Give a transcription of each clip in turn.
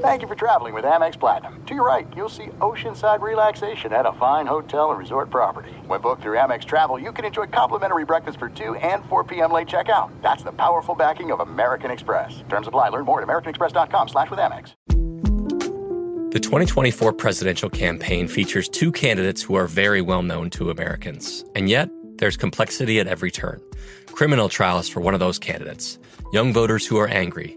Thank you for traveling with Amex Platinum. To your right, you'll see oceanside relaxation at a fine hotel and resort property. When booked through Amex Travel, you can enjoy complimentary breakfast for 2 and 4 p.m. late checkout. That's the powerful backing of American Express. Terms apply. Learn more at americanexpress.com slash with Amex. The 2024 presidential campaign features two candidates who are very well known to Americans. And yet, there's complexity at every turn. Criminal trials for one of those candidates, young voters who are angry.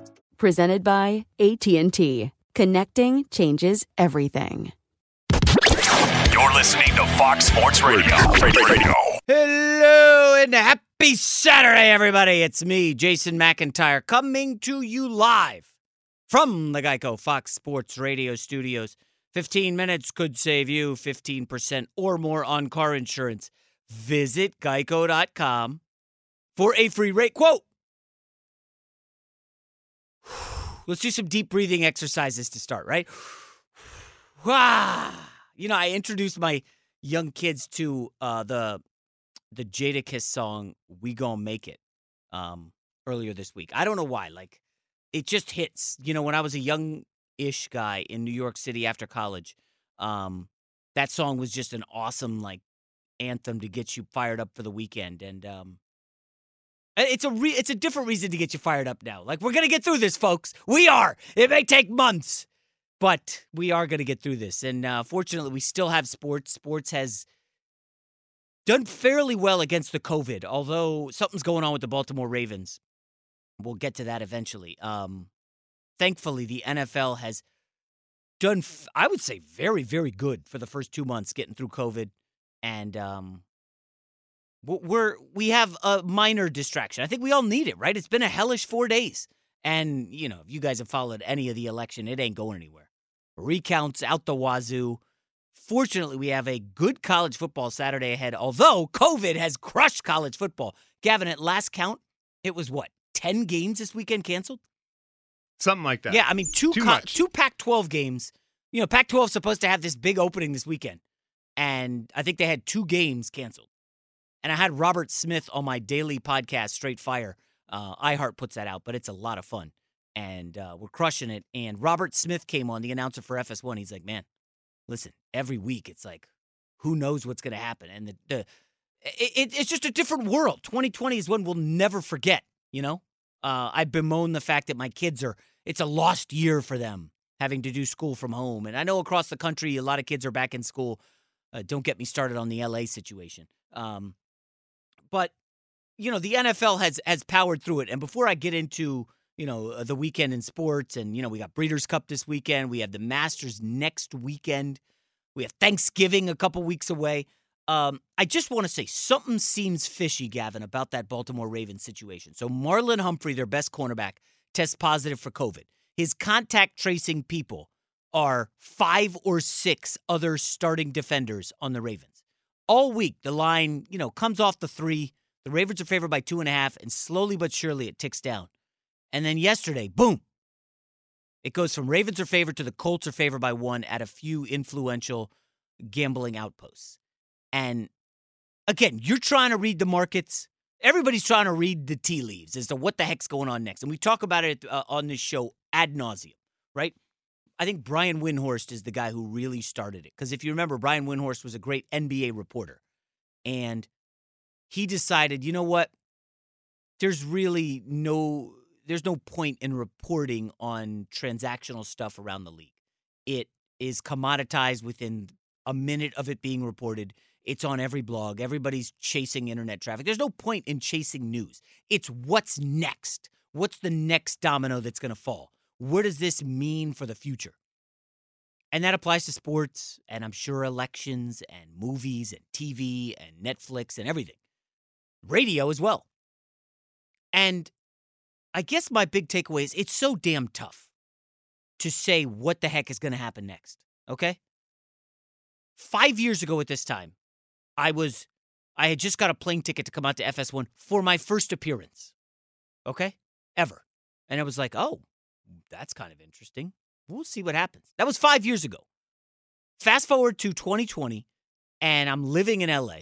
presented by AT&T. Connecting changes everything. You're listening to Fox Sports Radio. Radio. Hello and happy Saturday, everybody. It's me, Jason McIntyre, coming to you live from the Geico Fox Sports Radio studios. 15 minutes could save you 15% or more on car insurance. Visit geico.com for a free rate quote. Let's do some deep breathing exercises to start, right? you know, I introduced my young kids to uh, the the Jadakiss song "We Gonna Make It" um, earlier this week. I don't know why. Like, it just hits. You know, when I was a young-ish guy in New York City after college, um, that song was just an awesome like anthem to get you fired up for the weekend. And um, it's a re- it's a different reason to get you fired up now. Like we're gonna get through this, folks. We are. It may take months, but we are gonna get through this. And uh, fortunately, we still have sports. Sports has done fairly well against the COVID, although something's going on with the Baltimore Ravens. We'll get to that eventually. Um, thankfully, the NFL has done, f- I would say, very, very good for the first two months getting through COVID. And um, we're we have a minor distraction. I think we all need it, right? It's been a hellish four days, and you know, if you guys have followed any of the election, it ain't going anywhere. Recounts out the wazoo. Fortunately, we have a good college football Saturday ahead. Although COVID has crushed college football, Gavin, at last count, it was what ten games this weekend canceled. Something like that. Yeah, I mean two co- two Pac-12 games. You know, Pac-12 supposed to have this big opening this weekend, and I think they had two games canceled. And I had Robert Smith on my daily podcast, Straight Fire. Uh, iHeart puts that out, but it's a lot of fun. And uh, we're crushing it. And Robert Smith came on, the announcer for FS1. He's like, man, listen, every week it's like, who knows what's going to happen? And the, the it, it's just a different world. 2020 is one we'll never forget, you know? Uh, I bemoan the fact that my kids are, it's a lost year for them having to do school from home. And I know across the country, a lot of kids are back in school. Uh, don't get me started on the LA situation. Um, but you know the NFL has has powered through it. And before I get into you know uh, the weekend in sports, and you know we got Breeders' Cup this weekend, we have the Masters next weekend, we have Thanksgiving a couple weeks away. Um, I just want to say something seems fishy, Gavin, about that Baltimore Ravens situation. So Marlon Humphrey, their best cornerback, test positive for COVID. His contact tracing people are five or six other starting defenders on the Ravens. All week, the line, you know, comes off the three. The Ravens are favored by two and a half, and slowly but surely it ticks down. And then yesterday, boom, it goes from Ravens are favored to the Colts are favored by one at a few influential gambling outposts. And again, you're trying to read the markets. Everybody's trying to read the tea leaves as to what the heck's going on next. And we talk about it uh, on this show ad nauseum, right? I think Brian Windhorst is the guy who really started it. Because if you remember, Brian Windhorst was a great NBA reporter. And he decided, you know what? There's really no there's no point in reporting on transactional stuff around the league. It is commoditized within a minute of it being reported. It's on every blog. Everybody's chasing internet traffic. There's no point in chasing news. It's what's next. What's the next domino that's going to fall? What does this mean for the future? And that applies to sports and I'm sure elections and movies and TV and Netflix and everything. Radio as well. And I guess my big takeaway is it's so damn tough to say what the heck is going to happen next. Okay. Five years ago at this time, I was, I had just got a plane ticket to come out to FS1 for my first appearance. Okay. Ever. And I was like, oh, that's kind of interesting. We'll see what happens. That was five years ago. Fast forward to 2020, and I'm living in LA.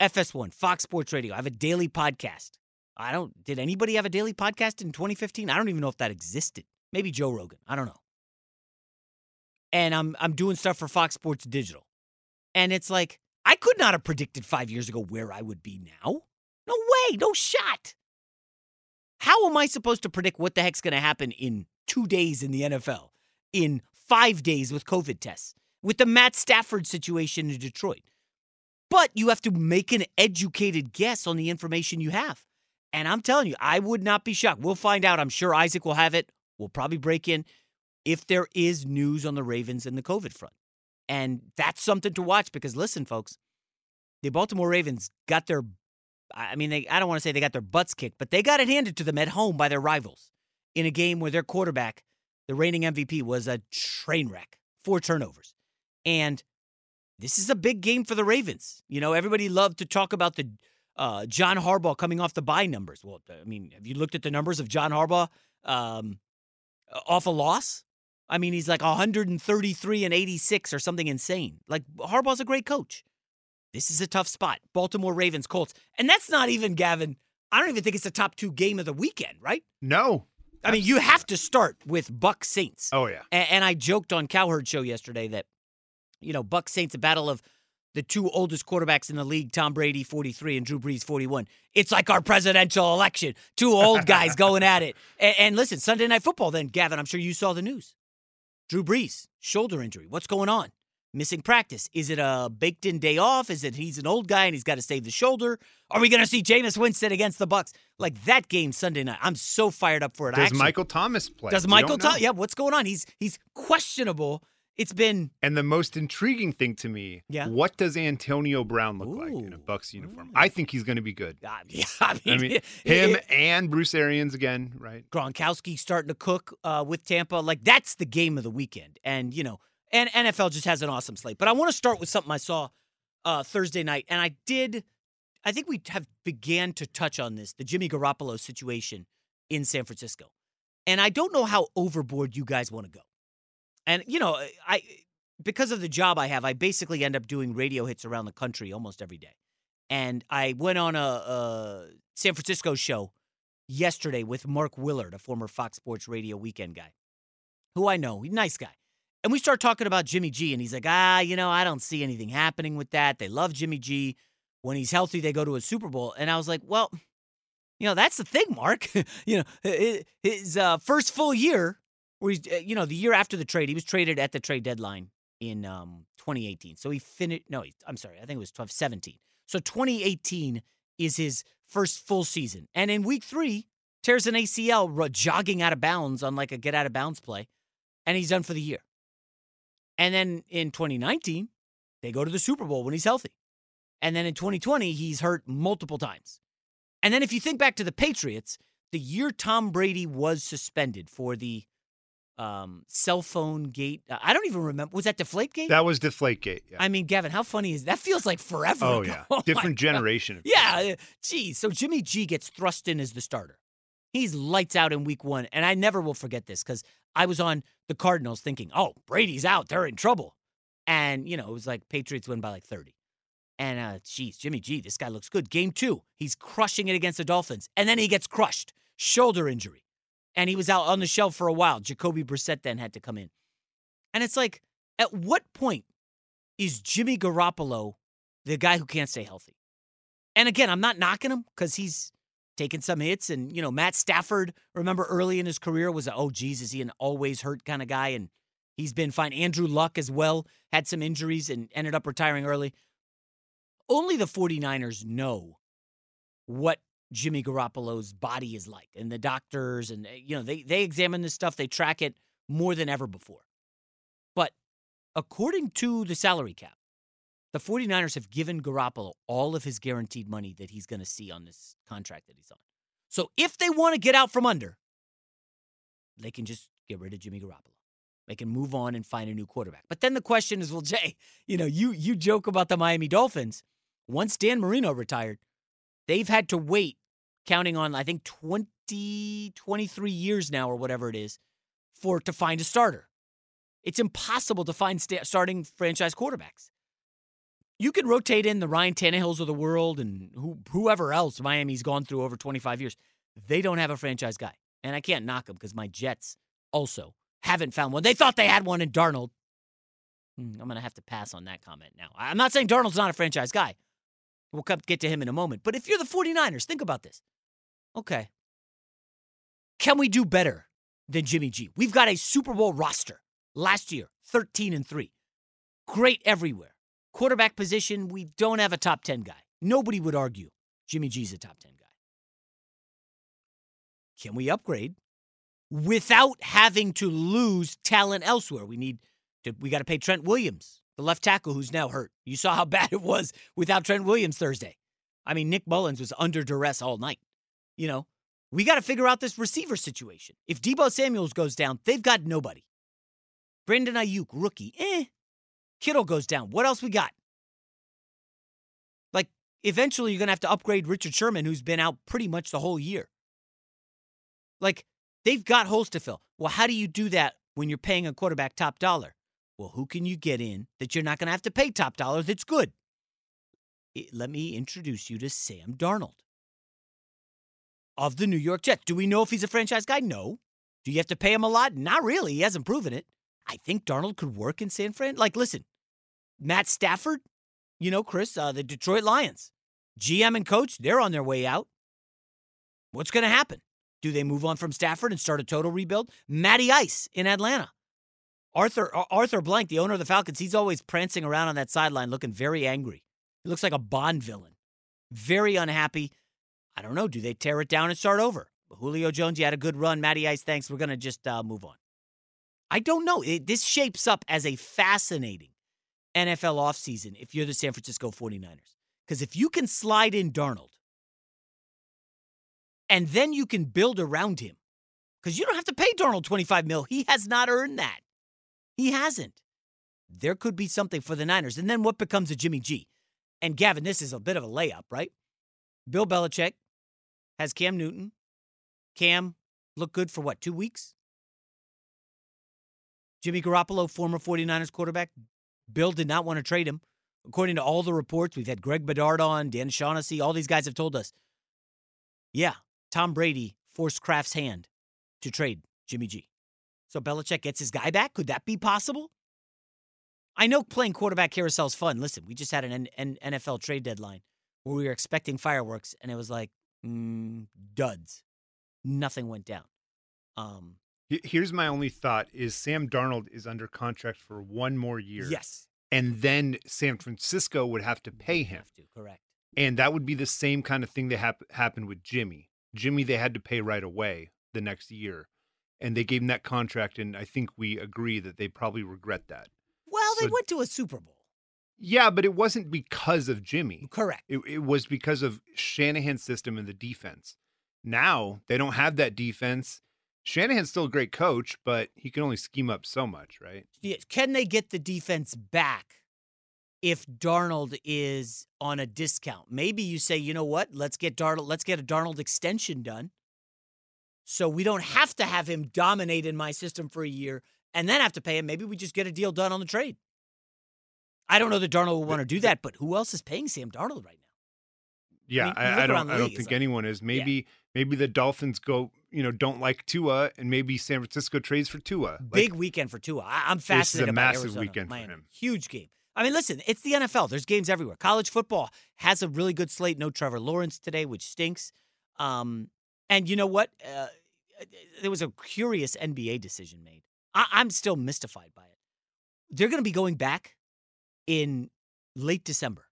FS1, Fox Sports Radio. I have a daily podcast. I don't. Did anybody have a daily podcast in 2015? I don't even know if that existed. Maybe Joe Rogan. I don't know. And I'm I'm doing stuff for Fox Sports Digital, and it's like I could not have predicted five years ago where I would be now. No way. No shot. How am I supposed to predict what the heck's going to happen in two days in the NFL, in five days with COVID tests, with the Matt Stafford situation in Detroit? But you have to make an educated guess on the information you have. And I'm telling you, I would not be shocked. We'll find out. I'm sure Isaac will have it. We'll probably break in if there is news on the Ravens and the COVID front. And that's something to watch because listen, folks, the Baltimore Ravens got their I mean, they, I don't want to say they got their butts kicked, but they got it handed to them at home by their rivals in a game where their quarterback, the reigning MVP, was a train wreck, four turnovers. And this is a big game for the Ravens. You know, everybody loved to talk about the uh, John Harbaugh coming off the bye numbers. Well, I mean, have you looked at the numbers of John Harbaugh um, off a loss? I mean, he's like 133 and 86 or something insane. Like Harbaugh's a great coach. This is a tough spot. Baltimore Ravens, Colts, and that's not even Gavin. I don't even think it's the top two game of the weekend, right? No. I mean, you have to start with Buck Saints. Oh yeah. And, and I joked on Cowherd show yesterday that you know Buck Saints, a battle of the two oldest quarterbacks in the league, Tom Brady, 43, and Drew Brees, 41. It's like our presidential election. Two old guys going at it. And, and, listen, Sunday Night Football, then, Gavin, I'm sure you saw the news. Drew Brees, shoulder injury. What's going on? Missing practice. Is it a baked in day off? Is it he's an old guy and he's got to save the shoulder? Are we going to see Jameis Winston against the Bucs? Like that game Sunday night. I'm so fired up for it. Does Actually, Michael Thomas play? Does Michael Thomas? Yeah, what's going on? He's he's questionable it's been and the most intriguing thing to me. Yeah. What does Antonio Brown look Ooh. like in a Bucs uniform? I think he's going to be good. Uh, yeah, I mean, I mean him it, and Bruce Arians again, right? Gronkowski starting to cook uh, with Tampa. Like that's the game of the weekend, and you know, and NFL just has an awesome slate. But I want to start with something I saw uh, Thursday night, and I did. I think we have began to touch on this, the Jimmy Garoppolo situation in San Francisco, and I don't know how overboard you guys want to go. And you know, I because of the job I have, I basically end up doing radio hits around the country almost every day. And I went on a, a San Francisco show yesterday with Mark Willard, a former Fox Sports Radio weekend guy, who I know, nice guy. And we start talking about Jimmy G, and he's like, ah, you know, I don't see anything happening with that. They love Jimmy G. When he's healthy, they go to a Super Bowl. And I was like, well, you know, that's the thing, Mark. you know, his uh, first full year, where he's, uh, you know, the year after the trade, he was traded at the trade deadline in um, 2018. So he finished, no, I'm sorry, I think it was 12, 17. So 2018 is his first full season. And in week three, tears an ACL jogging out of bounds on like a get out of bounds play, and he's done for the year. And then in 2019, they go to the Super Bowl when he's healthy. And then in 2020, he's hurt multiple times. And then if you think back to the Patriots, the year Tom Brady was suspended for the um, cell phone gate. uh, I don't even remember. Was that Deflate Gate? That was Deflategate. Yeah. I mean, Gavin, how funny is that? Feels like forever. oh ago. yeah, Oh, different generation. Of Yeah, uh, geez. So Jimmy G gets thrust in as the starter. He's lights out in week one. And I never will forget this because I was on the Cardinals thinking, oh, Brady's out. They're in trouble. And, you know, it was like Patriots win by like 30. And, uh, geez, Jimmy G, this guy looks good. Game two, he's crushing it against the Dolphins. And then he gets crushed, shoulder injury. And he was out on the shelf for a while. Jacoby Brissett then had to come in. And it's like, at what point is Jimmy Garoppolo the guy who can't stay healthy? And again, I'm not knocking him because he's taken some hits. And, you know, Matt Stafford, remember early in his career, was a, oh, is he an always hurt kind of guy? And he's been fine. Andrew Luck as well had some injuries and ended up retiring early. Only the 49ers know what Jimmy Garoppolo's body is like. And the doctors, and, eh, you know, they, they examine this stuff, they track it more than ever before. But according to the salary cap, the 49ers have given Garoppolo all of his guaranteed money that he's going to see on this contract that he's on. So if they want to get out from under, they can just get rid of Jimmy Garoppolo. They can move on and find a new quarterback. But then the question is, well, Jay, you know, you you joke about the Miami Dolphins. Once Dan Marino retired, they've had to wait, counting on I think 20, 23 years now or whatever it is, for to find a starter. It's impossible to find sta- starting franchise quarterbacks you can rotate in the Ryan Tannehills of the world and who, whoever else Miami's gone through over 25 years. They don't have a franchise guy. And I can't knock them because my Jets also haven't found one. They thought they had one in Darnold. Hmm, I'm going to have to pass on that comment now. I'm not saying Darnold's not a franchise guy. We'll get to him in a moment. But if you're the 49ers, think about this. Okay. Can we do better than Jimmy G? We've got a Super Bowl roster last year, 13 and 3. Great everywhere. Quarterback position, we don't have a top 10 guy. Nobody would argue Jimmy G's a top 10 guy. Can we upgrade without having to lose talent elsewhere? We need to, we got to pay Trent Williams, the left tackle who's now hurt. You saw how bad it was without Trent Williams Thursday. I mean, Nick Mullens was under duress all night. You know, we got to figure out this receiver situation. If Deebo Samuels goes down, they've got nobody. Brandon Aiyuk, rookie, eh. Kittle goes down. What else we got? Like, eventually you're going to have to upgrade Richard Sherman, who's been out pretty much the whole year. Like, they've got holes to fill. Well, how do you do that when you're paying a quarterback top dollar? Well, who can you get in that you're not going to have to pay top dollar that's good? It- let me introduce you to Sam Darnold of the New York Jets. Do we know if he's a franchise guy? No. Do you have to pay him a lot? Not really. He hasn't proven it. I think Darnold could work in San Fran. Like, listen, Matt Stafford, you know, Chris, uh, the Detroit Lions, GM and coach, they're on their way out. What's going to happen? Do they move on from Stafford and start a total rebuild? Matty Ice in Atlanta. Arthur Arthur Blank, the owner of the Falcons, he's always prancing around on that sideline looking very angry. He looks like a Bond villain. Very unhappy. I don't know. Do they tear it down and start over? Julio Jones, you had a good run. Matty Ice, thanks. We're going to just uh, move on. I don't know. It, this shapes up as a fascinating NFL offseason if you're the San Francisco 49ers. Because if you can slide in Darnold and then you can build around him, because you don't have to pay Darnold 25 mil. He has not earned that. He hasn't. There could be something for the Niners. And then what becomes of Jimmy G? And Gavin, this is a bit of a layup, right? Bill Belichick has Cam Newton. Cam looked good for what, two weeks? Jimmy Garoppolo, former 49ers quarterback. Bill did not want to trade him. According to all the reports, we've had Greg Bedard on, Dan Shaughnessy, all these guys have told us. Yeah, Tom Brady forced Kraft's hand to trade Jimmy G. So Belichick gets his guy back. Could that be possible? I know playing quarterback carousel is fun. Listen, we just had an NFL trade deadline where we were expecting fireworks, and it was like mm, duds. Nothing went down. Um, Here's my only thought: is Sam Darnold is under contract for one more year. yes, and then San Francisco would have to pay him, to correct. and that would be the same kind of thing that hap- happened with Jimmy. Jimmy, they had to pay right away the next year, and they gave him that contract, and I think we agree that they probably regret that. Well, they went to a Super Bowl. Yeah, but it wasn't because of Jimmy. Correct. It, it was because of Shanahan's system and the defense. Now they don't have that defense. Shanahan's still a great coach, but he can only scheme up so much, right? Yeah, Can they get the defense back if Darnold is on a discount? Maybe you say, you know what? Let's get Darnold. Let's get a Darnold extension done, so we don't have to have him dominate in my system for a year and then have to pay him. Maybe we just get a deal done on the trade. I don't know that Darnold will want to do that, but who else is paying Sam Darnold right now? Yeah, mean, I, I don't. I don't think anyone is. Maybe, maybe the Dolphins go. You know, don't like Tua, and maybe San Francisco trades for Tua. Like, Big weekend for Tua. I, I'm This is a fascinated massive Arizona, weekend for Miami. him. Huge game. I mean, listen, it's the NFL. There's games everywhere. College football has a really good slate. No Trevor Lawrence today, which stinks. Um, and you know what? Uh, there was a curious NBA decision made. I, I'm still mystified by it. They're going to be going back in late December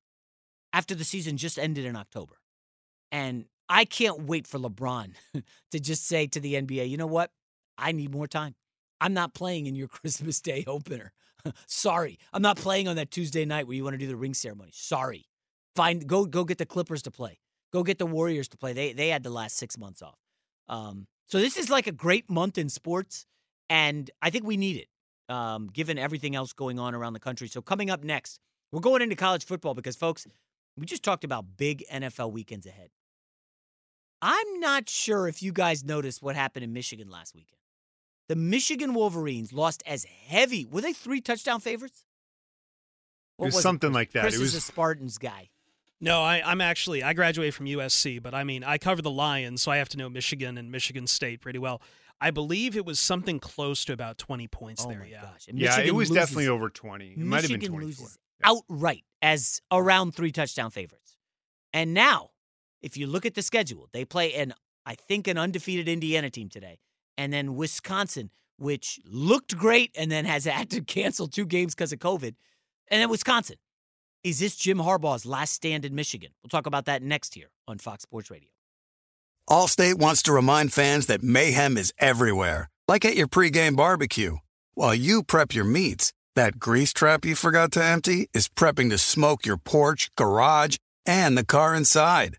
after the season just ended in October. And I can't wait for LeBron to just say to the NBA, you know what? I need more time. I'm not playing in your Christmas Day opener. Sorry. I'm not playing on that Tuesday night where you want to do the ring ceremony. Sorry. Find go go get the Clippers to play. Go get the Warriors to play. They they had the last 6 months off. Um, so this is like a great month in sports and I think we need it. Um, given everything else going on around the country. So coming up next, we're going into college football because folks, we just talked about big NFL weekends ahead. I'm not sure if you guys noticed what happened in Michigan last weekend. The Michigan Wolverines lost as heavy. Were they three touchdown favorites? It was something like that. Chris It is was- a Spartans guy. No, I, I'm actually I graduated from USC, but I mean I cover the Lions, so I have to know Michigan and Michigan State pretty well. I believe it was something close to about 20 points Oh there. my yeah. gosh. And yeah, it was loses- definitely over twenty. It might have been Michigan twenty-four. loses outright as around three touchdown favorites. And now, if you look at the schedule, they play an I think an undefeated Indiana team today, and then Wisconsin, which looked great and then has had to cancel two games because of COVID, and then Wisconsin. Is this Jim Harbaugh's last stand in Michigan? We'll talk about that next year on Fox Sports Radio. Allstate wants to remind fans that mayhem is everywhere, like at your pregame barbecue. While you prep your meats, that grease trap you forgot to empty is prepping to smoke your porch, garage, and the car inside.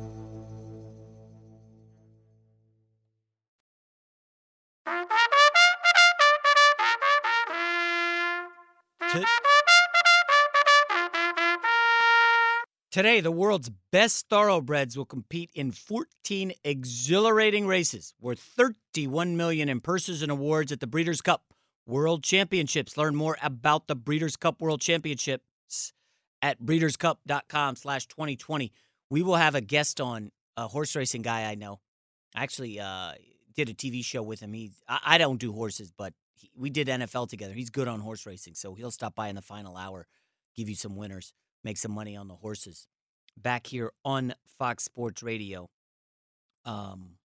Today, the world's best thoroughbreds will compete in 14 exhilarating races worth 31 million in purses and awards at the Breeders' Cup World Championships. Learn more about the Breeders' Cup World Championships at breederscup.com slash 2020. We will have a guest on, a horse racing guy I know. I actually uh, did a TV show with him. He's, I, I don't do horses, but he, we did NFL together. He's good on horse racing, so he'll stop by in the final hour, give you some winners make some money on the horses back here on Fox Sports Radio. Um,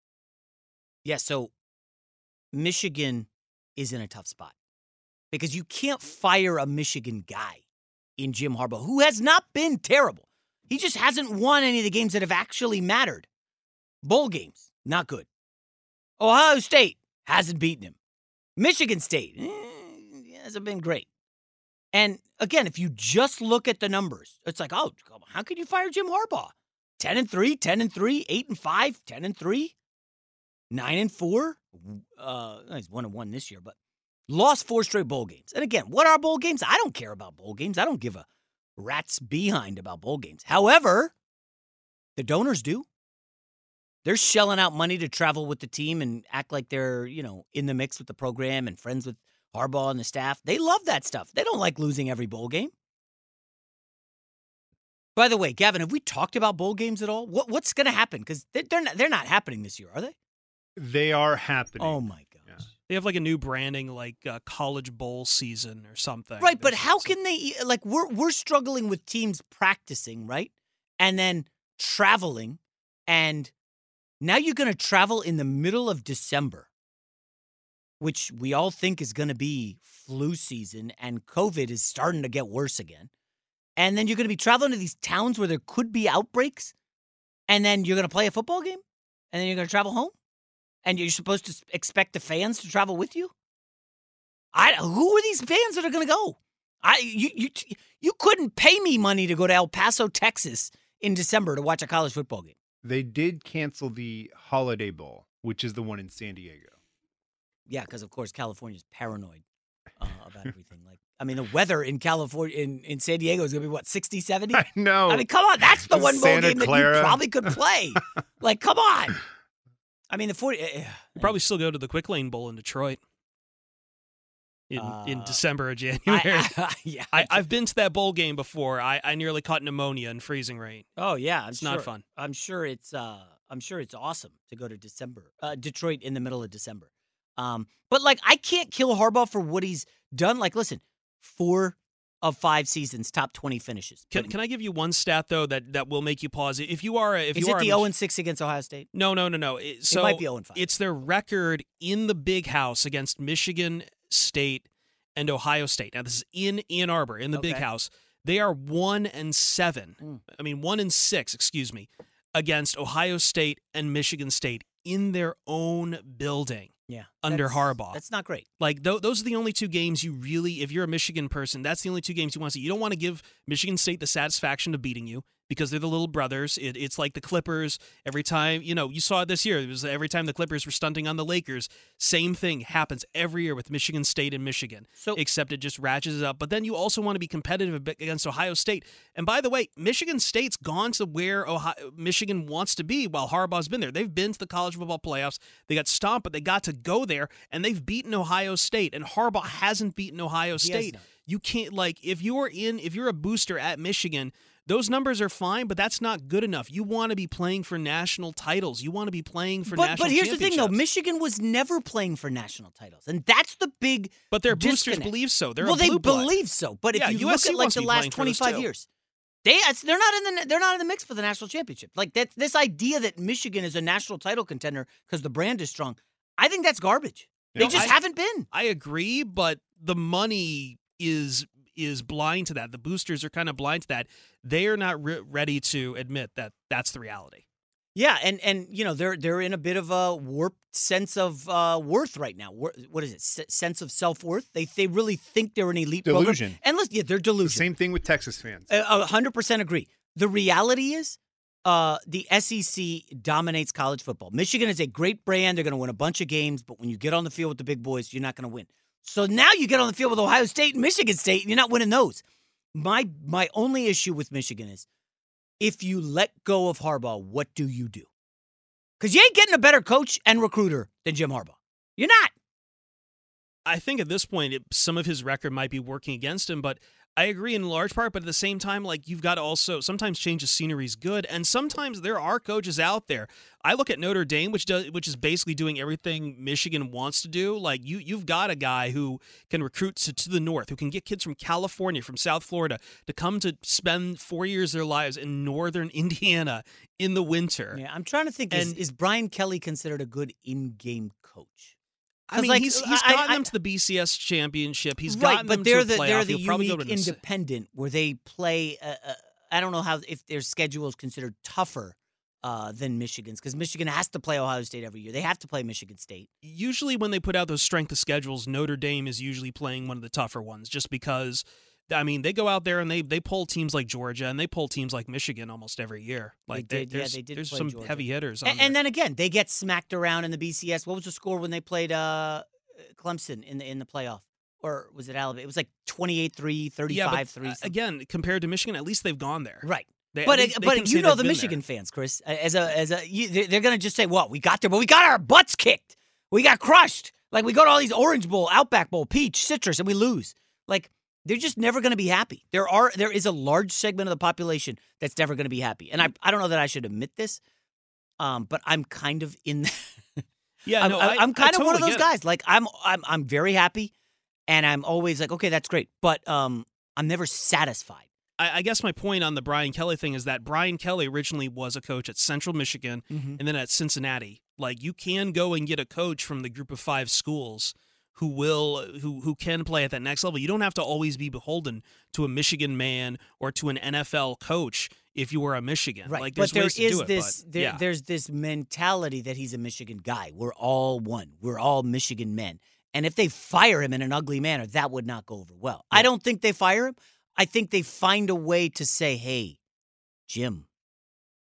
yeah, so Michigan is in a tough spot because you can't fire a Michigan guy in Jim Harbaugh who has not been terrible. He just hasn't won any of the games that have actually mattered. Bowl games, not good. Ohio State hasn't beaten him. Michigan State eh, hasn't been great. And again, if you just look at the numbers, it's like, oh, how could you fire Jim Harbaugh? 10 and 3, 10 and 3, 8 and 5, 10 and 3, 9 and 4. Uh, he's 1 and 1 this year, but lost four straight bowl games. And again, what are bowl games? I don't care about bowl games. I don't give a rat's behind about bowl games. However, the donors do. They're shelling out money to travel with the team and act like they're, you know, in the mix with the program and friends with Harbaugh and the staff, they love that stuff. They don't like losing every bowl game. By the way, Gavin, have we talked about bowl games at all? What, what's going to happen? Because they're not, they're not happening this year, are they? They are happening. Oh my gosh! Yeah. They have like a new branding, like uh, college bowl season or something. Right, but how can they like we're we're struggling with teams practicing, right, and then traveling, and now you're going to travel in the middle of December which we all think is going to be flu season, and COVID is starting to get worse again. And then you're going to be traveling to these towns where there could be outbreaks, and then you're going to play a football game, and then you're going to travel home, and you're supposed to expect the fans to travel with you. I who are these fans that are going to go? I you you you couldn't pay me money to go to El Paso, Texas, in December to watch a college football game. They did cancel the Holiday Bowl, which is the one in San Diego. Yeah, because of course California's paranoid uh, about everything. Like, I mean, the weather in California, in, in San Diego, is going to be what 60, 70? I know. I mean, come on, that's the one Santa bowl game Clara. that you probably could play. like, come on. I mean, the 40. Uh, you probably still go to the Quick Lane Bowl in Detroit. In, Uh, in December or January. I, I, yeah. I, have been to that bowl game before. I, I nearly caught pneumonia in freezing rain. oh yeah, I'm It's sure, not fun. I'm sure it's uh, I'm sure it's awesome to go to December, uh, Detroit in the middle of December. Um, but like, I can't kill Harbaugh for what he's done. Like, listen, four of five seasons, top twenty finishes. Can, can I give you one stat though that, that will make you pause? If you are, a, if is you it are the 0 and six against Ohio State? No, no, no, no. It, so might be 0 and 5. It's their record in the Big House against Michigan State and Ohio State. Now this is in Ann Arbor in the Big House. They are one and seven. Mm. I mean one and six, excuse me, against Ohio State and Michigan State in their own building Yeah, under Harbaugh. That's not great. Like th- those are the only two games you really, if you're a Michigan person, that's the only two games you want to see. You don't want to give Michigan State the satisfaction of beating you because they're the little brothers. It, it's like the Clippers. Every time you know, you saw it this year. It was every time the Clippers were stunting on the Lakers. Same thing happens every year with Michigan State and Michigan. So- except it just ratchets it up. But then you also want to be competitive against Ohio State. And by the way, Michigan State's gone to where Ohio, Michigan wants to be while Harbaugh's been there. They've been to the college football playoffs. They got stomped, but they got to go there, and they've beaten Ohio State. And Harbaugh hasn't beaten Ohio State. You can't like if you're in if you're a booster at Michigan. Those numbers are fine, but that's not good enough. You want to be playing for national titles. You want to be playing for But, national but here's the thing, though. Michigan was never playing for national titles, and that's the big. But their boosters believe so. They're a well, they blood. believe so. But if Yeah, you look at like the last playing for those 25 years, they they're not in the they're not in the mix for the national championship. Like that this idea that Michigan is a national title contender because the brand is strong. I think that's garbage. They No, just I- haven't been. I agree, but the money is is blind to that. The boosters are kind of blind to that. They are not re- ready to admit that that's the reality. Yeah, and and you know they're they're in a bit of a warped sense of uh, worth right now. What is it? S- sense of self worth. They they really think they're an elite program. Delusion. And listen, yeah, they're The delusion. same thing with Texas fans. A a hundred percent agree. The reality is, uh, the SEC dominates college football. Michigan is a great brand. They're going to win a bunch of games, but when you get on the field with the big boys, you're not going to win. So now you get on the field with Ohio State and Michigan State, and you're not winning those. My my only issue with Michigan is if you let go of Harbaugh, what do you do? Because you ain't getting a better coach and recruiter than Jim Harbaugh. You're not. I think at this point, it, some of his record might be working against him, but I agree in large part. But at the same time, like you've got to also sometimes change the scenery is good, and sometimes there are coaches out there. I look at Notre Dame, which does which is basically doing everything Michigan wants to do. Like you, you've got a guy who can recruit to, to the north, who can get kids from California, from South Florida, to come to spend four years of their lives in northern Indiana in the winter. Yeah, I'm trying to think. is, And- is Brian Kelly considered a good in-game coach? I mean, like, he's he's I- gotten I- them to the BCS championship. He's right, gotten but them they're to the playoff. they're the He'll unique independent where they play. Uh, uh, I don't know how if their schedule is considered tougher uh, than Michigan's because Michigan has to play Ohio State every year. They have to play Michigan State. usually when they put out those strength of schedules, Notre Dame is usually playing one of the tougher ones, just because. I mean, they go out there and they they pull teams like Georgia and they pull teams like Michigan almost every year. Like they did, yeah, there's, they did there's some Georgia. heavy hitters. On And, and then again, they get smacked around in the BCS. What was the score when they played uh, Clemson in the in the playoff? Or was it Alabama? It was like 28-3, 35-3. yeah, but, uh, again, compared to Michigan, at least they've gone there. Right. They- but they- uh, they but you know the Michigan fans, Chris. As a as a you, they- they're gonna just say, "Well, we got there, but we got our butts kicked. We got crushed. Like we go to all these Orange Bowl, Outback Bowl, Peach, Citrus, and we lose. Like they're just never gonna be happy. There are there is a large segment of the population that's never gonna be happy, and I I don't know that I should admit this, um, but I'm kind of in. Yeah, I'm, no, I'm, I- I'm I kind of one of those guys. Like I'm I'm I'm very happy, and I'm always like, okay, that's great, but um, I'm never satisfied. I, I guess my point on the Brian Kelly thing is that Brian Kelly originally was a coach at Central Michigan Mhm. and then at Cincinnati. Like you can go and get a coach from the group of five schools who will who who can play at that next level. You don't have to always be beholden to a Michigan man or to an NFL coach if you were a Michigan. Right, Like but there is it, this but, there, yeah. there's this mentality that he's a Michigan guy. We're all one. We're all Michigan men. And if they fire him in an ugly manner, that would not go over well. I don't think they fire him. I think they find a way to say, "Hey, Jim,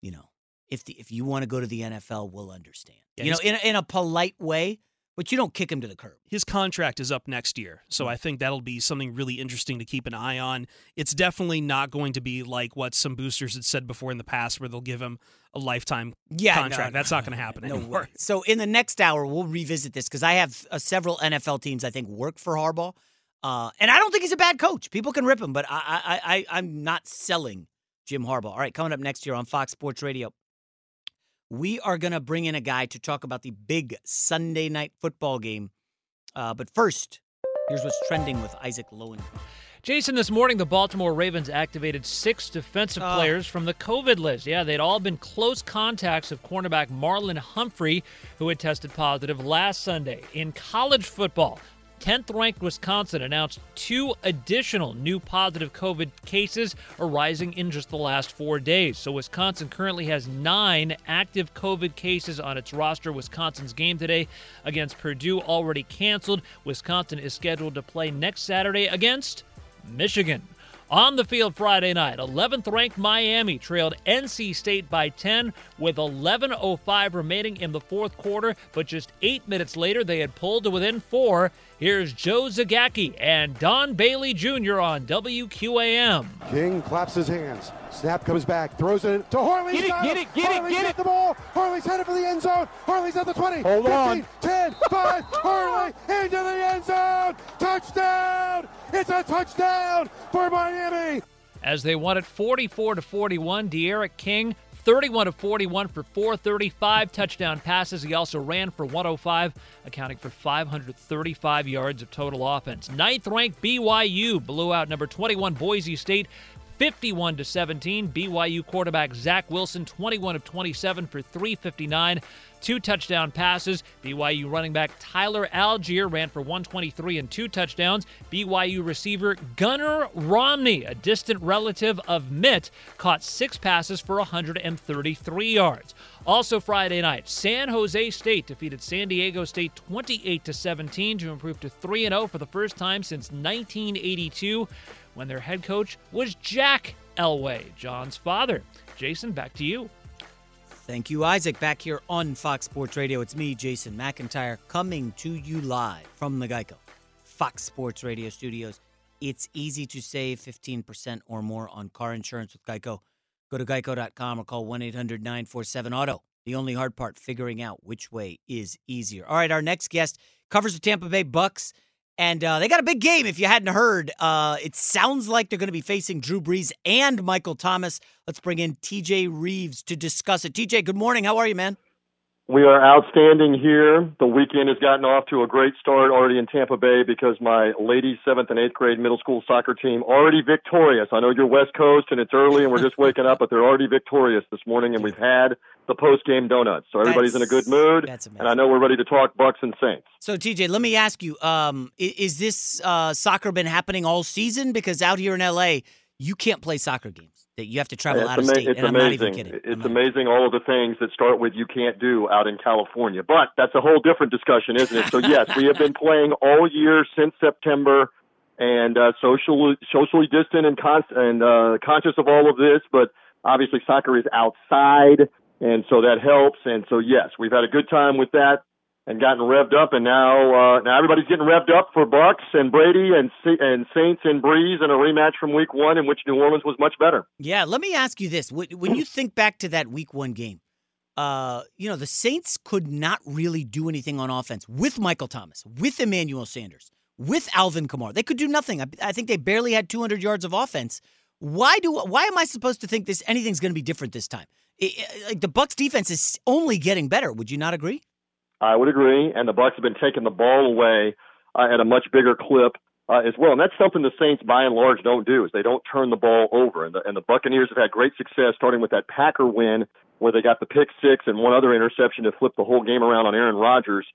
you know, if the, if you want to go to the NFL, we'll understand." Yeah, you know, in a, in a polite way, but you don't kick him to the curb. his contract is up next year. Hmm. So I think that'll be something really interesting to keep an eye on. It's definitely not going to be like what some boosters had said before in the past where they'll give him a lifetime Yeah, contract. no, That's not going to happen No anymore. way. So in the next hour, we'll revisit this because I have uh, several NFL teams I think work for Harbaugh, uh, and I don't think he's a bad coach. People can rip him, but I, I, I, I'm not selling Jim Harbaugh. All right, coming up next year on Fox Sports Radio, we are going to bring in a guy to talk about the big Sunday night football game. Uh, but first, here's what's trending with Isaac Lowen. Jason, this morning the Baltimore Ravens activated six defensive Oh. players from the COVID list. Yeah, they'd all been close contacts of cornerback Marlon Humphrey, who had tested positive last Sunday. In college football, 10th ranked Wisconsin announced two additional new positive COVID cases arising in just the last four days. So, Wisconsin currently has nine active COVID cases on its roster. Wisconsin's game today against Purdue already canceled. Wisconsin is scheduled to play next Saturday against Michigan. On the field Friday night, 11th ranked Miami trailed NC State by 10 with 11.05 remaining in the fourth quarter, but just eight minutes later they had pulled to within four. Here's Joe Zagacki and Don Bailey Jr. on WQAM. King claps his hands. Snap comes back, throws it to Harley. Get it, got get it, get it, Harley's get it. the ball. Harley's headed for the end zone. Harley's at the 20. Hold 15, on. 10, 5. Harley into the end zone. Touchdown. It's a touchdown for Miami. As they won it 44 to 41, D'Eriq King 31 of 41 for 435 touchdown passes. He also ran for 105, accounting for 535 yards of total offense. Ninth ranked BYU blew out number 21 Boise State 51 to 17. BYU quarterback Zach Wilson 21 of 27 for 359 two touchdown passes. BYU running back Tyler Allgeier ran for 123 and two touchdowns. BYU receiver Gunnar Romney, a distant relative of Mitt, caught six passes for 133 yards. Also Friday night, San Jose State defeated San Diego State 28 to 17 to improve to 3 0 for the first time since 1982 when their head coach was Jack Elway, John's father. Jason, back to you. Thank you, Isaac. Back here on Fox Sports Radio. It's me, Jason McIntyre, coming to you live from the Geico Fox Sports Radio studios. It's easy to save 15% or more on car insurance with Geico. Go to geico.com or call 1 800 947 Auto. The only hard part, figuring out which way is easier. All right, our next guest covers the Tampa Bay Bucs. And uh, they got a big game. If you hadn't heard, uh, it sounds like they're going to be facing Drew Brees and Michael Thomas. Let's bring in TJ Rives to discuss it. TJ, good morning. How are you, man? We are outstanding here. The weekend has gotten off to a great start already in Tampa Bay because my ladies' seventh and eighth grade middle school soccer team already victorious. I know you're West Coast and it's early and we're just waking up, but they're already victorious this morning, and we've had the post game donuts, so everybody's That's- in a good mood. and I know we're ready to talk Bucs and Saints. So, TJ, let me ask you: um, Is this uh, soccer been happening all season? Because out here in LA, you can't play soccer games. That you have to travel It's out of state, It's and I'm amazing. not even kidding. It's amazing all of the things that start with you can't do out in California. But that's a whole different discussion, isn't it? So yes, we have been playing all year since September, and uh, socially socially distant and con- and uh, conscious of all of this. But obviously, soccer is outside, and so that helps. And so yes, we've had a good time with that. And gotten revved up, and now uh, now everybody's getting revved up for Bucs and Brady and and Saints and Brees and a rematch from Week One, in which New Orleans was much better. Yeah, let me ask you this: When you think back to that Week One game, uh, you know the Saints could not really do anything on offense with Michael Thomas, with Emmanuel Sanders, with Alvin Kamara. They could do nothing. I, I think they barely had 200 yards of offense. Why do? Why am I supposed to think this anything's going to be different this time? I- I- like the Bucs defense is only getting better. Would you not agree? I would agree, and the Bucs have been taking the ball away uh, at a much bigger clip uh, as well, and that's something the Saints, by and large, don't do. Is they don't turn the ball over, and the, and the Buccaneers have had great success, starting with that Packer win where they got the pick six and one other interception to flip the whole game around on Aaron Rodgers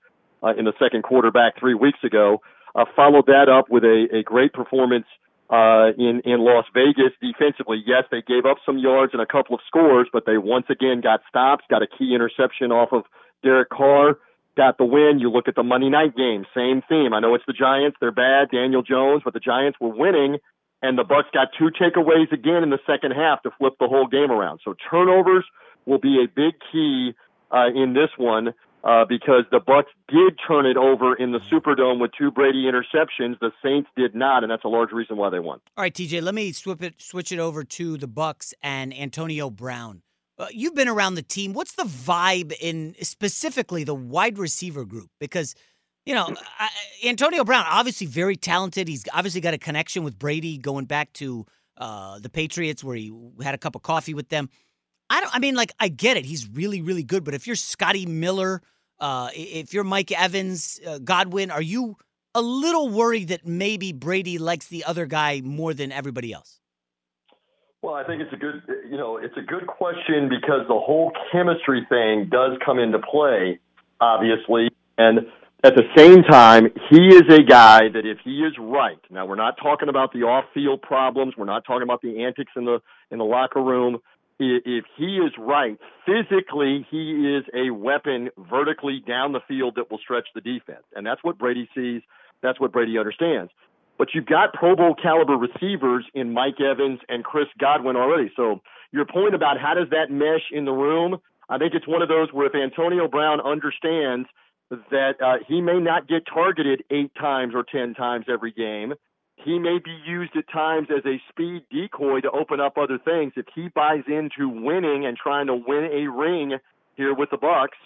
uh, in the second quarter back three weeks ago. Uh, followed that up with a, a great performance uh, in in Las Vegas defensively. Yes, they gave up some yards and a couple of scores, but they once again got stops, got a key interception off of Derek Carr, got the win. You look at the Monday night game, same theme. I know it's the Giants; they're bad, Daniel Jones, but the Giants were winning, and the Bucs got two takeaways again in the second half to flip the whole game around. So turnovers will be a big key uh, in this one uh, because the Bucs did turn it over in the Superdome with two Brady interceptions. The Saints did not, and that's a large reason why they won. All right, TJ, let me swip it, switch it over to the Bucs and Antonio Brown. Uh, you've been around the team. What's the vibe in specifically the wide receiver group? Because you know I, Antonio Brown, obviously very talented. He's obviously got a connection with Brady going back to uh, the Patriots, where he had a cup of coffee with them. I don't. I mean, like I get it. He's really, really good. But if you're Scotty Miller, uh, if you're Mike Evans, uh, Godwin, are you a little worried that maybe Brady likes the other guy more than everybody else? Well, I think it's a good, you know, it's a good question because the whole chemistry thing does come into play, obviously. And at the same time, he is a guy that if he is right, now we're not talking about the off-field problems, we're not talking about the antics in the in the locker room. If he is right, physically he is a weapon vertically down the field that will stretch the defense, and that's what Brady sees. That's what Brady understands. But you've got Pro Bowl caliber receivers in Mike Evans and Chris Godwin already. So your point about how does that mesh in the room, I think it's one of those where if Antonio Brown understands that uh, he may not get targeted eight times or ten times every game, he may be used at times as a speed decoy to open up other things. If he buys into winning and trying to win a ring here with the Bucs,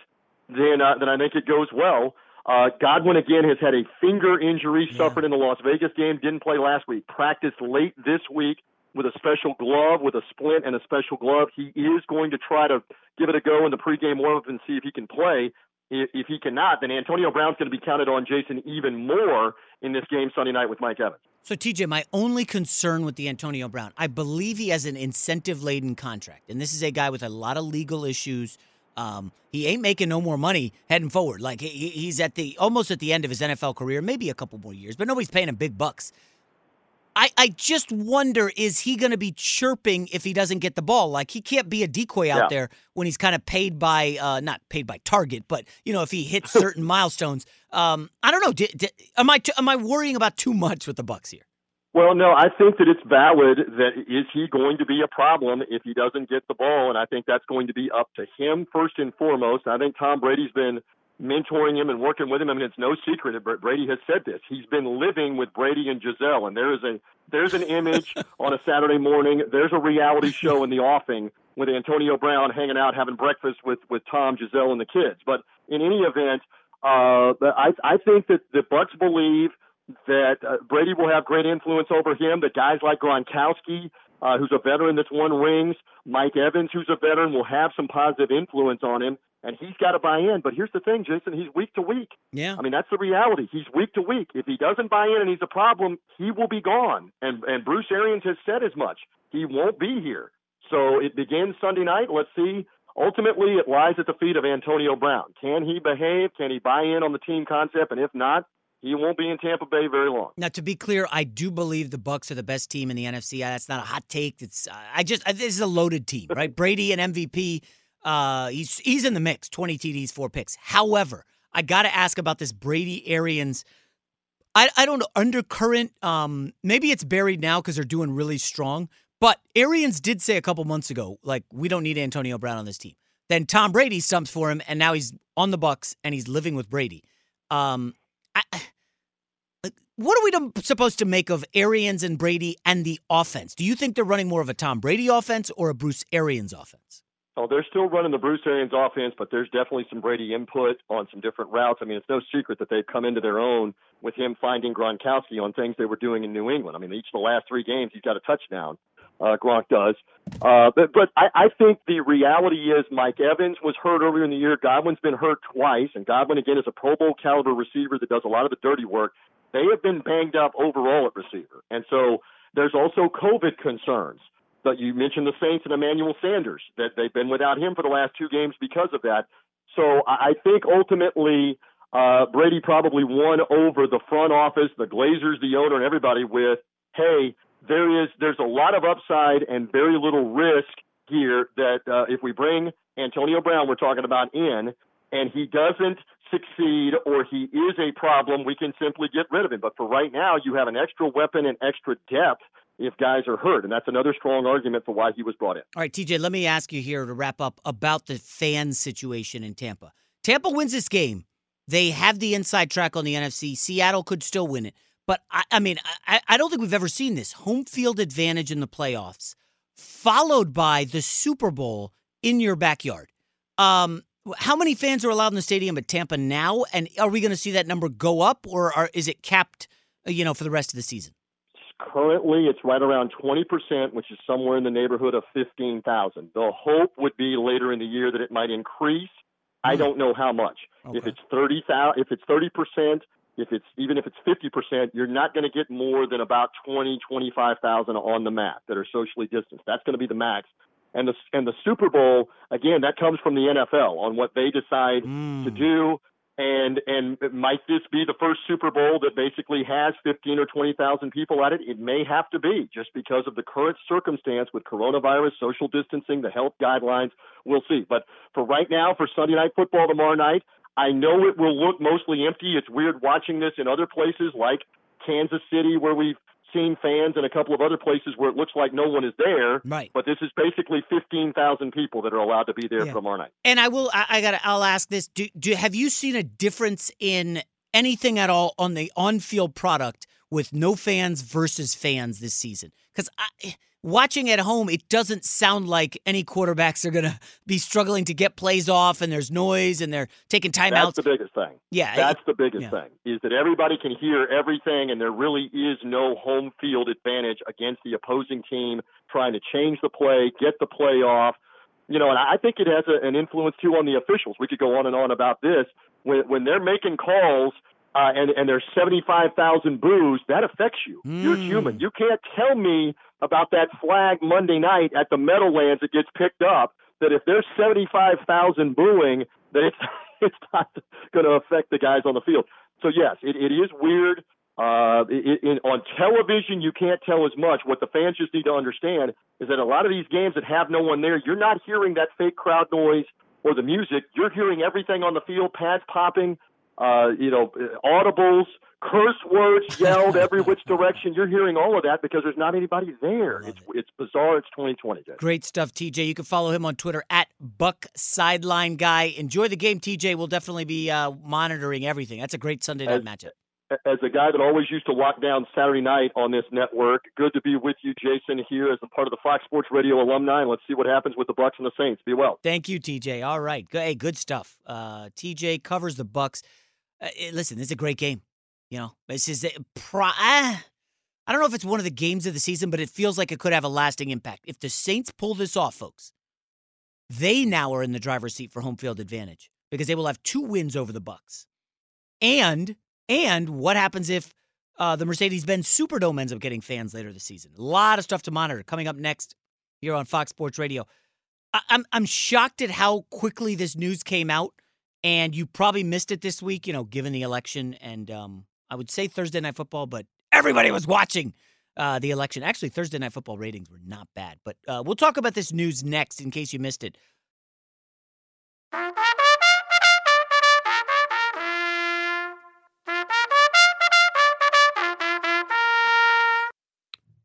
then uh, then I think it goes well. Uh, Godwin again has had a finger injury suffered in the Las Vegas game. Didn't play last week. Practiced late this week with a special glove, with a splint and a special glove. He is going to try to give it a go in the pregame warm-up and see if he can play. If, if he cannot, then Antonio Brown's going to be counted on Jason even more in this game Sunday night with Mike Evans. So, TJ, my only concern with the Antonio Brown, I believe he has an incentive laden contract. And this is a guy with a lot of legal issues. Um, he ain't making no more money heading forward. Like he, he's at the almost at the end of his NFL career, maybe a couple more years, but nobody's paying him big bucks. I, I just wonder is he going to be chirping if he doesn't get the ball? Like he can't be a decoy out Yeah. there when he's kind of paid by uh, not paid by target, but you know if he hits certain milestones. Um, I don't know. Di- di- am I am I worrying about too much with the Bucs here? Well, no, I think that it's valid that is he going to be a problem if he doesn't get the ball, and I think that's going to be up to him first and foremost. I think Tom Brady's been mentoring him and working with him. I mean, it's no secret that Brady has said this. He's been living with Brady and Gisele, and there is a there's an image on a Saturday morning. There's a reality show in the offing with Antonio Brown hanging out having breakfast with with Tom, Gisele, and the kids. But in any event, uh, I I think that the Bucs believe that uh, Brady will have great influence over him. That guys like Gronkowski, uh, who's a veteran that's won rings, Mike Evans, who's a veteran, will have some positive influence on him. And he's got to buy in. But here's the thing, Jason, he's week to week. Yeah. I mean, that's the reality. He's week to week. If he doesn't buy in and he's a problem, he will be gone. And and Bruce Arians has said as much. He won't be here. So it begins Sunday night. Let's see. Ultimately, it lies at the feet of Antonio Brown. Can he behave? Can he buy in on the team concept? And if not, he won't be in Tampa Bay very long. Now, to be clear, I do believe the Bucs are the best team in the NFC. That's not a hot take. It's I just this is a loaded team, right? Brady and MVP. Uh, he's he's in the mix. Twenty TDs, four picks. However, I got to ask about this Brady Arians. I I don't know undercurrent. Um, maybe it's buried now because they're doing really strong. But Arians did say a couple months ago, like we don't need Antonio Brown on this team. Then Tom Brady stumps for him, and now he's on the Bucs and he's living with Brady. Um, I, what are we to, supposed to make of Arians and Brady and the offense? Do you think they're running more of a Tom Brady offense or a Bruce Arians offense? Oh, they're still running the Bruce Arians offense, but there's definitely some Brady input on some different routes. I mean, it's no secret that they've come into their own with him finding Gronkowski on things they were doing in New England. I mean, each of the last three games, he's got a touchdown. Uh, Gronk does. Uh, but but I, I think the reality is Mike Evans was hurt earlier in the year. Godwin's been hurt twice, and Godwin again is a Pro Bowl caliber receiver that does a lot of the dirty work. They have been banged up overall at receiver, and so there's also COVID concerns. But you mentioned the Saints and Emmanuel Sanders that they've been without him for the last two games because of that. So I think ultimately uh, Brady probably won over the front office, the Glazers, the owner, and everybody with, hey, there is there's a lot of upside and very little risk here that uh, if we bring Antonio Brown, we're talking about in, and he doesn't succeed or he is a problem, we can simply get rid of him. But for right now, you have an extra weapon and extra depth if guys are hurt, and that's another strong argument for why he was brought in. All right, TJ, let me ask you here to wrap up about the fan situation in Tampa. Tampa wins this game. They have the inside track on the NFC. Seattle could still win it. But I, I mean, I, I don't think we've ever seen this home field advantage in the playoffs, followed by the Super Bowl in your backyard. Um, how many fans are allowed in the stadium at Tampa now? And are we going to see that number go up, or are, is it capped? uh, You know, for the rest of the season. Currently, it's right around 20%, which is somewhere in the neighborhood of 15,000. The hope would be later in the year that it might increase. I don't know how much. If it's 30,000, if it's 30%, if it's even if it's 50%, you're not going to get more than about 20, 25,000 on the mat that are socially distanced. That's going to be the max and the and the Super Bowl again that comes from the NFL on what they decide mm. to do and and might this be the first Super Bowl that basically has 15 or 20,000 people at it? It may have to be just because of the current circumstance with coronavirus, social distancing, the health guidelines. We'll see. But for right now, for Sunday night football tomorrow night, I know it will look mostly empty. It's weird watching this in other places like Kansas City, where we 15 fans and a couple of other places where it looks like no one is there. Right. But this is basically 15,000 people that are allowed to be there yeah. for tomorrow night. And I will, I, I got, I'll ask this: do, do have you seen a difference in anything at all on the on-field product with no fans versus fans this season? Because I watching at home, it doesn't sound like any quarterbacks are going to be struggling to get plays off, and there's noise, and they're taking timeouts. That's the biggest thing. Yeah, That's it- the biggest yeah. thing is that everybody can hear everything and there really is no home field advantage against the opposing team trying to change the play, get the play off. You know, and I think it has a, an influence too on the officials. We could go on and on about this. When when they're making calls uh, and and there's 75,000 boos, that affects you. You're human. You can't tell me about that flag Monday night at the Meadowlands that gets picked up that if there's 75,000 booing, that it's it's not going to affect the guys on the field. So yes, it, it is weird. Uh, it, it, on television, you can't tell as much. What the fans just need to understand is that a lot of these games that have no one there, you're not hearing that fake crowd noise or the music. You're hearing everything on the field, pads popping, uh, you know, audibles, curse words yelled every which direction. You're hearing all of that because there's not anybody there. It's it. it's bizarre. It's 2020. Jay. Great stuff, TJ. You can follow him on Twitter at Buck Sideline Guy. Enjoy the game, TJ. We'll definitely be uh, monitoring everything. That's a great Sunday night As- matchup. As a guy that always used to lock down Saturday night on this network, good to be with you, Jason, here as a part of the Fox Sports Radio alumni. And let's see what happens with the Bucs and the Saints. Be well. Thank you, TJ. All right. Good, hey, good stuff. Uh, TJ covers the Bucs. Uh, eh, listen, this is a great game. You know, this is a pro- ah, I don't know if it's one of the games of the season, but it feels like it could have a lasting impact. If the Saints pull this off, folks, they now are in the driver's seat for home field advantage because they will have two wins over the Bucs. And and what happens if uh, the Mercedes-Benz Superdome ends up getting fans later this season? A lot of stuff to monitor coming up next here on Fox Sports Radio. I- I'm I'm shocked at how quickly this news came out, and you probably missed it this week. You know, given the election, and um, I would say Thursday Night Football, but everybody was watching uh, the election. Actually, Thursday Night Football ratings were not bad, but uh, we'll talk about this news next in case you missed it.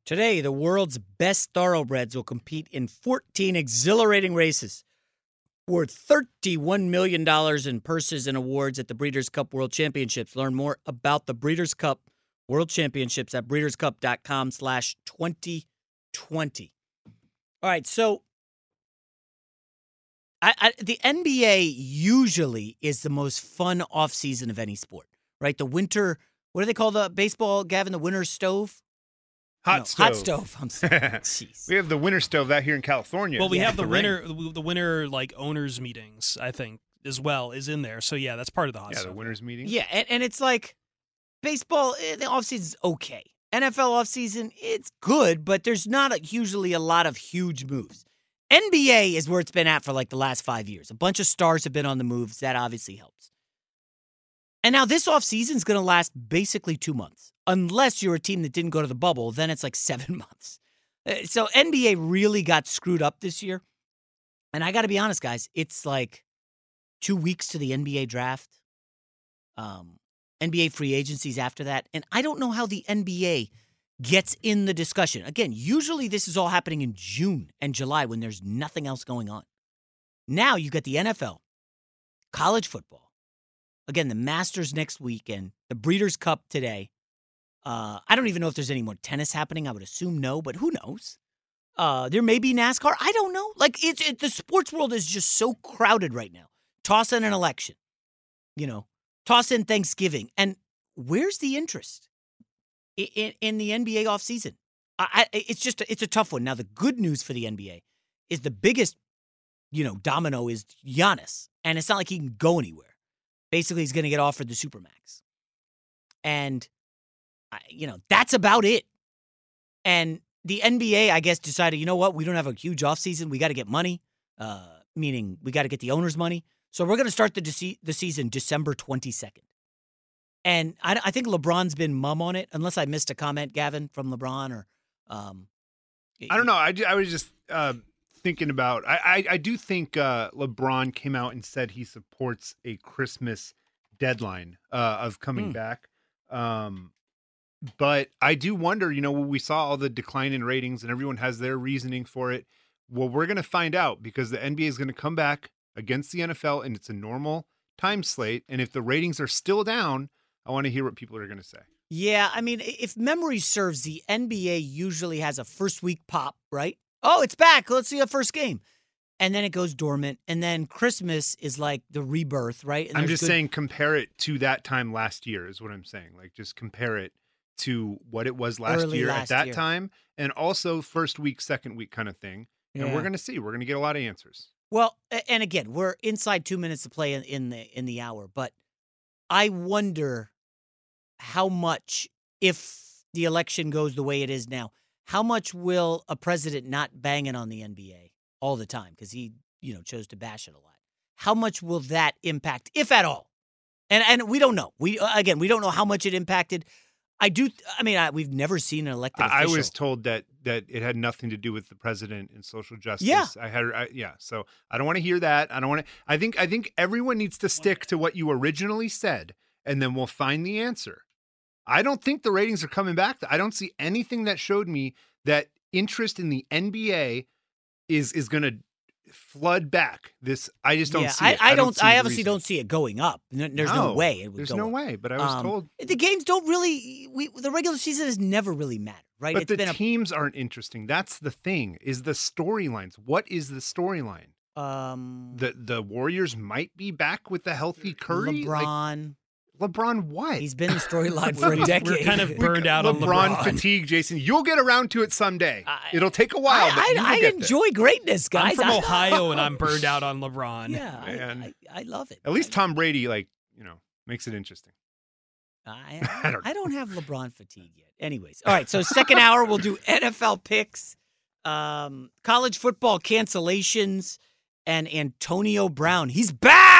Today, the world's best thoroughbreds will compete in 14 exhilarating races worth $31 million in purses and awards at the Breeders' Cup World Championships. Learn more about the Breeders' Cup World Championships at breederscup.com slash 2020. All right, so I, I, the NBA usually is the most fun offseason of any sport, right? The winter, what do they call the baseball, Gavin? The winter stove? Hot No, stove. hot stove. I'm sorry. Jeez. we have the winter stove out here in California. Well, we have the winter, the winter like owners meetings. I think as well is in there. So yeah, that's part of the hot Yeah, the stove. winners meeting. Yeah, and, and it's like baseball, eh, the offseason's okay. NFL offseason, it's good, but there's not a, usually a lot of huge moves. NBA is where it's been at for like the last five years. A bunch of stars have been on the moves. That obviously helps. And now this offseason is going to last basically two months. Unless you're a team that didn't go to the bubble, then it's like seven months. Uh, So NBA really got screwed up this year. And I got to be honest, guys, it's like two weeks to the NBA draft. Um, NBA free agencies after that. And I don't know how the NBA gets in the discussion. Again, usually this is all happening in June and July when there's nothing else going on. Now you got the NFL, college football. Again, the Masters next weekend, the Breeders' Cup today. Uh, I don't even know if there's any more tennis happening. I would assume no, but who knows? Uh, there may be NASCAR. I don't know. Like it's it, the sports world is just so crowded right now. Toss in an election, you know, toss in Thanksgiving, and where's the interest in, in, in the NBA offseason? I, I, it's just it's a tough one. Now the good news for the NBA is the biggest, you know, domino is Giannis, and it's not like he can go anywhere. Basically, he's going to get offered the supermax, and you know that's about it. And the NBA, I guess, decided, you know what, we don't have a huge offseason. We got to get money, uh, meaning we got to get the owners' money. So we're going to start the dece- the season December twenty second. And I, I think LeBron's been mum on it, unless I missed a comment, Gavin, from LeBron or. Um, I don't know. I, I was just uh, thinking about. I, I I do think uh, LeBron came out and said he supports a Christmas deadline uh, of coming Hmm. back. Um, but I do wonder. You know, when we saw all the decline in ratings, and everyone has their reasoning for it. Well, we're going to find out because the NBA is going to come back against the NFL, and it's a normal time slate. And if the ratings are still down, I want to hear what people are going to say. Yeah, I mean, if memory serves, the NBA usually has a first week pop, right? Oh, it's back. Let's see a first game. And then it goes dormant. And then Christmas is like the rebirth, right? And I'm just good- saying, compare it to that time last year, is what I'm saying. Like, just compare it to what it was last Early year last at that year. time, and also first week, second week kind of thing. And we're going to see. We're going to get a lot of answers. Well, and again, we're inside two minutes to play in, in the in the hour, but I wonder how much, if the election goes the way it is now, how much will a president not banging on the NBA all the time because he you know, chose to bash it a lot. How much will that impact, if at all? And and we don't know. We again, we don't know how much it impacted. I do. I mean, I, we've never seen an elected. I, I was told that that it had nothing to do with the president and social justice. Yeah. I had. I, yeah. So I don't want to hear that. I don't want to. I think. I think everyone needs to stick to what you originally said, and then we'll find the answer. I don't think the ratings are coming back. I don't see anything that showed me that interest in the NBA is is going to flood back. This I just don't yeah, see. I, it. I, don't. see I obviously don't see it going up. There's no, No, way. It would there's no up. way, but I was Um, told. the games don't really. We the regular season has never really mattered, right? But it's the been a teams aren't interesting. That's the thing. Is the storylines? What is the storyline? um The the Warriors might be back with the healthy Curry. Like, LeBron. LeBron, what? He's been the storyline for a We're kind of burned out on LeBron, LeBron. fatigue, Jason. You'll get around to it someday. It'll take a while. but I, you I, I get there. enjoy greatness, guys. I'm from Ohio and I'm burned out on LeBron. Yeah, I, I, I love it. At least Tom Brady, like you know, makes it interesting. I, I I, don't I don't have LeBron fatigue yet. Anyways, all right. So second hour we'll do NFL picks, um, college football cancellations, and Antonio Brown. He's back.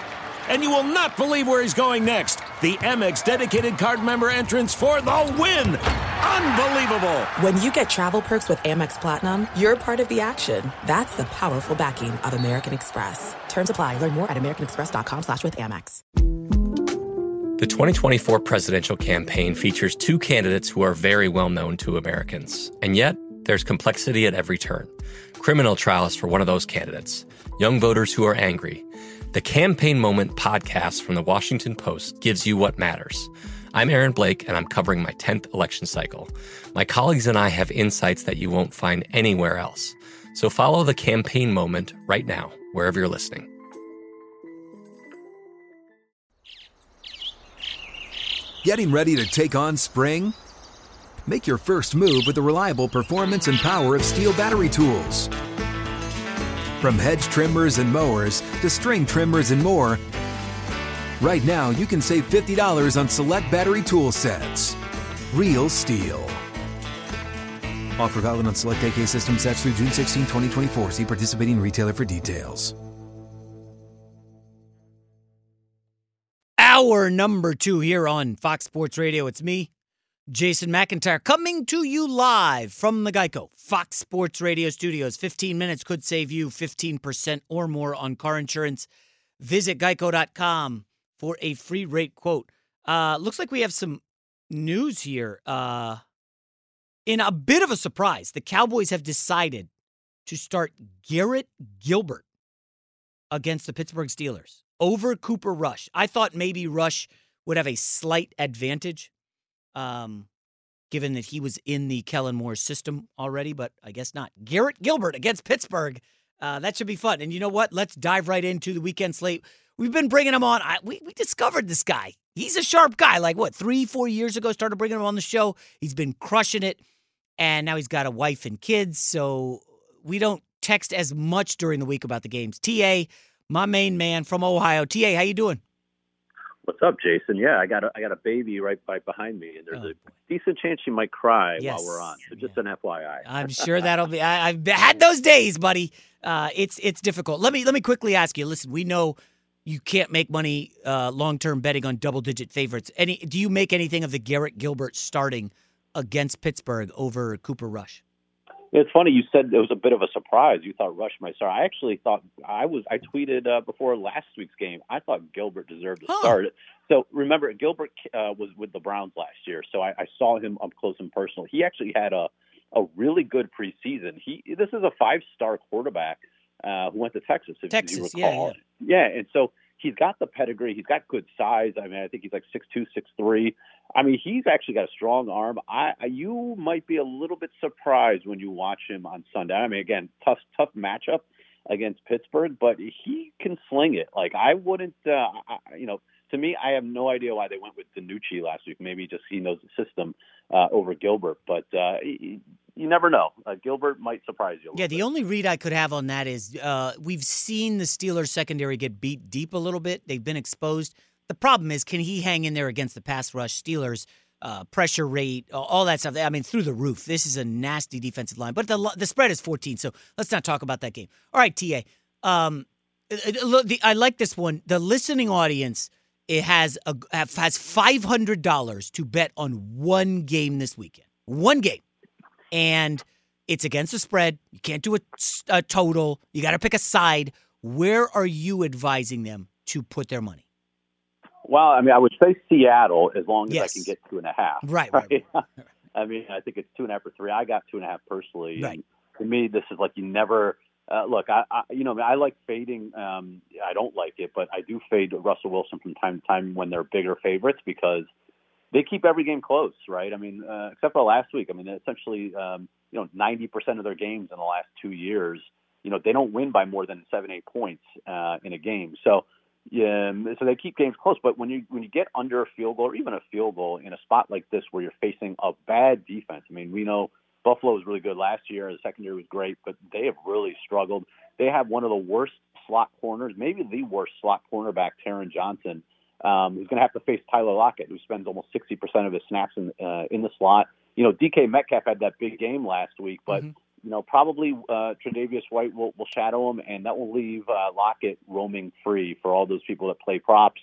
And you will not believe where he's going next. The Amex dedicated card member entrance for the win! Unbelievable! When you get travel perks with Amex Platinum, you're part of the action. That's the powerful backing of American Express. Terms apply. Learn more at americanexpress.com slash with Amex. The 2024 presidential campaign features two candidates who are very well known to Americans. And yet, there's complexity at every turn. Criminal trials for one of those candidates, young voters who are angry. The Campaign Moment podcast from the Washington Post gives you what matters. I'm Aaron Blake, and I'm covering my 10th election cycle. My colleagues and I have insights that you won't find anywhere else. So follow the Campaign Moment right now, wherever you're listening. Getting ready to take on spring? Make your first move with the reliable performance and power of STIHL battery tools. From hedge trimmers and mowers to string trimmers and more, right now you can save $50 on select battery tool sets. Real STIHL. Offer valid on select AK system sets through June 16, 2024. See participating retailer for details. Hour number two here on Fox Sports Radio. It's me, Jason McIntyre, coming to you live from the Geico Fox Sports Radio studios. 15 minutes could save you 15% or more on car insurance. Visit geico.com for a free rate quote. Uh, looks like we have some news here. Uh, in a bit of a surprise, the Cowboys have decided to start Garrett Gilbert against the Pittsburgh Steelers over Cooper Rush. I thought maybe Rush would have a slight advantage, um, given that he was in the Kellen Moore system already, but I guess not. Garrett Gilbert against Pittsburgh. Uh, that should be fun. And you know what? Let's dive right into the weekend slate. We've been bringing him on. I, we, we discovered this guy. He's a sharp guy. Like, what, three, four years ago, started bringing him on the show. He's been crushing it. And now he's got a wife and kids. So we don't text as much during the week about the games. TA, my main man from Ohio. TA, how you doing? What's up, Jason? Yeah, I got a, I got a baby right right behind me, and there's Oh, a decent chance she might cry Yes. while we're on. So just an FYI. I'm sure that'll be. I, I've had those days, buddy. Uh, it's it's difficult. Let me let me quickly ask you. Listen, we know you can't make money uh, long term betting on double digit favorites. Any? Do you make anything of the Garrett Gilbert starting against Pittsburgh over Cooper Rush? It's funny you said it was a bit of a surprise. You thought Rush might start. I actually thought I was. I tweeted uh, before last week's game. I thought Gilbert deserved to start. So remember, Gilbert uh, was with the Browns last year, so I, I saw him up close and personal. He actually had a a really good preseason. He this is a five star quarterback uh, who went to Texas. If Texas, you yeah, recall. yeah, and so he's got the pedigree. He's got good size. I mean, I think he's like six two, six three. I mean, he's actually got a strong arm. I you might be a little bit surprised when you watch him on Sunday. I mean, again, tough tough matchup against Pittsburgh, but he can sling it. Like I wouldn't, uh, I, you know, to me, I have no idea why they went with DiNucci last week. Maybe just he knows the system uh, over Gilbert, but uh, you, you never know. Uh, Gilbert might surprise you. Yeah, the only read I could have on that is uh, we've seen the Steelers secondary get beat deep a little bit. They've been exposed. The problem is, can he hang in there against the pass rush? Steelers uh, pressure rate, all that stuff. I mean, through the roof. This is a nasty defensive line, but the the spread is 14. So let's not talk about that game. All right, Ta. Um, uh, uh, the, I like this one. The listening audience it has a has five hundred dollars to bet on one game this weekend. One game and it's against the spread. You can't do a, a total. You got to pick a side. Where are you advising them to put their money? Well, I mean, I would say Seattle as long as Yes. I can get two and a half. Right, right, I mean, I think it's two and a half or three. I got two and a half personally. Right. And to me, this is like you never. Uh, look, I, I you know I like fading. Um, I don't like it, but I do fade Russell Wilson from time to time when they're bigger favorites because they keep every game close, right? I mean, uh, except for last week. I mean, essentially, um, you know, ninety percent of their games in the last two years, you know, they don't win by more than seven, eight points uh, in a game. So, yeah, so they keep games close. But when you when you get under a field goal or even a field goal in a spot like this where you're facing a bad defense, I mean, we know Buffalo was really good last year. The secondary was great, but they have really struggled. They have one of the worst slot corners, maybe the worst slot cornerback, Taron Johnson. Um, who's going to have to face Tyler Lockett, who spends almost 60% of his snaps in, uh, in the slot. You know, DK Metcalf had that big game last week, but you know, probably uh, Tre'Davious White will, will shadow him, and that will leave uh, Lockett roaming free for all those people that play props.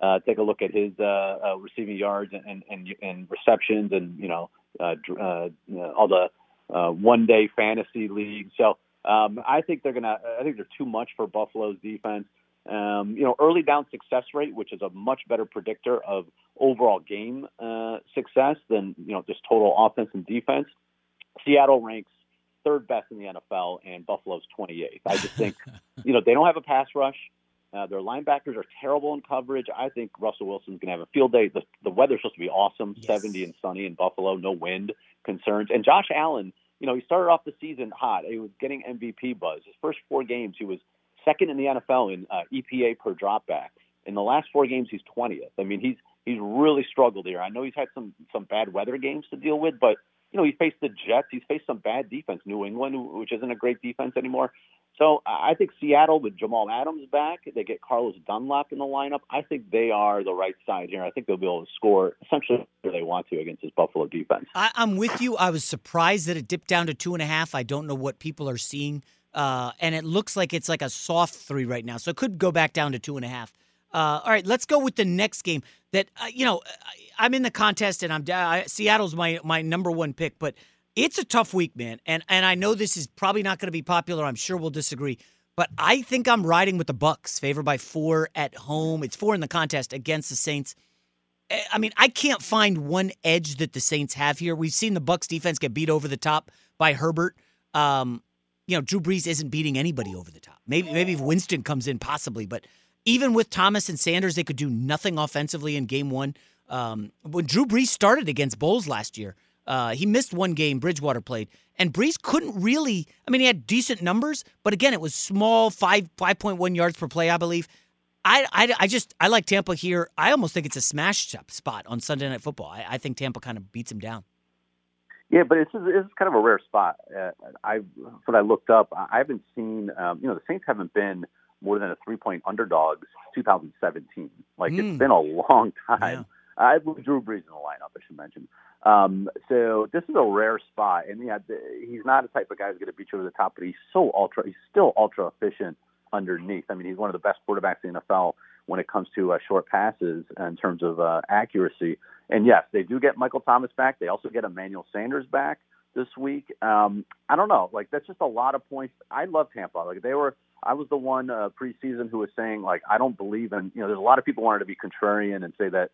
Uh, take a look at his uh, uh, receiving yards and, and and receptions, and you know, uh, uh, all the uh, one day fantasy league. So um, I think they're gonna. I think they're too much for Buffalo's defense. Um, you know, early down success rate, which is a much better predictor of overall game uh, success than you know just total offense and defense. Seattle ranks third best in the NFL, and Buffalo's 28th. I just think, you know, they don't have a pass rush. Uh, their linebackers are terrible in coverage. I think Russell Wilson's going to have a field day. The, the weather's supposed to be awesome, 70 and sunny in Buffalo, no wind concerns. And Josh Allen, you know, he started off the season hot. He was getting MVP buzz. His first four games, he was second in the NFL in uh, EPA per dropback. In the last four games, he's 20th. I mean, he's he's really struggled here. I know he's had some some bad weather games to deal with, but you know, he faced the Jets. He's faced some bad defense, New England, which isn't a great defense anymore. So I think Seattle with Jamal Adams back, they get Carlos Dunlap in the lineup. I think they are the right side here. I think they'll be able to score essentially where they want to against this Buffalo defense. I, I'm with you. I was surprised that it dipped down to two and a half. I don't know what people are seeing, uh, and it looks like it's like a soft three right now. So it could go back down to two and a half. Uh, all right, let's go with the next game. That uh, you know, I'm in the contest, and I'm Seattle's my my number one pick, but it's a tough week, man. And and I know this is probably not going to be popular. I'm sure we'll disagree, but I think I'm riding with the Bucs, favored by four at home. It's four in the contest against the Saints. Eh, I mean, I can't find one edge that the Saints have here. We've seen the Bucs defense get beat over the top by Herbert. Um, you know, Drew Brees isn't beating anybody over the top. Maybe maybe if Winston comes in, possibly, but even with Thomas and Sanders, they could do nothing offensively in Game One. Um, when Drew Brees started against Bulls last year, Uh, he missed one game. Bridgewater played, and Brees couldn't really. I mean, he had decent numbers, but again, it was small, five five point one yards per play, I believe. I, I, I just I like Tampa here. I almost think it's a smash spot on Sunday Night Football. I, I think Tampa kind of beats him down. Yeah, but it's it's kind of a rare spot. Uh, I what I looked up. I haven't seen. Um, you know, the Saints haven't been more than a three point underdog since 2017. Like Hmm. it's been a long time. I have Drew Brees in the lineup. I should mention. Um, so this is a rare spot, and yeah, the, he's not the type of guy who's going to beat you to the top, but he's so ultra. He's still ultra efficient underneath. I mean, he's one of the best quarterbacks in the NFL when it comes to uh, short passes in terms of uh, accuracy. And yes, they do get Michael Thomas back. They also get Emmanuel Sanders back this week. Um, I don't know. Like that's just a lot of points. I love Tampa. Like they were. I was the one uh, preseason who was saying like I don't believe in. You know, there's a lot of people wanted to be contrarian and say that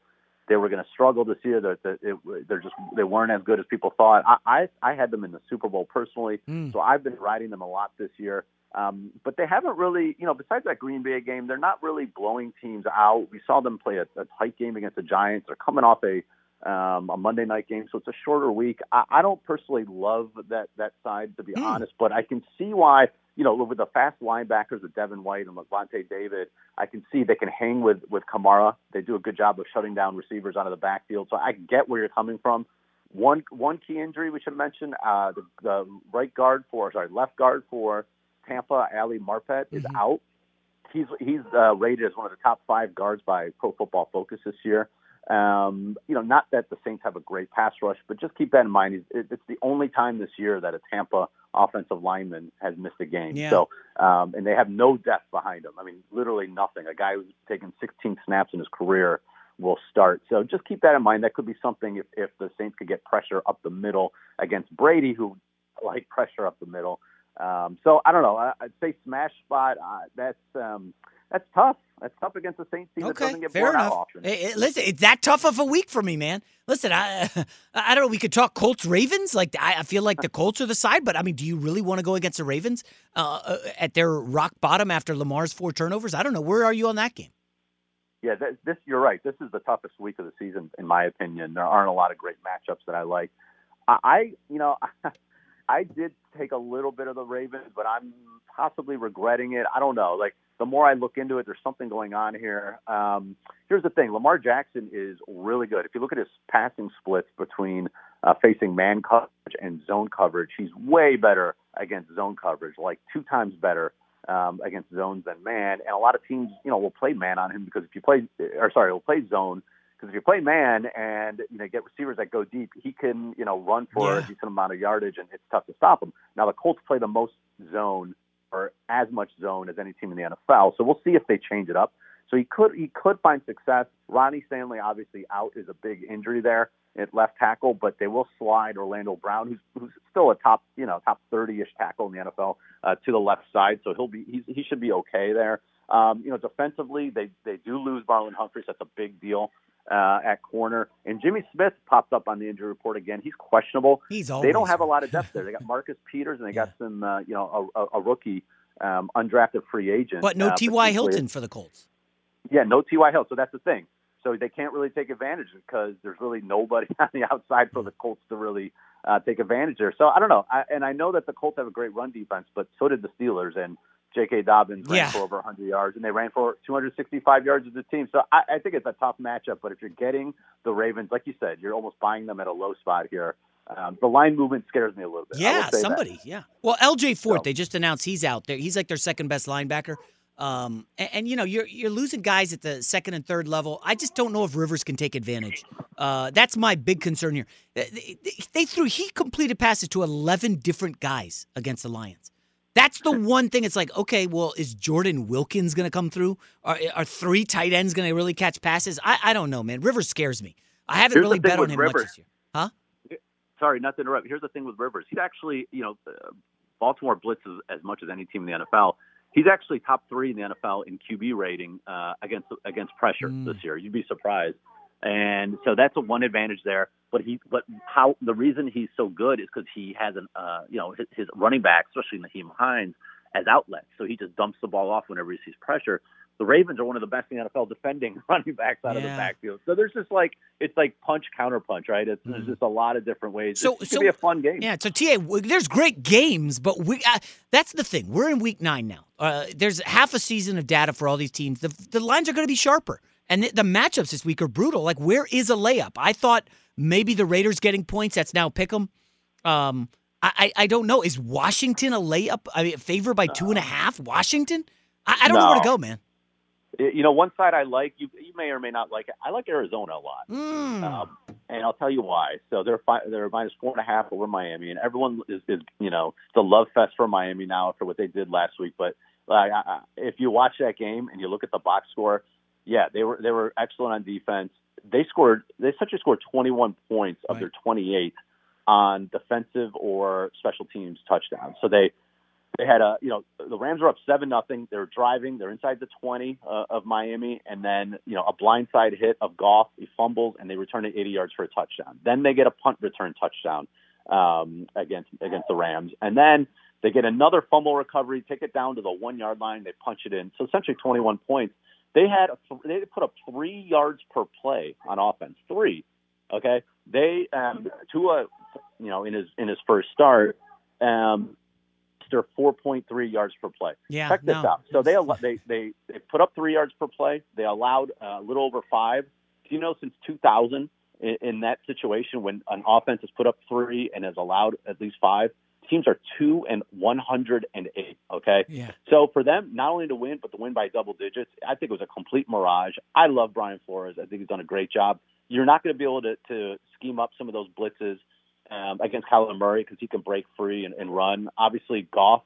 they were going to struggle this year. That, that it, they're just they weren't as good as people thought. I, I I had them in the Super Bowl personally, so I've been riding them a lot this year. Um, but they haven't really, you know, besides that Green Bay game, they're not really blowing teams out. We saw them play a, a tight game against the Giants. They're coming off a um, a Monday night game, so it's a shorter week. I, I don't personally love that that side, to be honest, but I can see why. You know, with the fast linebackers of Devin White and Lavonte David, I can see they can hang with with Kamara. They do a good job of shutting down receivers out of the backfield. So I get where you're coming from. One one key injury we should mention: uh, the, the right guard for sorry left guard for Tampa, Ali Marpet, is out. He's he's uh, rated as one of the top five guards by Pro Football Focus this year. Um, you know, not that the Saints have a great pass rush, but just keep that in mind. It, it's the only time this year that a Tampa offensive lineman has missed a game. Yeah. So, um, and they have no depth behind him. I mean, literally nothing. A guy who's taken 16 snaps in his career will start. So just keep that in mind. That could be something if, if the Saints could get pressure up the middle against Brady, who like pressure up the middle. Um, so I don't know. I, I'd say smash spot. Uh, that's um, that's tough. That's tough against the Saints team that Okay, doesn't get fair blown out enough. often. Hey, hey, listen, it's that tough of a week for me, man. Listen, I I don't know. We could talk Colts Ravens. Like I, I feel like the Colts are the side, but I mean, do you really want to go against the Ravens uh, uh, at their rock bottom after Lamar's four turnovers? I don't know. Where are you on that game? Yeah, th- this you're right. This is the toughest week of the season, in my opinion. There aren't a lot of great matchups that I like. I, I you know, I did take a little bit of the Ravens, but I'm possibly regretting it. I don't know. Like the more I look into it, there's something going on here. Um, here's the thing: Lamar Jackson is really good. If you look at his passing splits between uh, facing man coverage and zone coverage, he's way better against zone coverage, like two times better um, against zones than man. And a lot of teams, you know, will play man on him because if you play, or sorry, will play zone because if you play man and you know get receivers that go deep, he can you know run for a decent amount of yardage, and it's tough to stop him. Now the Colts play the most zone or as much zone as any team in the NFL, so we'll see if they change it up. So he could he could find success. Ronnie Stanley obviously out is a big injury there at left tackle, but they will slide Orlando Brown, who's who's still a top you know top thirty ish tackle in the NFL, uh, to the left side. So he'll be he's, he should be okay there. Um, you know, defensively they they do lose Marlon Humphreys. That's a big deal uh, at corner. And Jimmy Smith popped up on the injury report again. He's questionable. He's they don't have a lot of depth there. They got Marcus Peters and they got some uh, you know a, a, a rookie um, undrafted free agent. But no uh, T.Y. Hilton for the Colts. yeah, no T.Y. Hilton. So that's the thing. So they can't really take advantage because there's really nobody on the outside for the Colts to really uh, take advantage there. So I don't know. I, and I know that the Colts have a great run defense, but so did the Steelers. And J.K. Dobbins ran Yeah. for over 100 yards, and they ran for 265 yards as a team. So I, I think it's a tough matchup. But if you're getting the Ravens, like you said, you're almost buying them at a low spot here. Um, the line movement scares me a little bit. Yeah, say that. somebody. Yeah. Well, L.J. Fort, So- they just announced he's out there. He's like their second best linebacker. Um, and, and, you know you're you're losing guys at the second and third level. I just don't know if Rivers can take advantage. Uh, that's my big concern here. They, they- they threw he completed passes to eleven different guys against the Lions. That's the one thing. It's like, okay, well, is Jordan Wilkins going to come through? Are, are three tight ends going to really catch passes? I, I don't know, man. Rivers scares me. I haven't Here's really bet on him much Rivers. this year. Huh? sorry, not to interrupt. Here's the thing with Rivers. He's actually, you know, uh, Baltimore blitzes as much as any team in the NFL. He's actually top three in the NFL in QB rating uh, against against pressure this year. You'd be surprised. And so that's a one advantage there. But he, but how the reason he's so good is because he has an, uh, you know, his, his running back, especially Nyheim Hines, as outlets. So he just dumps the ball off whenever he sees pressure. the Ravens are one of the best in the NFL defending running backs out of the backfield. So there's just like it's like punch counter punch, right? It's, There's just a lot of different ways. So- it's so- be a fun game. Yeah, so TA, there's great games, but we uh, that's the thing. We're in week nine now. Uh, there's half a season of data for all these teams. The, the lines are going to be sharper, and the, the matchups this week are brutal. Like, where is a layup? I thought maybe the Raiders getting points. That's now pick 'em. Um, I, I don't know. Is Washington a layup? I mean, favored by two and a half. Washington. I, I don't know where to go, man. You know, one side I like. You you may or may not like it. I like Arizona a lot. Mm. Um, and I'll tell you why. So they're fi- they're minus four and a half over Miami, and everyone is, is you know it's a love fest for Miami now after what they did last week. But like, I, I, if you watch that game and you look at the box score, yeah, they were they were excellent on defense. They scored they essentially scored 21 points of their 28 on defensive or special teams touchdowns. So they they had a you know the Rams were up seven nothing. They're driving. They're inside the twenty uh, of Miami, and then you know a blindside hit of Goff. He fumbles, and they return it eighty yards for a touchdown. Then they get a punt return touchdown um, against against the Rams, and then they get another fumble recovery, take it down to the one yard line. They punch it in. So essentially twenty one points. They had a, they put up three yards per play on offense. Three. Okay. They um, Tua, you know, in his in his first start. Um, they're 4.3 yards per play. Yeah, Check this no. out. So they they they they put up three yards per play. They allowed uh, a little over five. Do you know since 2000 in, in that situation when an offense has put up three and has allowed at least five, teams are two and 108. Okay. Yeah. So for them, not only to win, but to win by double digits, I think it was a complete mirage. I love Brian Flores. I think he's done a great job. You're not going to be able to, to scheme up some of those blitzes um, against Kyler Murray because he can break free and, and run. Obviously, Goff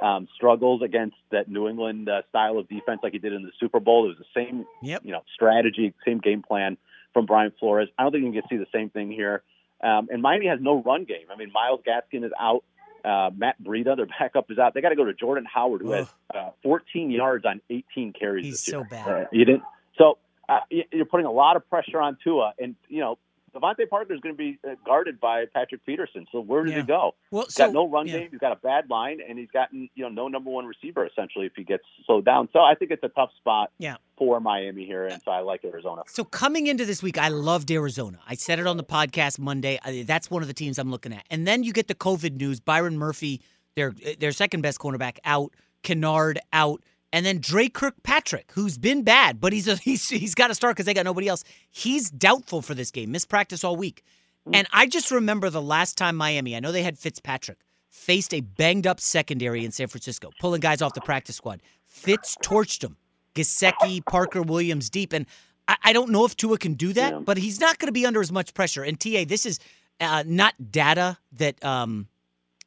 um, struggles against that New England uh, style of defense like he did in the Super Bowl. It was the same, yep. you know, strategy, same game plan from Brian Flores. I don't think you can see the same thing here. Um, and Miami has no run game. I mean, Myles Gaskin is out. Uh, Matt Breida, their backup, is out. They got to go to Jordan Howard, who has uh, 14 yards on 18 carries. He's this year. so bad. Uh, you didn't. So uh, you're putting a lot of pressure on Tua, and you know DeVante Parker is going to be uh, guarded by Patrick Peterson. So where does Yeah. he go? Well, he's so- got no run yeah. game. He's got a bad line, and he's gotten you know no number one receiver essentially if he gets slowed down. So I think it's a tough spot Yeah. for Miami here, and so I like Arizona. So coming into this week, I loved Arizona. I said it on the podcast Monday. That's one of the teams I'm looking at. And then you get the COVID news: Byron Murphy, their their second best cornerback, out. Kennard out. And then Dre Kirkpatrick, who's been bad, but he's a, he's he's got to start because they got nobody else. He's doubtful for this game, missed practice all week. And I just remember the last time Miami, I know they had Fitzpatrick, faced a banged up secondary in San Francisco, pulling guys off the practice squad. Fitz torched him. Gesicki, Parker Williams deep. And I, I don't know if Tua can do that, but he's not going to be under as much pressure. And TA, this is uh, not data that um,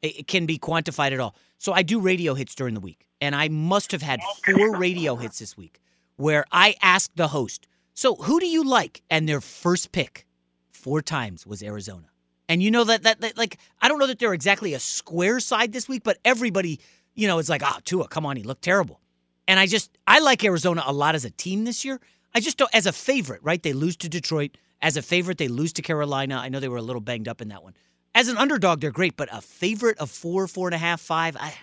it, it can be quantified at all. So I do radio hits during the week, and I must have had four radio hits this week where I asked the host, "So who do you like?" And their first pick, four times, was Arizona. And you know that that, that like I don't know that they're exactly a square side this week, but everybody, you know, is like, "Ah, Tua, come on, he looked terrible." And I just I like Arizona a lot as a team this year. I just don't as a favorite, right? They lose to Detroit. As a favorite, they lose to Carolina. I know they were a little banged up in that one. As an underdog, they're great, but a favorite of four, four and a half, five, I,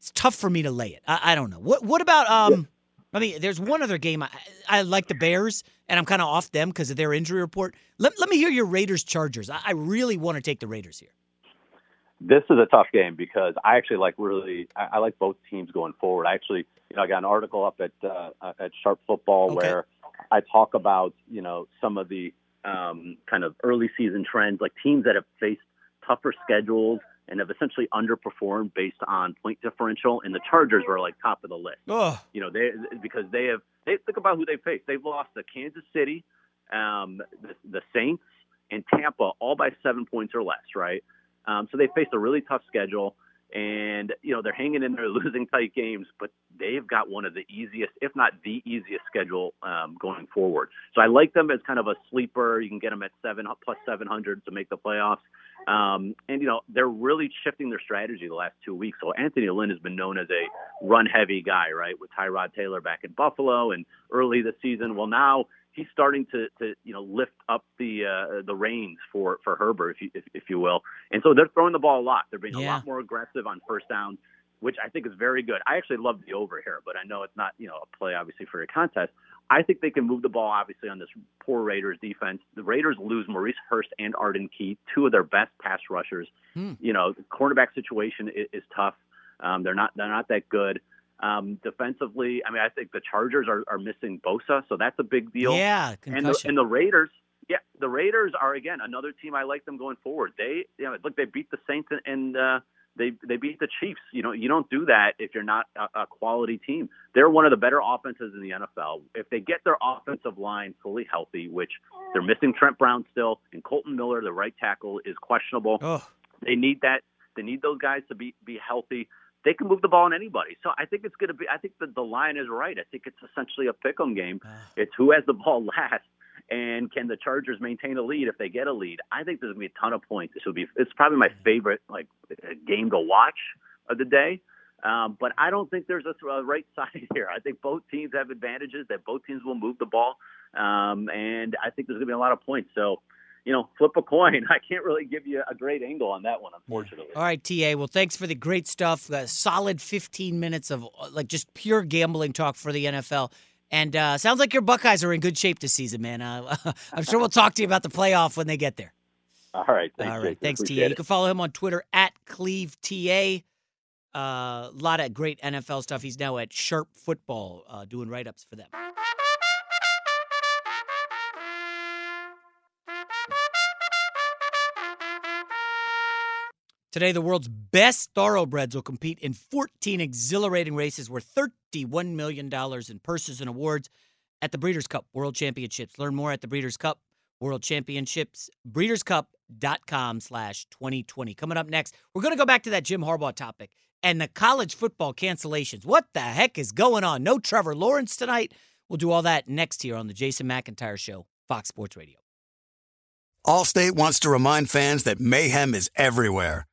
it's tough for me to lay it. I, I don't know. What what about um? I mean, there's one other game I, I like the Bears, and I'm kind of off them because of their injury report. Let, let me hear your Raiders Chargers. I, I really want to take the Raiders here. This is a tough game because I actually like really I, I like both teams going forward. I actually you know I got an article up at uh, at Sharp Football Okay. where I talk about you know some of the um, kind of early season trends, like teams that have faced tougher schedules and have essentially underperformed based on point differential, and the Chargers were like top of the list. Oh, You know, they because they have they think about who they faced. They've lost to Kansas City, um, the, the Saints, and Tampa, all by seven points or less, right? Um, so they faced a really tough schedule, and you know they're hanging in there, losing tight games, but they've got one of the easiest, if not the easiest, schedule um, going forward. So I like them as kind of a sleeper. You can get them at seven plus seven hundred to make the playoffs. Um, and you know they're really shifting their strategy the last two weeks. So Anthony Lynn has been known as a run-heavy guy, right? With Tyrod Taylor back in Buffalo and early this season. Well, now he's starting to, to you know lift up the uh, the reins for for Herbert, if you if, if you will. And so they're throwing the ball a lot. They're being a lot more aggressive on first down. which I think is very good. I actually love the over here, but I know it's not, you know, a play obviously for a contest. I think they can move the ball obviously on this poor Raiders defense. The Raiders lose Maurice Hurst and Arden Key, two of their best pass rushers. Hmm. You know, the cornerback situation is, is tough. Um, they're not they're not that good. Um, defensively, I mean, I think the Chargers are, are missing Bosa, so that's a big deal. Yeah, and the, concussion. and the Raiders, yeah, the Raiders are again another team I like them going forward. They, you know, look, they beat the Saints and, and uh, they they beat the Chiefs. You know, you don't do that if you're not a, a quality team. They're one of the better offenses in the NFL. If they get their offensive line fully healthy, which they're missing Trent Brown still, and Kolton Miller, the right tackle, is questionable. They need that. They need those guys to be be healthy. They can move the ball on anybody. So I think it's going to be. I think that the line is right. I think it's essentially a pick'em game. It's who has the ball last, and can the Chargers maintain a lead if they get a lead? I think there's going to be a ton of points. This will be. It's probably my favorite like game to watch of the day. Um, but I don't think there's a, a right side here. I think both teams have advantages. That both teams will move the ball, um, and I think there's going to be a lot of points. So you know, flip a coin. I can't really give you a great angle on that one, unfortunately. All right, TA. Well, thanks for the great stuff. Solid 15 minutes of like just pure gambling talk for the NFL. And uh, sounds like your Buckeyes are in good shape this season, man. Uh, I'm sure we'll talk to you about the playoff when they get there. All right. Thanks, All right. Jason. Thanks, TA. Appreciate You can follow him on Twitter at Cleve TA. A uh, lot of great NFL stuff. He's now at Sharp Football uh, doing write ups for them. Today, the world's best thoroughbreds will compete in 14 exhilarating races worth $31 million in purses and awards at the Breeders' Cup World Championships. Learn more at the Breeders' Cup World Championships, breederscup.com slash 2020. Coming up next, we're going to go back to that Jim Harbaugh topic and the college football cancellations. What the heck is going on? No Trevor Lawrence tonight. We'll do all that next here on the Jason McIntyre Show, Fox Sports Radio. Allstate wants to remind fans that mayhem is everywhere,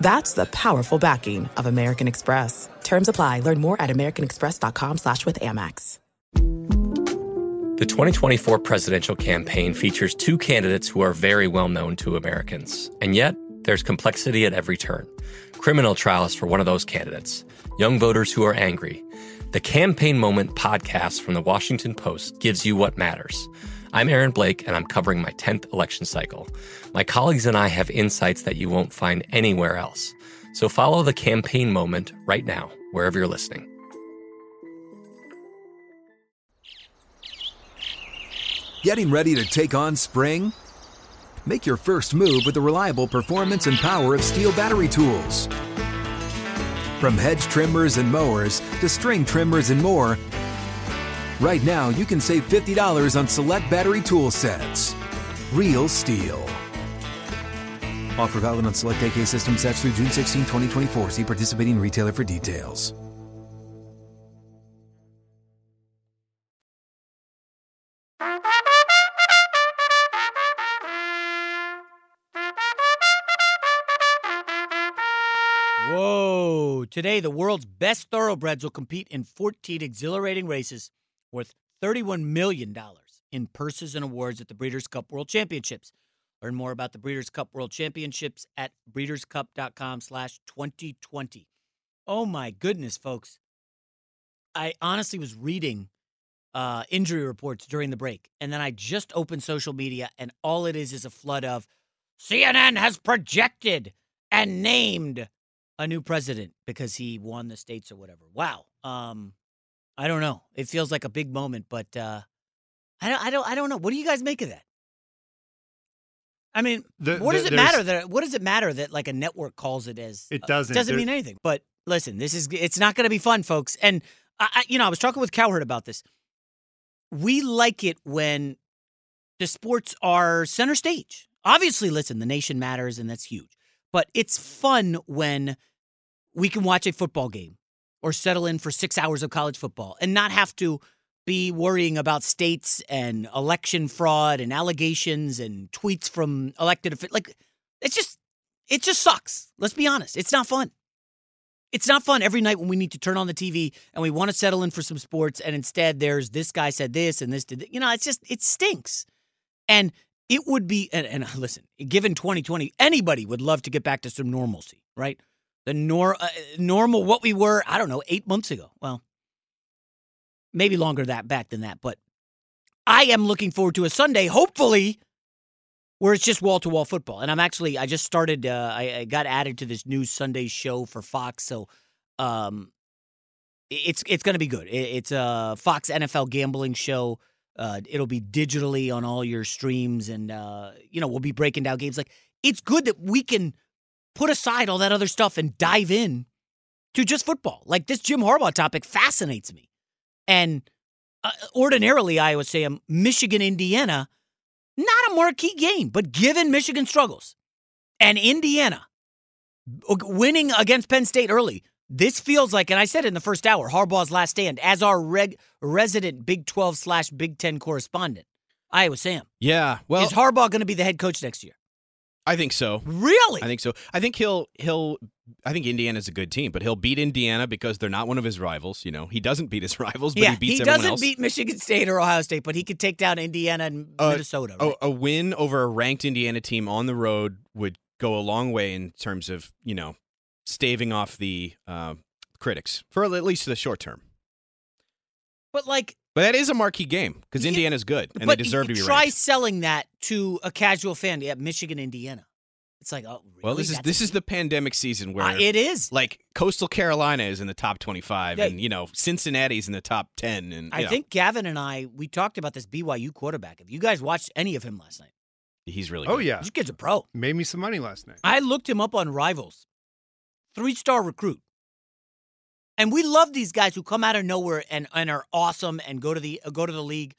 That's the powerful backing of American Express. Terms apply. Learn more at americanexpress.com slash with Amex. The 2024 presidential campaign features two candidates who are very well known to Americans. And yet, there's complexity at every turn. Criminal trials for one of those candidates, young voters who are angry. The Campaign Moment podcast from the Washington Post gives you what matters. I'm Aaron Blake, and I'm covering my 10th election cycle. My colleagues and I have insights that you won't find anywhere else. So follow the Campaign Moment right now, wherever you're listening. Getting ready to take on spring? Make your first move with the reliable performance and power of STIHL battery tools. From hedge trimmers and mowers to string trimmers and more, right now you can save $50 on select battery tool sets. Real STIHL. Offer valid on select AK system sets through June 16, 2024. See participating retailer for details. Whoa. Today, the world's best thoroughbreds will compete in 14 exhilarating races worth $31 million in purses and awards at the Breeders' Cup World Championships. Learn more about the Breeders' Cup World Championships at breederscup.com slash 2020. Oh my goodness, folks. I honestly was reading uh, injury reports during the break, and then I just opened social media, and all it is is a flood of CNN has projected and named a new president because he won the states or whatever. Wow. Um, I don't know. It feels like a big moment, but uh, I don't. I don't. I don't know. What do you guys make of that? I mean, The- what the- does it matter that what does it matter that like a network calls it as? It uh, doesn't. doesn't mean anything. But listen, this is it's not going to be fun, folks. And I, I, you know, I was talking with Cowherd about this. We like it when the sports are center stage. Obviously, listen, the nation matters, and that's huge. But it's fun when we can watch a football game or settle in for six hours of college football and not have to be worrying about states and election fraud and allegations and tweets from elected officials. Like, it's just, it just sucks. Let's be honest. It's not fun. It's not fun every night when we need to turn on the TV and we want to settle in for some sports, and instead there's this guy said this and this did. You know, it's just it stinks. And it would be, and, and listen, given 2020, anybody would love to get back to some normalcy, right? The nor uh, normal what we were, I don't know, eight months ago. Well, maybe longer that back than that, but I am looking forward to a Sunday, hopefully, where it's just wall to wall football. And I'm actually, I just started, uh, I, I got added to this new Sunday show for Fox, so um, it's it's going to be good. It, it's a Fox NFL gambling show. Uh, it'll be digitally on all your streams, and uh, you know we'll be breaking down games. Like it's good that we can put aside all that other stuff and dive in to just football. Like this Jim Harbaugh topic fascinates me, and uh, ordinarily I would say um, Michigan Indiana, not a marquee game, but given Michigan struggles and Indiana winning against Penn State early. This feels like, and I said in the first hour, Harbaugh's last stand as our reg- resident Big 12 slash Big 10 correspondent. Iowa Sam. Yeah. Well, Is Harbaugh going to be the head coach next year? I think so. Really? I think so. I think he'll he'll I think Indiana's a good team, but he'll beat Indiana because they're not one of his rivals. You know, he doesn't beat his rivals, but yeah, he beats everyone doesn't else. beat Michigan State or Ohio State, but he could take down Indiana and Uh, Minnesota. a- A, win over a ranked Indiana team on the road would go a long way in terms of you know staving off the uh, critics for at least the short term. But like, But that is a marquee game because Indiana's good and but they deserve to be right. try ranked. selling that to a casual fan at Michigan, Indiana. It's like, oh, really? Well, this is That's this is the pandemic season where Uh, it is. like Coastal Carolina is in the top twenty-five, Yeah. and you know Cincinnati's in the top ten, and you I know, think Gavin and I we talked about this BYU quarterback. Have you guys watched any of him last night? he's really. Oh good. yeah, This kid's a pro. made me some money last night. I looked him up on Rivals. Three star recruit. And we love these guys who come out of nowhere and, and are awesome and go to the go to the league.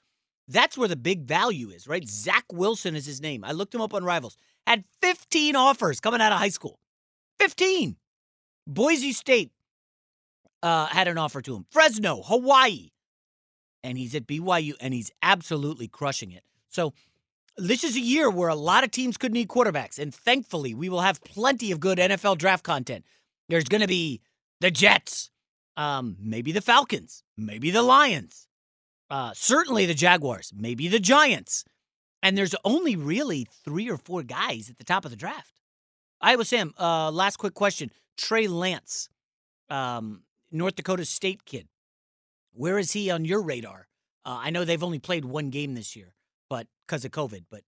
That's where the big value is, right? Zach Wilson is his name. I looked him up on Rivals. Had 15 offers coming out of high school. 15. Boise State uh, had an offer to him. Fresno, Hawaii. And he's at BYU and he's absolutely crushing it. So this is a year where a lot of teams could need quarterbacks, and thankfully, we will have plenty of good NFL draft content. There's going to be the Jets, um, maybe the Falcons, maybe the Lions, uh, certainly the Jaguars, maybe the Giants, and there's only really three or four guys at the top of the draft. Iowa Sam, uh, last quick question: Trey Lance, um, North Dakota State kid, where is he on your radar? Uh, I know they've only played one game this year but because of COVID. But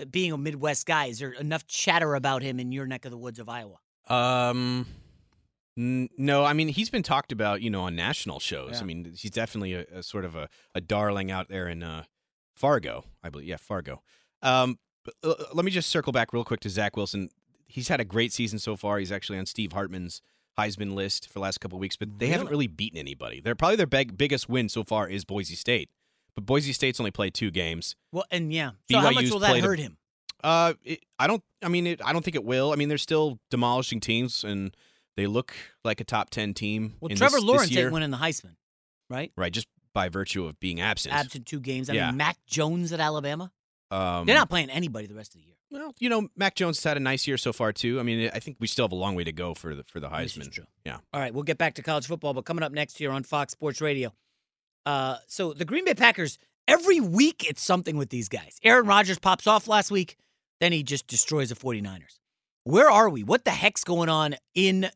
uh, being a Midwest guy, is there enough chatter about him in your neck of the woods of Iowa? Um, no, I mean he's been talked about, you know, on national shows. Yeah. I mean, he's definitely a, a sort of a, a darling out there in uh, Fargo, I believe. Yeah, Fargo. Um, but, uh, let me just circle back real quick to Zach Wilson. He's had a great season so far. He's actually on Steve Hartman's Heisman list for the last couple of weeks, but they haven't Really? really beaten anybody. They're probably their big, biggest win so far is Boise State, but Boise State's only played two games. Well, and yeah. So how much will that hurt him? Uh, it, I don't. I mean, it, I don't think it will. I mean, they're still demolishing teams, and they look like a top ten team. Well, in Trevor this, Lawrence this ain't winning the Heisman, right? right? Just by virtue of being absent. Absent two games. I Yeah. mean, Mac Jones at Alabama. Um, They're not playing anybody the rest of the year. Well, you know, Mac Jones has had a nice year so far too. I mean, I think we still have a long way to go for the for the Heisman. true. Yeah. All right, we'll get back to college football, but coming up next here on Fox Sports Radio. Uh, so the Green Bay Packers, every week it's something with these guys. Aaron Rodgers pops off last week, then he just destroys the 49ers. Where are we? What the heck's going on in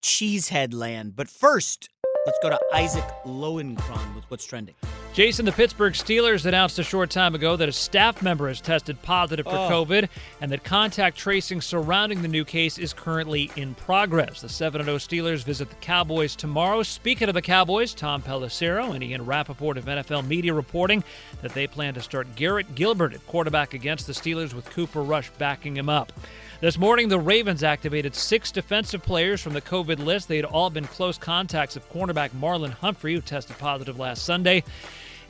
Cheesehead land? But first, let's go to Isaac Lowenkron with what's trending. Jason, the Pittsburgh Steelers announced a short time ago that a staff member has tested positive for Oh. COVID and that contact tracing surrounding the new case is currently in progress. The 7 0 Steelers visit the Cowboys tomorrow. Speaking of the Cowboys, Tom Pelissero and Ian Rapoport of NFL Media reporting that they plan to start Garrett Gilbert at quarterback against the Steelers with Cooper Rush backing him up. This morning, the Ravens activated six defensive players from the COVID list. They had all been close contacts of cornerback Marlon Humphrey, who tested positive last Sunday.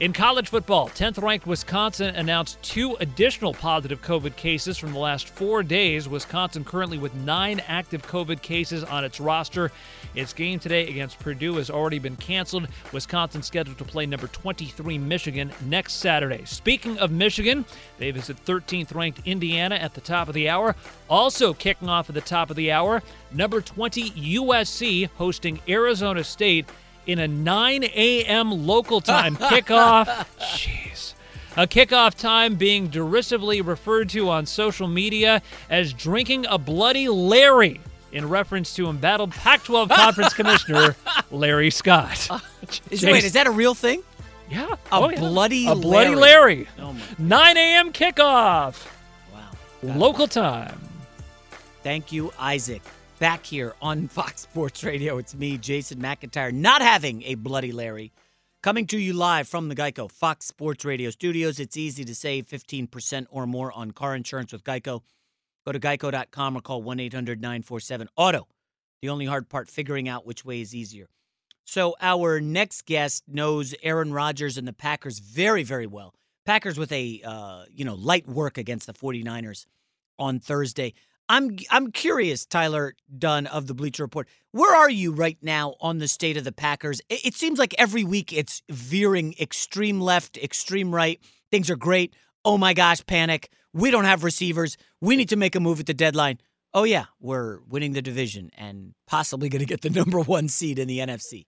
In college football, 10th ranked Wisconsin announced two additional positive COVID cases from the last four days. Wisconsin currently with nine active COVID cases on its roster. Its game today against Purdue has already been canceled. Wisconsin scheduled to play number 23 Michigan next Saturday. Speaking of Michigan, they visit 13th ranked Indiana at the top of the hour. Also kicking off at the top of the hour, number 20 USC hosting Arizona State in a 9 a.m. local time kickoff. Jeez. A kickoff time being derisively referred to on social media as drinking a bloody Larry in reference to embattled Pac 12 Conference Commissioner Larry Scott. Is, wait, is that a real thing? Yeah. A Oh, yeah. bloody A bloody Larry. Larry. Oh, my 9 a.m. kickoff. Wow. Local time. Thank you, Isaac. Back here on Fox Sports Radio, it's me, Jason McIntyre, not having a Bloody Larry. Coming to you live from the Geico Fox Sports Radio studios. It's easy to save 15% or more on car insurance with Geico. Go to geico.com or call 1 800 947 Auto. The only hard part, figuring out which way is easier. So, our next guest knows Aaron Rodgers and the Packers very, very well. Packers with a uh, you know light work against the 49ers on Thursday. I'm I'm curious, Tyler Dunne of the Bleacher Report. Where are you right now on the state of the Packers? It, it seems like every week it's veering extreme left, extreme right. Things are great. Oh my gosh, panic. We don't have receivers. We need to make a move at the deadline. Oh yeah, we're winning the division and possibly going to get the number one seed in the NFC.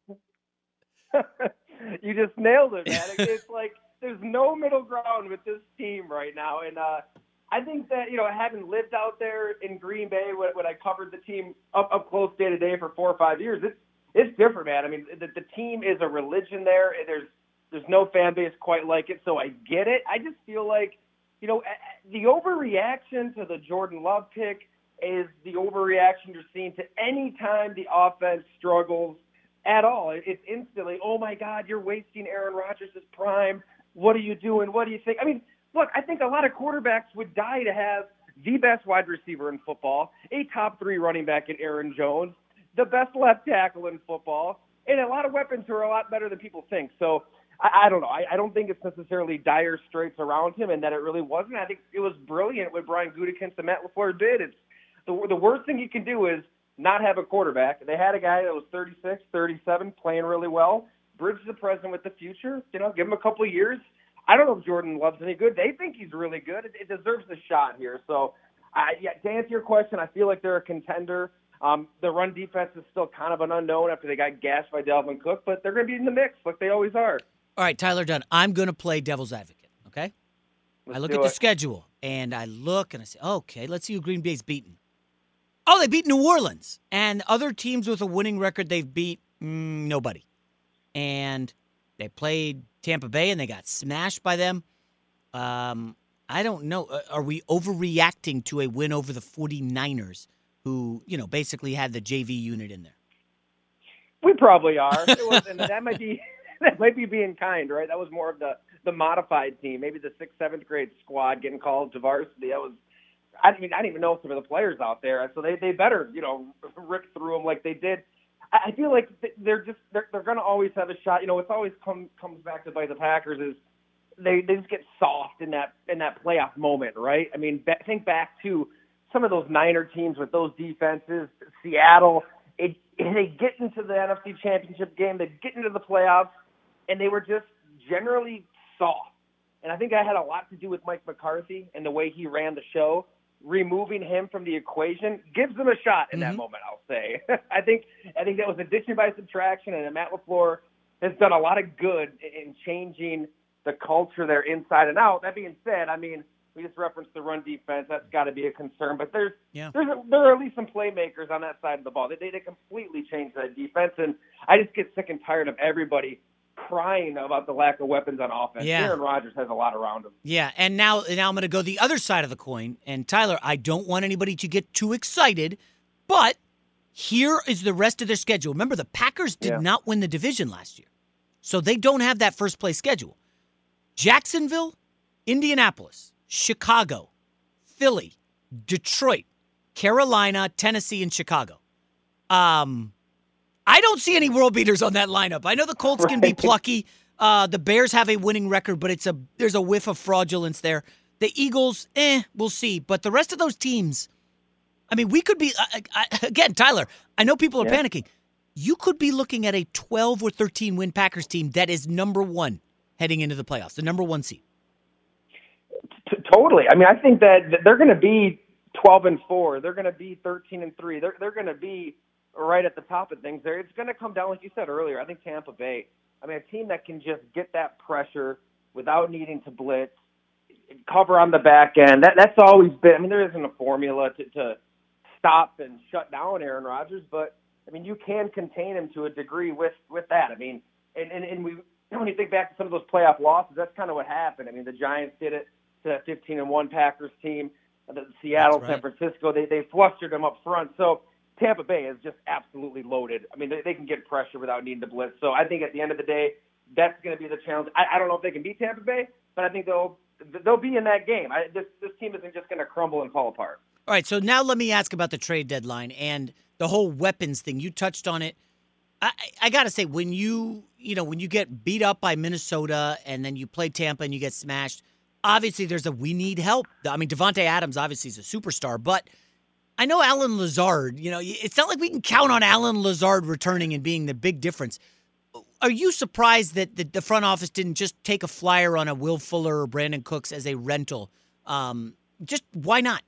you just nailed it, man. It's like there's no middle ground with this team right now, and uh, I think that you know, having lived out there in Green Bay when, when I covered the team up up close day to day for four or five years, it's it's different, man. I mean, the, the team is a religion there. There's there's no fan base quite like it, so I get it. I just feel like you know the overreaction to the Jordan Love pick is the overreaction you're seeing to any time the offense struggles at all. It's instantly, oh my God, you're wasting Aaron Rodgers' prime. What are you doing? What do you think? I mean, look, I think a lot of quarterbacks would die to have the best wide receiver in football, a top three running back in Aaron Jones, the best left tackle in football, and a lot of weapons who are a lot better than people think. So I, I don't know. I, I don't think it's necessarily dire straits around him, and that it really wasn't. I think it was brilliant what Brian Gutekunst and Matt LaFleur did. It's the the worst thing you can do is not have a quarterback. They had a guy that was 36, 37, playing really well. Bridge the present with the future. You know, give him a couple of years. I don't know if Jordan Love's any good. They think he's really good. It, it deserves a shot here. So, I, yeah, to answer your question, I feel like they're a contender. Um, the run defense is still kind of an unknown after they got gassed by Dalvin Cook, but they're going to be in the mix like they always are. All right, Tyler Dunne, I'm going to play devil's advocate, okay? Let's I look at the schedule and I look and I say, okay, let's see who Green Bay's beaten. Oh, they beat New Orleans. And other teams with a winning record, they've beat mm, nobody. And they played Tampa Bay and they got smashed by them. Um, I don't know. Uh, Are we overreacting to a win over the 49ers, who, you know, basically had the JV unit in there? We probably are. It that might be that might be being kind, right? That was more of the the modified team, maybe the sixth, seventh grade squad getting called to varsity. That was. I didn't, even, I didn't even know some of the players out there, so they they better you know rip through them like they did. I feel like they're just they're they're going to always have a shot. You know, it's always come comes back to bite the Packers is they they just get soft in that in that playoff moment, right? I mean, ba- think back to some of those Niner teams with those defenses, Seattle. It, they get into the NFC Championship game, they get into the playoffs, and they were just generally soft. And I think that had a lot to do with Mike McCarthy and the way he ran the show. Removing him from the equation gives them a shot in that mm-hmm. moment. I'll say. I think I think that was addition by subtraction, and Matt Lafleur has done a lot of good in changing the culture there inside and out. That being said, I mean we just referenced the run defense. That's got to be a concern. But there's Yeah. there's a, there are at least some playmakers on that side of the ball. They they, they completely changed that defense, and I just get sick and tired of everybody crying about the lack of weapons on offense. Yeah. Aaron Rodgers has a lot around him. Yeah, and now now I'm going to go the other side of the coin. And Tyler, I don't want anybody to get too excited, but here is the rest of their schedule. Remember, the Packers did Yeah. not win the division last year, so they don't have that first place schedule. Jacksonville, Indianapolis, Chicago, Philly, Detroit, Carolina, Tennessee, and Chicago. Um, I don't see any world beaters on that lineup. I know the Colts can be plucky. Uh, the Bears have a winning record, but it's a there's a whiff of fraudulence there. The Eagles, eh, we'll see. But the rest of those teams, I mean, we could be I, I, again, Tyler. I know people are Yeah. panicking. You could be looking at a 12 or 13 win Packers team that is number one heading into the playoffs, the number one seed. T- totally. I mean, I think that they're going to be 12 and 4. They're going to be 13 and 3. They're they're going to be right at the top of things there. It's going to come down like you said earlier. I think Tampa Bay. I mean, a team that can just get that pressure without needing to blitz, cover on the back end. That that's always been. I mean, there isn't a formula to to stop and shut down Aaron Rodgers, but I mean, you can contain him to a degree with with that. I mean, and and, and we when you think back to some of those playoff losses, that's kind of what happened. I mean, the Giants did it to that 15 and one Packers team. The Seattle, right. San Francisco, they they flustered them up front. So Tampa Bay is just absolutely loaded. I mean, they, they can get pressure without needing to blitz. So I think at the end of the day, that's going to be the challenge. I, I don't know if they can beat Tampa Bay, but I think they'll they'll be in that game. I, this this team isn't just going to crumble and fall apart. All right, so now let me ask about the trade deadline and the whole weapons thing. You touched on it. I, I- I got to say, when you you know when you get beat up by Minnesota and then you play Tampa and you get smashed, obviously there's a we need help. I mean, Davante Adams obviously is a superstar, but I know Allen Lazard. You know, it's not like we can count on Allen Lazard returning and being the big difference. Are you surprised that the, the front office didn't just take a flyer on a Will Fuller or Brandin Cooks as a rental? Um, just why not?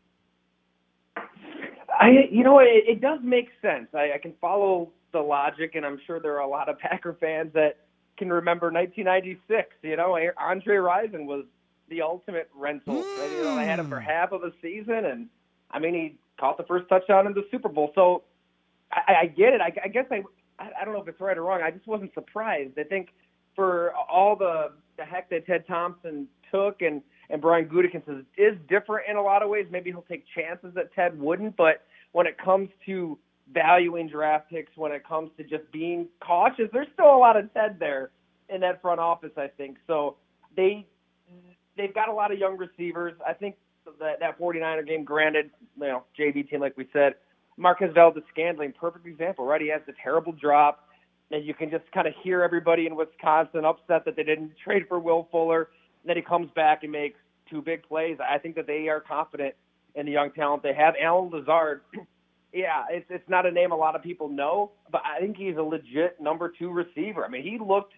I, you know, it, it does make sense. I, I can follow the logic, and I'm sure there are a lot of Packer fans that can remember 1996. You know, Andre Rison was the ultimate rental. You know, I had him for half of a season, and I mean, he caught the first touchdown in the Super Bowl. So I, I get it. I, I guess I, I don't know if it's right or wrong. I just wasn't surprised. I think for all the the heck that Ted Thompson took and and Brian Gutekunst is, is different in a lot of ways. Maybe he'll take chances that Ted wouldn't, but when it comes to valuing draft picks, when it comes to just being cautious, there's still a lot of Ted there in that front office. I think so. They they've got a lot of young receivers. I think that that 49er game, granted, you know, JV team like we said, Marquez Valdes-Scantling, perfect example, right? He has the terrible drop, and you can just kind of hear everybody in Wisconsin upset that they didn't trade for Will Fuller. And then he comes back and makes two big plays. I think that they are confident in the young talent they have. Allen Lazard, yeah, it's it's not a name a lot of people know, but I think he's a legit number two receiver. I mean, he looked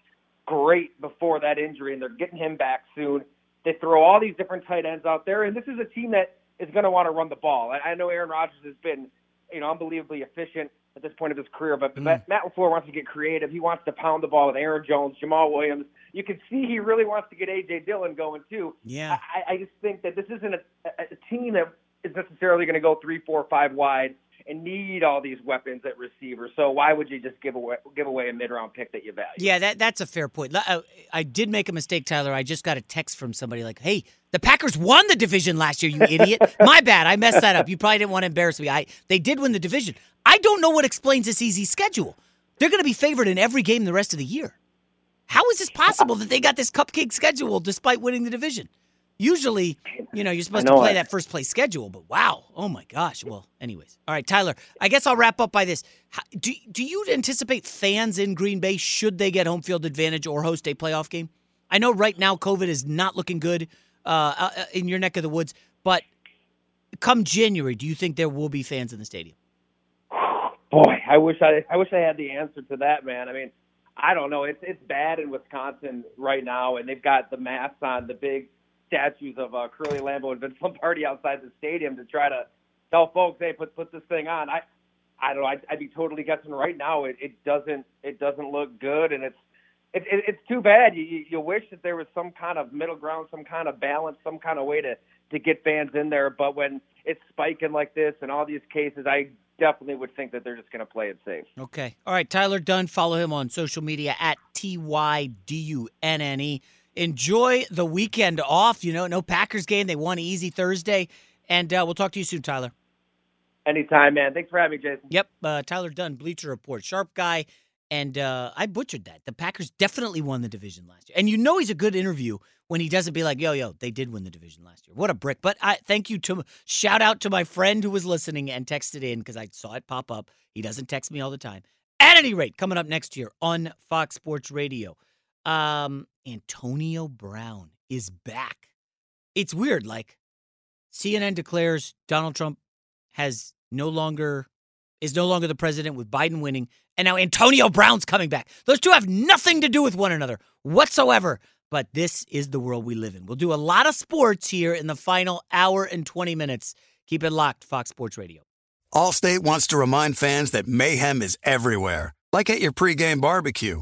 great before that injury, and they're getting him back soon. They throw all these different tight ends out there, and this is a team that is going to want to run the ball. I, I know Aaron Rodgers has been, you know, unbelievably efficient at this point of his career, but mm. Matt, Matt LaFleur wants to get creative. He wants to pound the ball with Aaron Jones, Jamaal Williams. You can see he really wants to get A.J. Dillon going, too. Yeah. I, I just think that this isn't a, a, a team that is necessarily going to go three, four, five wide and need all these weapons at receiver. So why would you just give away give away a mid round pick that you value? Yeah, that that's a fair point. I, uh, I did make a mistake, Tyler. I just got a text from somebody like, "Hey, the Packers won the division last year, you idiot." My bad. I messed that up. You probably didn't want to embarrass me. I they did win the division. I don't know what explains this easy schedule. They're going to be favored in every game the rest of the year. How is this possible that they got this cupcake schedule despite winning the division? Usually, you know, you're supposed I to play it. that first place schedule, but wow, oh my gosh. Well, anyways, all right, Tyler. I guess I'll wrap up by this. How, do do you anticipate fans in Green Bay should they get home field advantage or host a playoff game? I know right now COVID is not looking good uh, uh, in your neck of the woods, but come January, do you think there will be fans in the stadium? Boy, I wish I I wish I had the answer to that, man. I mean, I don't know. It's it's bad in Wisconsin right now, and they've got the masks on the big statues of uh, Curly Lambeau and Vince Lombardi outside the stadium to try to tell folks, hey, put put this thing on. I I don't know. I'd, I'd be totally guessing right now. It, it doesn't it doesn't look good, and it's it, it, it's too bad. You, you you wish that there was some kind of middle ground, some kind of balance, some kind of way to to get fans in there. But when it's spiking like this and all these cases, I definitely would think that they're just going to play it safe. Okay. All right. Tyler Dunne, follow him on social media at T Y D U N N E. Enjoy the weekend off. You know, no Packers game. They won easy Thursday. And uh, we'll talk to you soon, Tyler. Anytime, man. Thanks for having me, Jason. Yep. Uh, Tyler Dunne, Bleacher Report. Sharp guy. And uh, I butchered that. The Packers definitely won the division last year. And you know he's a good interview when he doesn't be like, yo, yo, they did win the division last year. What a brick. But I thank you to shout out to my friend who was listening and texted in because I saw it pop up. He doesn't text me all the time. At any rate, coming up next year on Fox Sports Radio, um, Antonio Brown is back. It's weird. Like CNN declares Donald Trump has no longer is no longer the president with Biden winning, and now Antonio Brown's coming back. Those two have nothing to do with one another whatsoever. But this is the world we live in. We'll do a lot of sports here in the final hour and 20 minutes. Keep it locked, Fox Sports Radio. Allstate wants to remind fans that mayhem is everywhere, like at your pregame barbecue.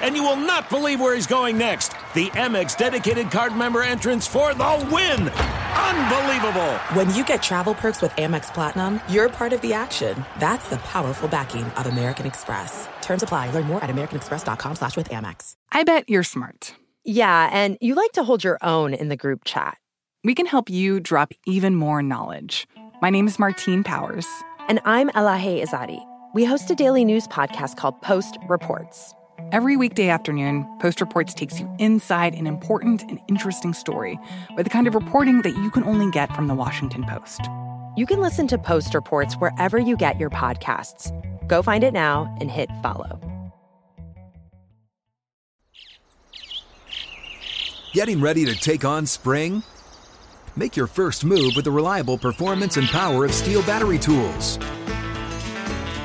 And you will not believe where he's going next. The Amex dedicated card member entrance for the win! Unbelievable! When you get travel perks with Amex Platinum, you're part of the action. That's the powerful backing of American Express. Terms apply. Learn more at americanexpress.com slash with Amex. I bet you're smart. Yeah, and you like to hold your own in the group chat. We can help you drop even more knowledge. My name is Martine Powers. And I'm Elahe Izadi. We host a daily news podcast called Post Reports. Every weekday afternoon, Post Reports takes you inside an important and interesting story with the kind of reporting that you can only get from the Washington Post. You can listen to Post Reports wherever you get your podcasts. Go find it now and hit follow. Getting ready to take on spring? Make your first move with the reliable performance and power of STIHL battery tools.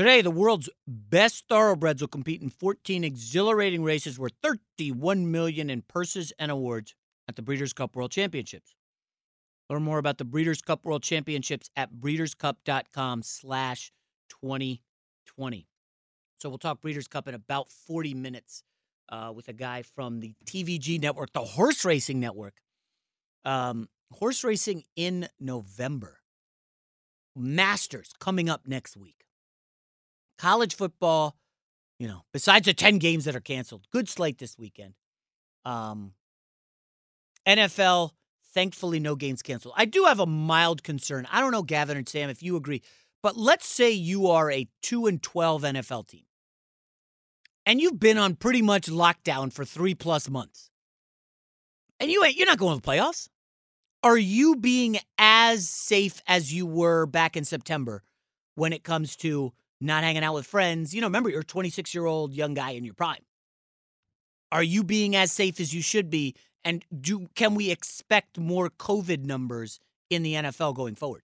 Today, the world's best thoroughbreds will compete in 14 exhilarating races worth 31 million in purses and awards at the Breeders' Cup World Championships. Learn more about the Breeders' Cup World Championships at breederscup.com slash 2020. So we'll talk Breeders' Cup in about 40 minutes uh, with a guy from the TVG network, the Horse Racing Network. Um, horse racing in November. Masters coming up next week. College football, you know, besides the 10 games that are canceled, good slate this weekend. Um, NFL, thankfully, no games canceled. I do have a mild concern. I don't know, Gavin and Sam, if you agree, but let's say you are a 2 and 12 NFL team and you've been on pretty much lockdown for three plus months. And you ain't you're not going to the playoffs. Are you being as safe as you were back in September when it comes to not hanging out with friends? You know, remember you're a 26 year old young guy in your prime. Are you being as safe as you should be? And do can we expect more COVID numbers in the NFL going forward?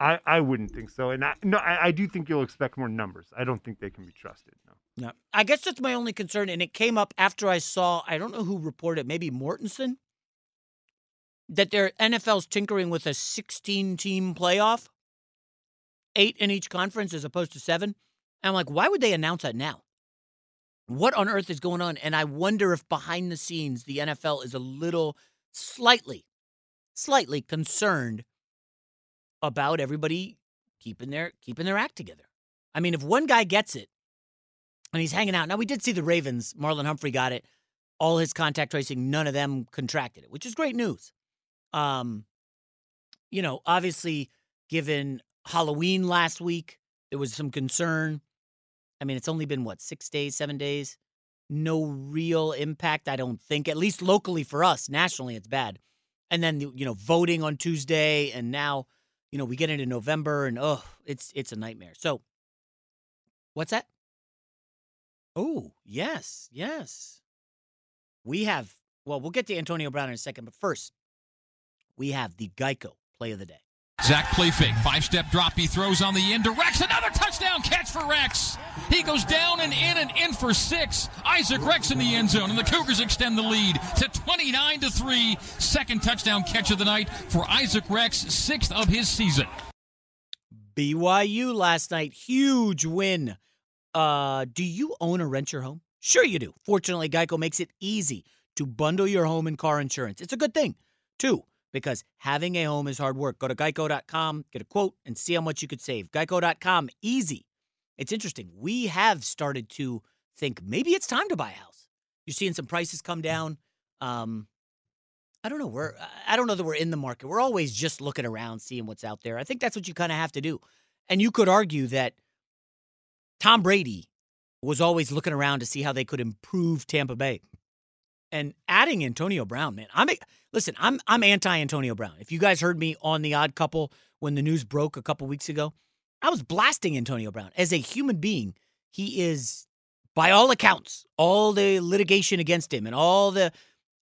I, I wouldn't think so, and I, no, I, I do think you'll expect more numbers. I don't think they can be trusted. No. No. I guess that's my only concern. And it came up after I saw, I don't know who reported, maybe Mortensen, that their NFL's tinkering with a 16 team playoff, eight in each conference as opposed to seven. And I'm like, why would they announce that now? What on earth is going on? And I wonder if behind the scenes, the NFL is a little slightly, slightly concerned about everybody keeping their keeping their act together. I mean, if one guy gets it and he's hanging out. Now we did see the Ravens. Marlon Humphrey got it. All his contact tracing, none of them contracted it, which is great news. Um, you know, obviously, given Halloween last week, there was some concern. I mean, it's only been what six days, seven days. No real impact, I don't think. At least locally for us, nationally, it's bad. And then you know, voting on Tuesday, and now you know we get into November, and oh, it's it's a nightmare. So, what's that? Oh, yes, yes. We have, well, we'll get to Antonio Brown in a second, but first, we have the Geico play of the day. Zach play fake, five step drop. He throws on the end to Rex. Another touchdown catch for Rex. He goes down and in and in for six. Isaac Rex in the end zone, and the Cougars extend the lead to 29 to 3. Second touchdown catch of the night for Isaac Rex, sixth of his season. BYU last night, huge win uh, do you own or rent your home? Sure, you do. Fortunately, Geico makes it easy to bundle your home and car insurance. It's a good thing, too, because having a home is hard work. Go to geico.com, get a quote, and see how much you could save. Geico.com, easy. It's interesting. We have started to think maybe it's time to buy a house. You're seeing some prices come down. Um, I don't know. We're I don't know that we're in the market. We're always just looking around, seeing what's out there. I think that's what you kind of have to do. And you could argue that Tom Brady was always looking around to see how they could improve Tampa Bay. And adding Antonio Brown, man, I'm listen, I'm I'm anti Antonio Brown. If you guys heard me on the Odd Couple when the news broke a couple weeks ago, I was blasting Antonio Brown as a human being. He is, by all accounts, all the litigation against him and all the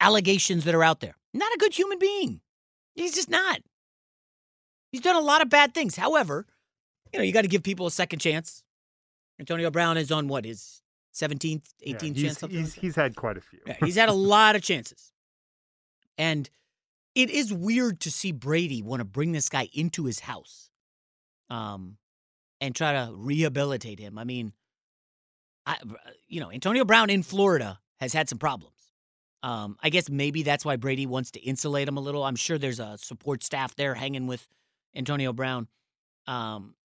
allegations that are out there, not a good human being. He's just not. He's done a lot of bad things. However, you know, you got to give people a second chance. Antonio Brown is on what his 17th, 18th yeah, he's, chance. He's, like he's had quite a few. yeah, he's had a lot of chances, and it is weird to see Brady want to bring this guy into his house, um, and try to rehabilitate him. I mean, I, you know, Antonio Brown in Florida has had some problems. Um, I guess maybe that's why Brady wants to insulate him a little. I'm sure there's a support staff there hanging with Antonio Brown. Um,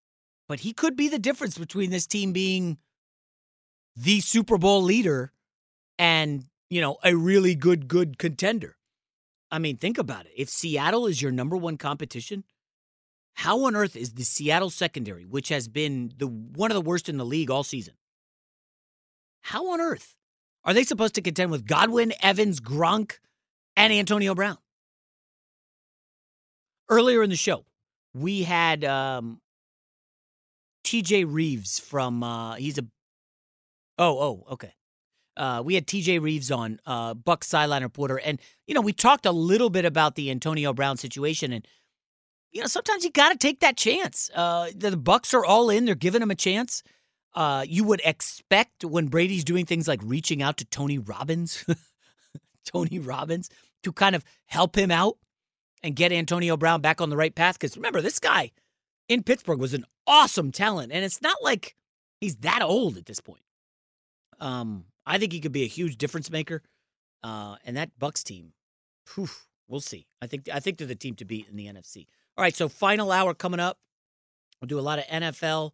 but he could be the difference between this team being the Super Bowl leader and, you know, a really good, good contender. I mean, think about it. If Seattle is your number one competition, how on earth is the Seattle secondary, which has been the one of the worst in the league all season? How on earth are they supposed to contend with Godwin, Evans, Gronk, and Antonio Brown? Earlier in the show, we had um, TJ Rives from uh he's a Oh, oh, okay. Uh we had TJ Rives on uh sideline reporter and you know, we talked a little bit about the Antonio Brown situation and you know, sometimes you got to take that chance. Uh the, the Bucs are all in, they're giving him a chance. Uh you would expect when Brady's doing things like reaching out to Tony Robbins, Tony Robbins to kind of help him out and get Antonio Brown back on the right path. Because remember, this guy in Pittsburgh was an awesome talent, and it's not like he's that old at this point. Um, I think he could be a huge difference maker. Uh, and that Bucs team, whew, we'll see. I think I think they're the team to beat in the NFC. All right, so final hour coming up. We'll do a lot of NFL.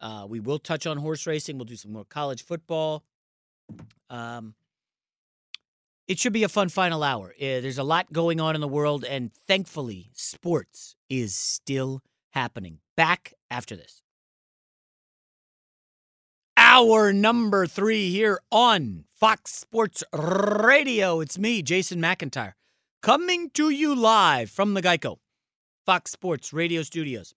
Uh, we will touch on horse racing. We'll do some more college football. Um, it should be a fun final hour. Uh, there's a lot going on in the world, and thankfully, sports is still happening. Back after this. Hour number three here on Fox Sports Radio. It's me, Jason McIntyre, coming to you live from the Geico Fox Sports Radio studios.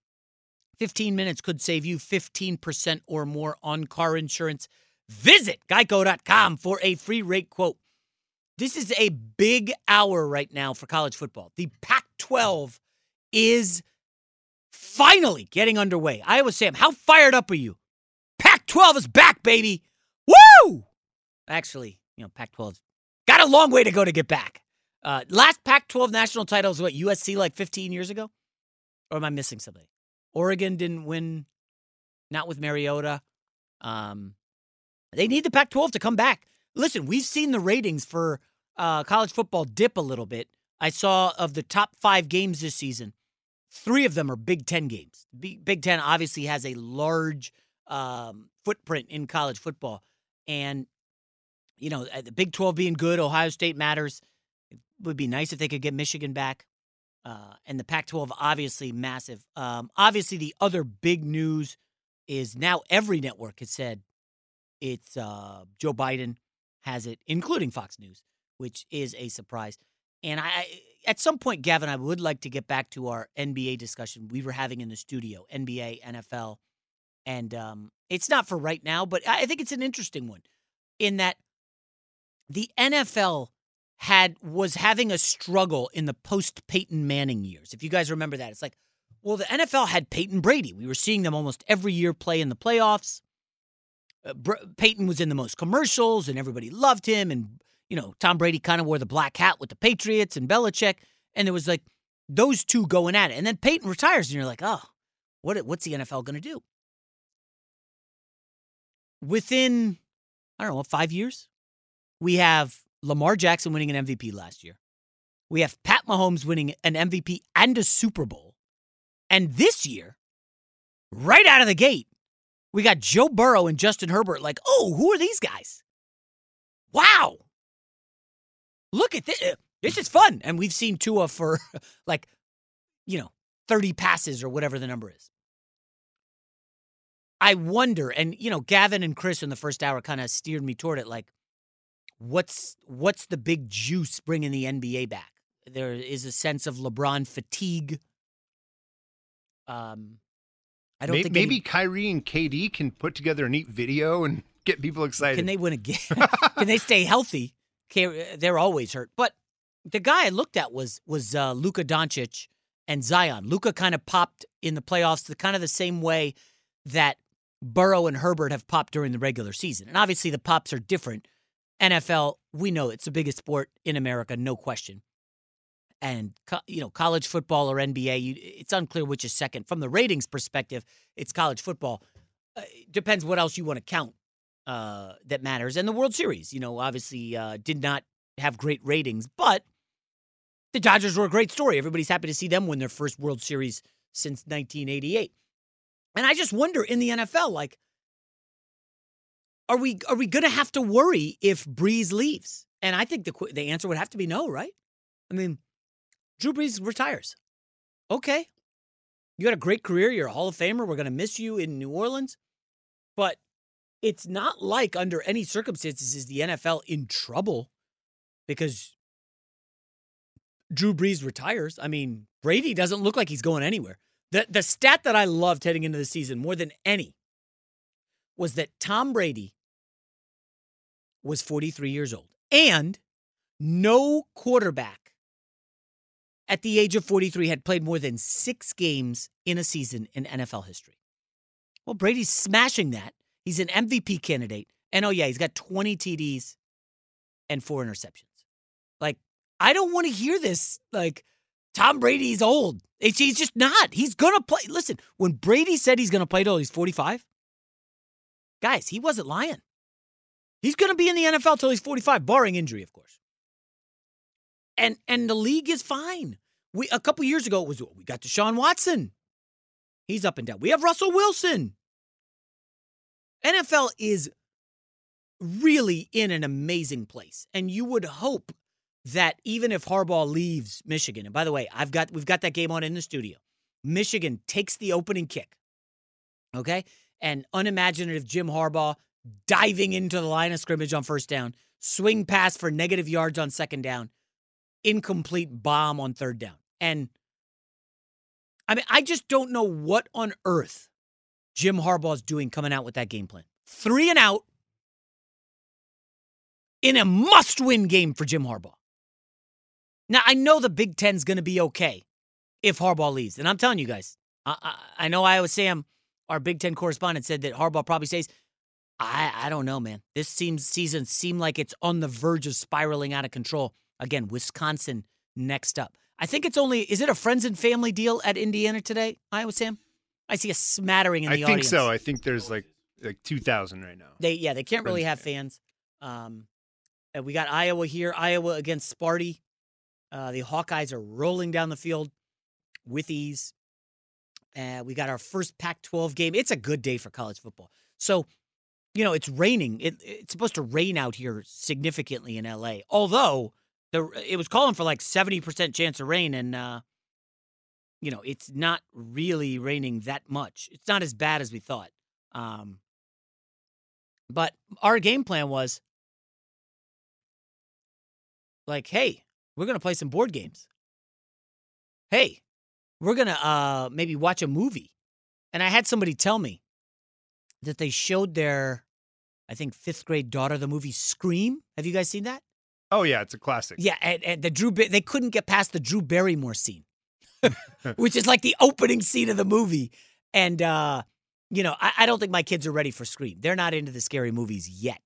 15 minutes could save you 15% or more on car insurance. Visit geico.com for a free rate quote. This is a big hour right now for college football. The Pac 12 is finally getting underway. Iowa Sam, how fired up are you? Pac 12 is back, baby. Woo! Actually, you know, Pac 12 got a long way to go to get back. Uh, last Pac 12 national title was what, USC like 15 years ago? Or am I missing something? Oregon didn't win, not with Mariota. Um, they need the Pac 12 to come back. Listen, we've seen the ratings for uh, college football dip a little bit. I saw of the top five games this season, three of them are Big Ten games. Big Ten obviously has a large um, footprint in college football. And, you know, the Big 12 being good, Ohio State matters. It would be nice if they could get Michigan back. Uh, and the Pac 12, obviously massive. Um, obviously, the other big news is now every network has said it's uh, Joe Biden has it, including Fox News, which is a surprise. And I, at some point, Gavin, I would like to get back to our NBA discussion we were having in the studio NBA, NFL. And um, it's not for right now, but I think it's an interesting one in that the NFL had was having a struggle in the post Peyton Manning years. If you guys remember that, it's like, well, the NFL had Peyton Brady. We were seeing them almost every year play in the playoffs. Uh, Br- Peyton was in the most commercials, and everybody loved him. And you know, Tom Brady kind of wore the black hat with the Patriots and Belichick, and there was like those two going at it. And then Peyton retires, and you're like, oh, what? What's the NFL going to do? Within, I don't know, five years, we have Lamar Jackson winning an MVP last year. We have Pat Mahomes winning an MVP and a Super Bowl. And this year, right out of the gate, we got Joe Burrow and Justin Herbert like, oh, who are these guys? Wow. Look at this. Uh, this is fun. And we've seen Tua for like, you know, 30 passes or whatever the number is. I wonder, and you know, Gavin and Chris in the first hour kind of steered me toward it. Like, what's what's the big juice bringing the NBA back? There is a sense of LeBron fatigue. Um, I don't maybe, think maybe any, Kyrie and KD can put together a neat video and get people excited. can they win a game. can they stay healthy? They're always hurt. But the guy I looked at was was uh, Luka Doncic and Zion. Luka kind of popped in the playoffs the kind of the same way that Burrow and Herbert have popped during the regular season. And obviously the pops are different. NFL, we know it's the biggest sport in America, no question. And you know, college football or NBA, it's unclear which is second. From the ratings perspective, it's college football. Uh, depends what else you want to count uh, that matters. And the World Series, you know, obviously uh, did not have great ratings, but the Dodgers were a great story. Everybody's happy to see them win their first World Series since 1988. And I just wonder in the NFL, like, are we are we going to have to worry if Brees leaves? And I think the the answer would have to be no, right? I mean, Drew Brees retires. Okay, you had a great career. You're a Hall of Famer. We're going to miss you in New Orleans, but it's not like under any circumstances is the NFL in trouble because Drew Brees retires. I mean, Brady doesn't look like he's going anywhere. The the stat that I loved heading into the season more than any was that Tom Brady was 43 years old. And no quarterback at the age of 43 had played more than six games in a season in NFL history. Well, Brady's smashing that. He's an MVP candidate. And oh, yeah, he's got 20 TDs and four interceptions. Like, I don't want to hear this. Like, Tom Brady's old. It's, he's just not. He's gonna play. Listen, when Brady said he's gonna play till he's 45, guys, he wasn't lying. He's gonna be in the NFL till he's 45, barring injury, of course. And and the league is fine. We a couple years ago it was we got Deshaun Watson. He's up and down. We have Russell Wilson. NFL is really in an amazing place. And you would hope that even if Harbaugh leaves Michigan, and by the way, I've got we've got that game on in the studio. Michigan takes the opening kick. Okay? And unimaginative Jim Harbaugh diving into the line of scrimmage on first down, swing pass for negative yards on second down, incomplete bomb on third down. And I mean, I just don't know what on earth Jim Harbaugh's doing coming out with that game plan. Three and out in a must win game for Jim Harbaugh. Now, I know the Big Ten's going to be okay if Harbaugh leaves. And I'm telling you guys, I, I, I know Iowa Sam, our Big Ten correspondent, said that Harbaugh probably stays. I, I don't know, man. This seems season seemed like it's on the verge of spiraling out of control. Again, Wisconsin next up. I think it's only is it a friends and family deal at Indiana today, Iowa Sam? I see a smattering in the audience. I think so. I think there's like like two thousand right now. They yeah, they can't really have fans. Um, and we got Iowa here. Iowa against Sparty. Uh, the Hawkeyes are rolling down the field with ease. Uh, we got our first Pac-12 game. It's a good day for college football. So, you know, it's raining. It, it's supposed to rain out here significantly in LA. Although the it was calling for like seventy percent chance of rain, and uh, you know, it's not really raining that much. It's not as bad as we thought. Um, but our game plan was like, hey, we're gonna play some board games. Hey, we're gonna uh maybe watch a movie. And I had somebody tell me that they showed their, I think, fifth grade daughter the movie Scream. Have you guys seen that? Oh yeah, it's a classic. Yeah, and, and the Drew they couldn't get past the Drew Barrymore scene, which is like the opening scene of the movie. And uh, you know, I, I don't think my kids are ready for Scream. They're not into the scary movies yet.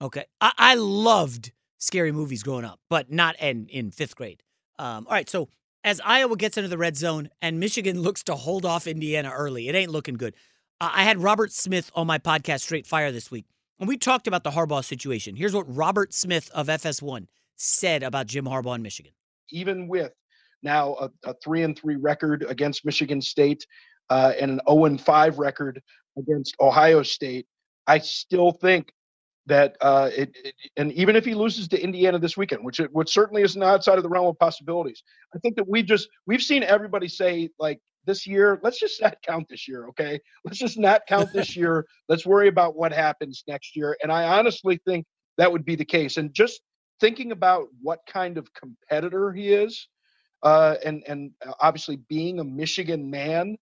Okay, I, I loved scary movies growing up, but not in in fifth grade. Um, all right, so as Iowa gets into the red zone and Michigan looks to hold off Indiana early, it ain't looking good. I had Robert Smith on my podcast Straight Fire this week, and we talked about the Harbaugh situation. Here's what Robert Smith of FS1 said about Jim Harbaugh in Michigan. even with now a, a three and three record against Michigan State uh, and an 0 and five record against Ohio State, I still think that uh, it, it and even if he loses to Indiana this weekend, which it, which certainly isn't outside of the realm of possibilities, I think that we just we've seen everybody say like this year, let's just not count this year, okay? Let's just not count this year. Let's worry about what happens next year. And I honestly think that would be the case. And just thinking about what kind of competitor he is, uh, and and obviously being a Michigan man,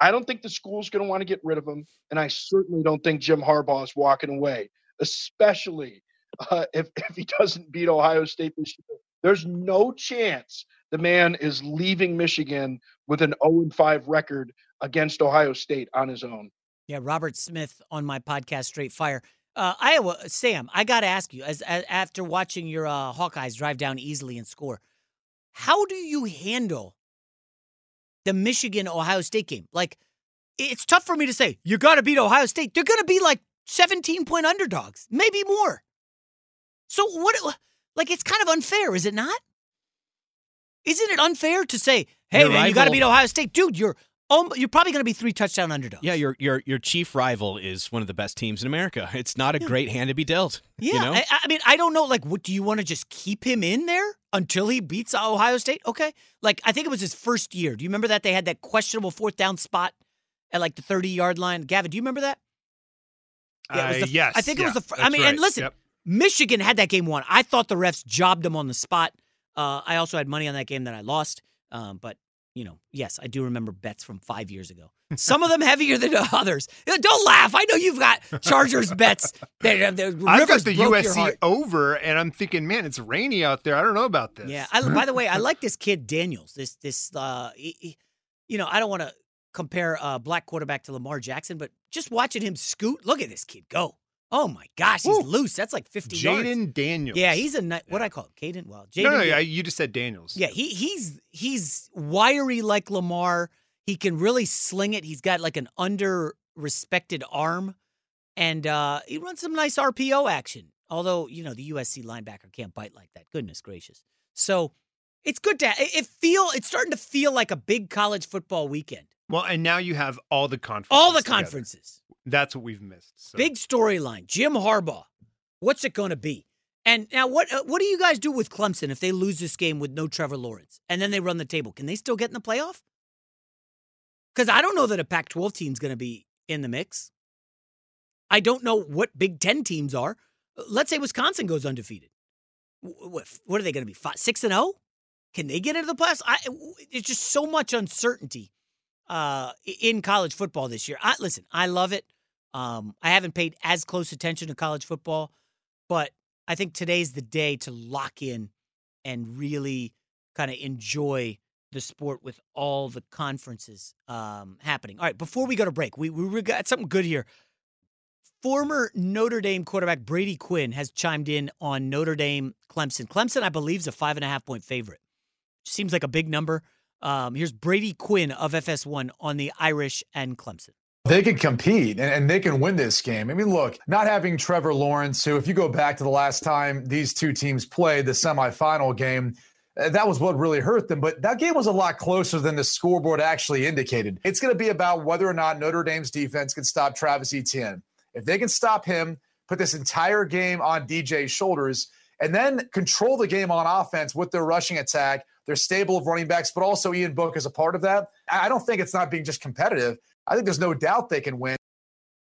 I don't think the school's going to want to get rid of him, and I certainly don't think Jim Harbaugh is walking away, especially uh, if if he doesn't beat Ohio State this year. There's no chance the man is leaving Michigan with an 0 5 record against Ohio State on his own. Yeah, Robert Smith on my podcast Straight Fire. Uh, Iowa, Sam, I got to ask you, as, as after watching your uh, Hawkeyes drive down easily and score, how do you handle the Michigan Ohio State game? Like, it's tough for me to say you got to beat Ohio State. They're going to be like 17 point underdogs, maybe more. So what? Like, it's kind of unfair, is it not? Isn't it unfair to say, "Hey, Your man, you got to rival- beat Ohio State, dude"? You're um, you're probably going to be three touchdown underdogs. Yeah, your your your chief rival is one of the best teams in America. It's not a great hand to be dealt. Yeah, you know? I, I mean, I don't know. Like, what do you want to just keep him in there until he beats Ohio State? Okay, like I think it was his first year. Do you remember that they had that questionable fourth down spot at like the thirty yard line? Gavin, do you remember that? It was Uh, yes, I think it was the. I mean, and listen, Yep. Michigan had that game won. I thought the refs jobbed them on the spot. Uh, I also had money on that game that I lost. Um, but you know, yes, I do remember bets from five years ago. Some of them heavier than others. Uh, Don't laugh. I know you've got Chargers bets. That, that I've got the USC over, and I'm thinking, man, it's rainy out there. I don't know about this. Yeah. I, by the way, I like this kid Daniels. This this uh, he- he- you know, I don't want to compare uh black quarterback to Lamar Jackson, but just watching him scoot. Look at this kid go. Oh my gosh, he's loose. That's like 50 yards. Jayden Daniels. Yeah, he's a ni- what I call it, Caden. Well, Jayden. No, no, yeah. you just said Daniels. Yeah, he he's he's wiry like Lamar. He can really sling it. He's got like an under respected arm, and uh, he runs some nice RPO action. Although you know the USC linebacker can't bite like that. Goodness gracious! So it's good to it feel. It's starting to feel like a big college football weekend. Well, and now you have all the conferences. All the together. conferences. That's what we've missed. So. Big storyline. Jim Harbaugh. What's it going to be? And now, what uh, what do you guys do with Clemson if they lose this game with no Trevor Lawrence and then they run the table? Can they still get in the playoff? Because I don't know that a Pac-12 team's going to be in the mix. I don't know what Big Ten teams are. Let's say Wisconsin goes undefeated. What, what are they going to be? Five, six and zero? Can they get into the playoffs? I, it's just so much uncertainty uh, in college football this year. I, listen, I love it. Um, I haven't paid as close attention to college football, but I think today's the day to lock in and really kind of enjoy the sport with all the conferences um, happening. All right, before we go to break, we we got something good here. Former Notre Dame quarterback Brady Quinn has chimed in on Notre Dame Clemson. Clemson, I believe, is a five and a half point favorite. Seems like a big number. Um, here's Brady Quinn of FS1 on the Irish and Clemson. They can compete and, and they can win this game. I mean, look, not having Trevor Lawrence, who, if you go back to the last time these two teams played, the semifinal game, uh, that was what really hurt them. But that game was a lot closer than the scoreboard actually indicated. It's going to be about whether or not Notre Dame's defense can stop Travis Etienne. If they can stop him, put this entire game on DJ's shoulders, and then control the game on offense with their rushing attack, their stable of running backs, but also Ian Book is a part of that. I I don't think it's not being just competitive. I think there's no doubt they can win.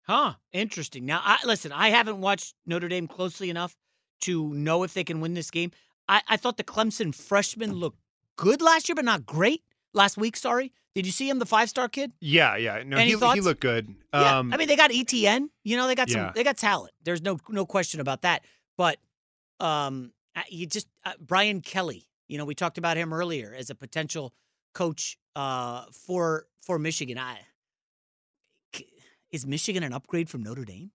Huh. Interesting. Now, I, listen, I haven't watched Notre Dame closely enough to know if they can win this game. I, I thought the Clemson freshman looked good last year, but not great. Last week, sorry. Did you see him, the five star kid? Yeah, yeah. No, Any he, thoughts? he looked good. Yeah. Um, I mean, they got Etienne. You know, they got some. Yeah. They got talent. There's no no question about that. But um, you just uh, Brian Kelly. You know, we talked about him earlier as a potential coach uh, for for Michigan. I is Michigan an upgrade from Notre Dame?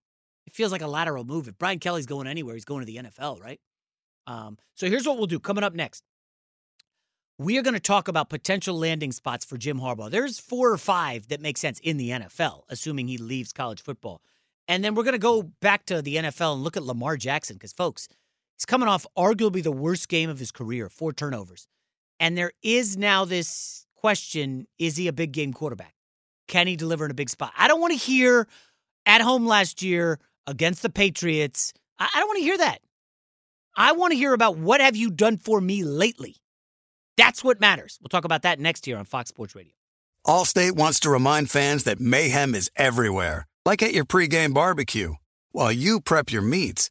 It feels like a lateral move. If Brian Kelly's going anywhere, he's going to the NFL, right? Um, so here's what we'll do. Coming up next, we are going to talk about potential landing spots for Jim Harbaugh. There's four or five that make sense in the NFL, assuming he leaves college football. And then we're going to go back to the NFL and look at Lamar Jackson because, folks, he's coming off arguably the worst game of his career, four turnovers. And there is now this question is he a big game quarterback? Can he deliver in a big spot? I don't want to hear at home last year against the Patriots. I, don't want to hear that. I want to hear about what have you done for me lately. That's what matters. We'll talk about that next year on Fox Sports Radio. Allstate wants to remind fans that mayhem is everywhere, like at your pregame barbecue. While you prep your meats,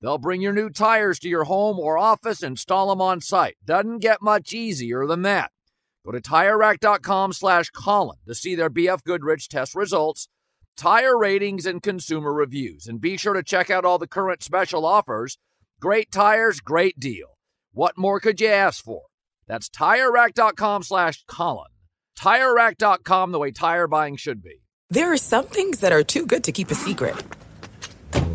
They'll bring your new tires to your home or office, install them on site. Doesn't get much easier than that. Go to TireRack.com slash Colin to see their BF Goodrich test results, tire ratings, and consumer reviews. And be sure to check out all the current special offers. Great tires, great deal. What more could you ask for? That's TireRack.com slash Colin. TireRack.com, the way tire buying should be. There are some things that are too good to keep a secret.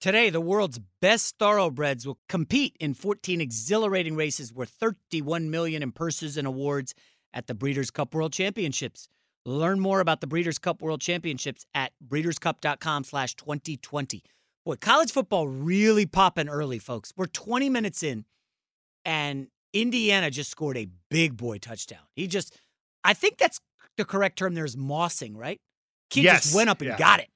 Today, the world's best thoroughbreds will compete in 14 exhilarating races worth 31 million in purses and awards at the Breeders' Cup World Championships. Learn more about the Breeders' Cup World Championships at breederscup.com slash 2020. Boy, college football really popping early, folks. We're 20 minutes in, and Indiana just scored a big boy touchdown. He just, I think that's the correct term. There's mossing, right? Kid Yes, just went up and yeah. got it.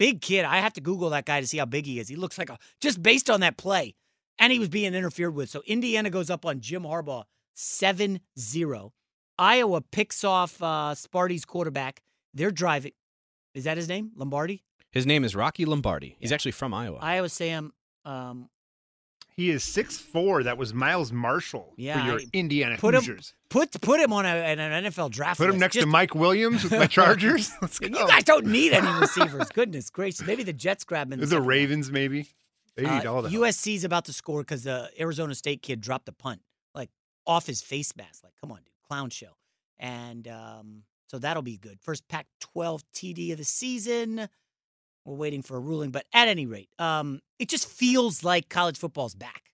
Big kid. I have to Google that guy to see how big he is. He looks like a just based on that play. And he was being interfered with. So Indiana goes up on Jim Harbaugh 7 0. Iowa picks off uh, Sparty's quarterback. They're driving. Is that his name? Lombardi? His name is Rocky Lombardi. He's actually from Iowa. Iowa Sam. Um, He is six four. That was Miles Marshall Yeah, for your I- Indiana put him, Hoosiers. put put him on a, an NFL draft. Put him list. next to Mike Williams with my Chargers. Let's go. You guys don't need any receivers. Goodness gracious. Maybe the Jets grab him. the. Ravens, maybe. They need Uh, all that. USC's about to score because the Arizona State kid dropped a punt, like off his face mask. Like, come on, dude, clown show. And um, so that'll be good. First Pac 12 TD of the season. We're waiting for a ruling, but at any rate, um, it just feels like college football's back.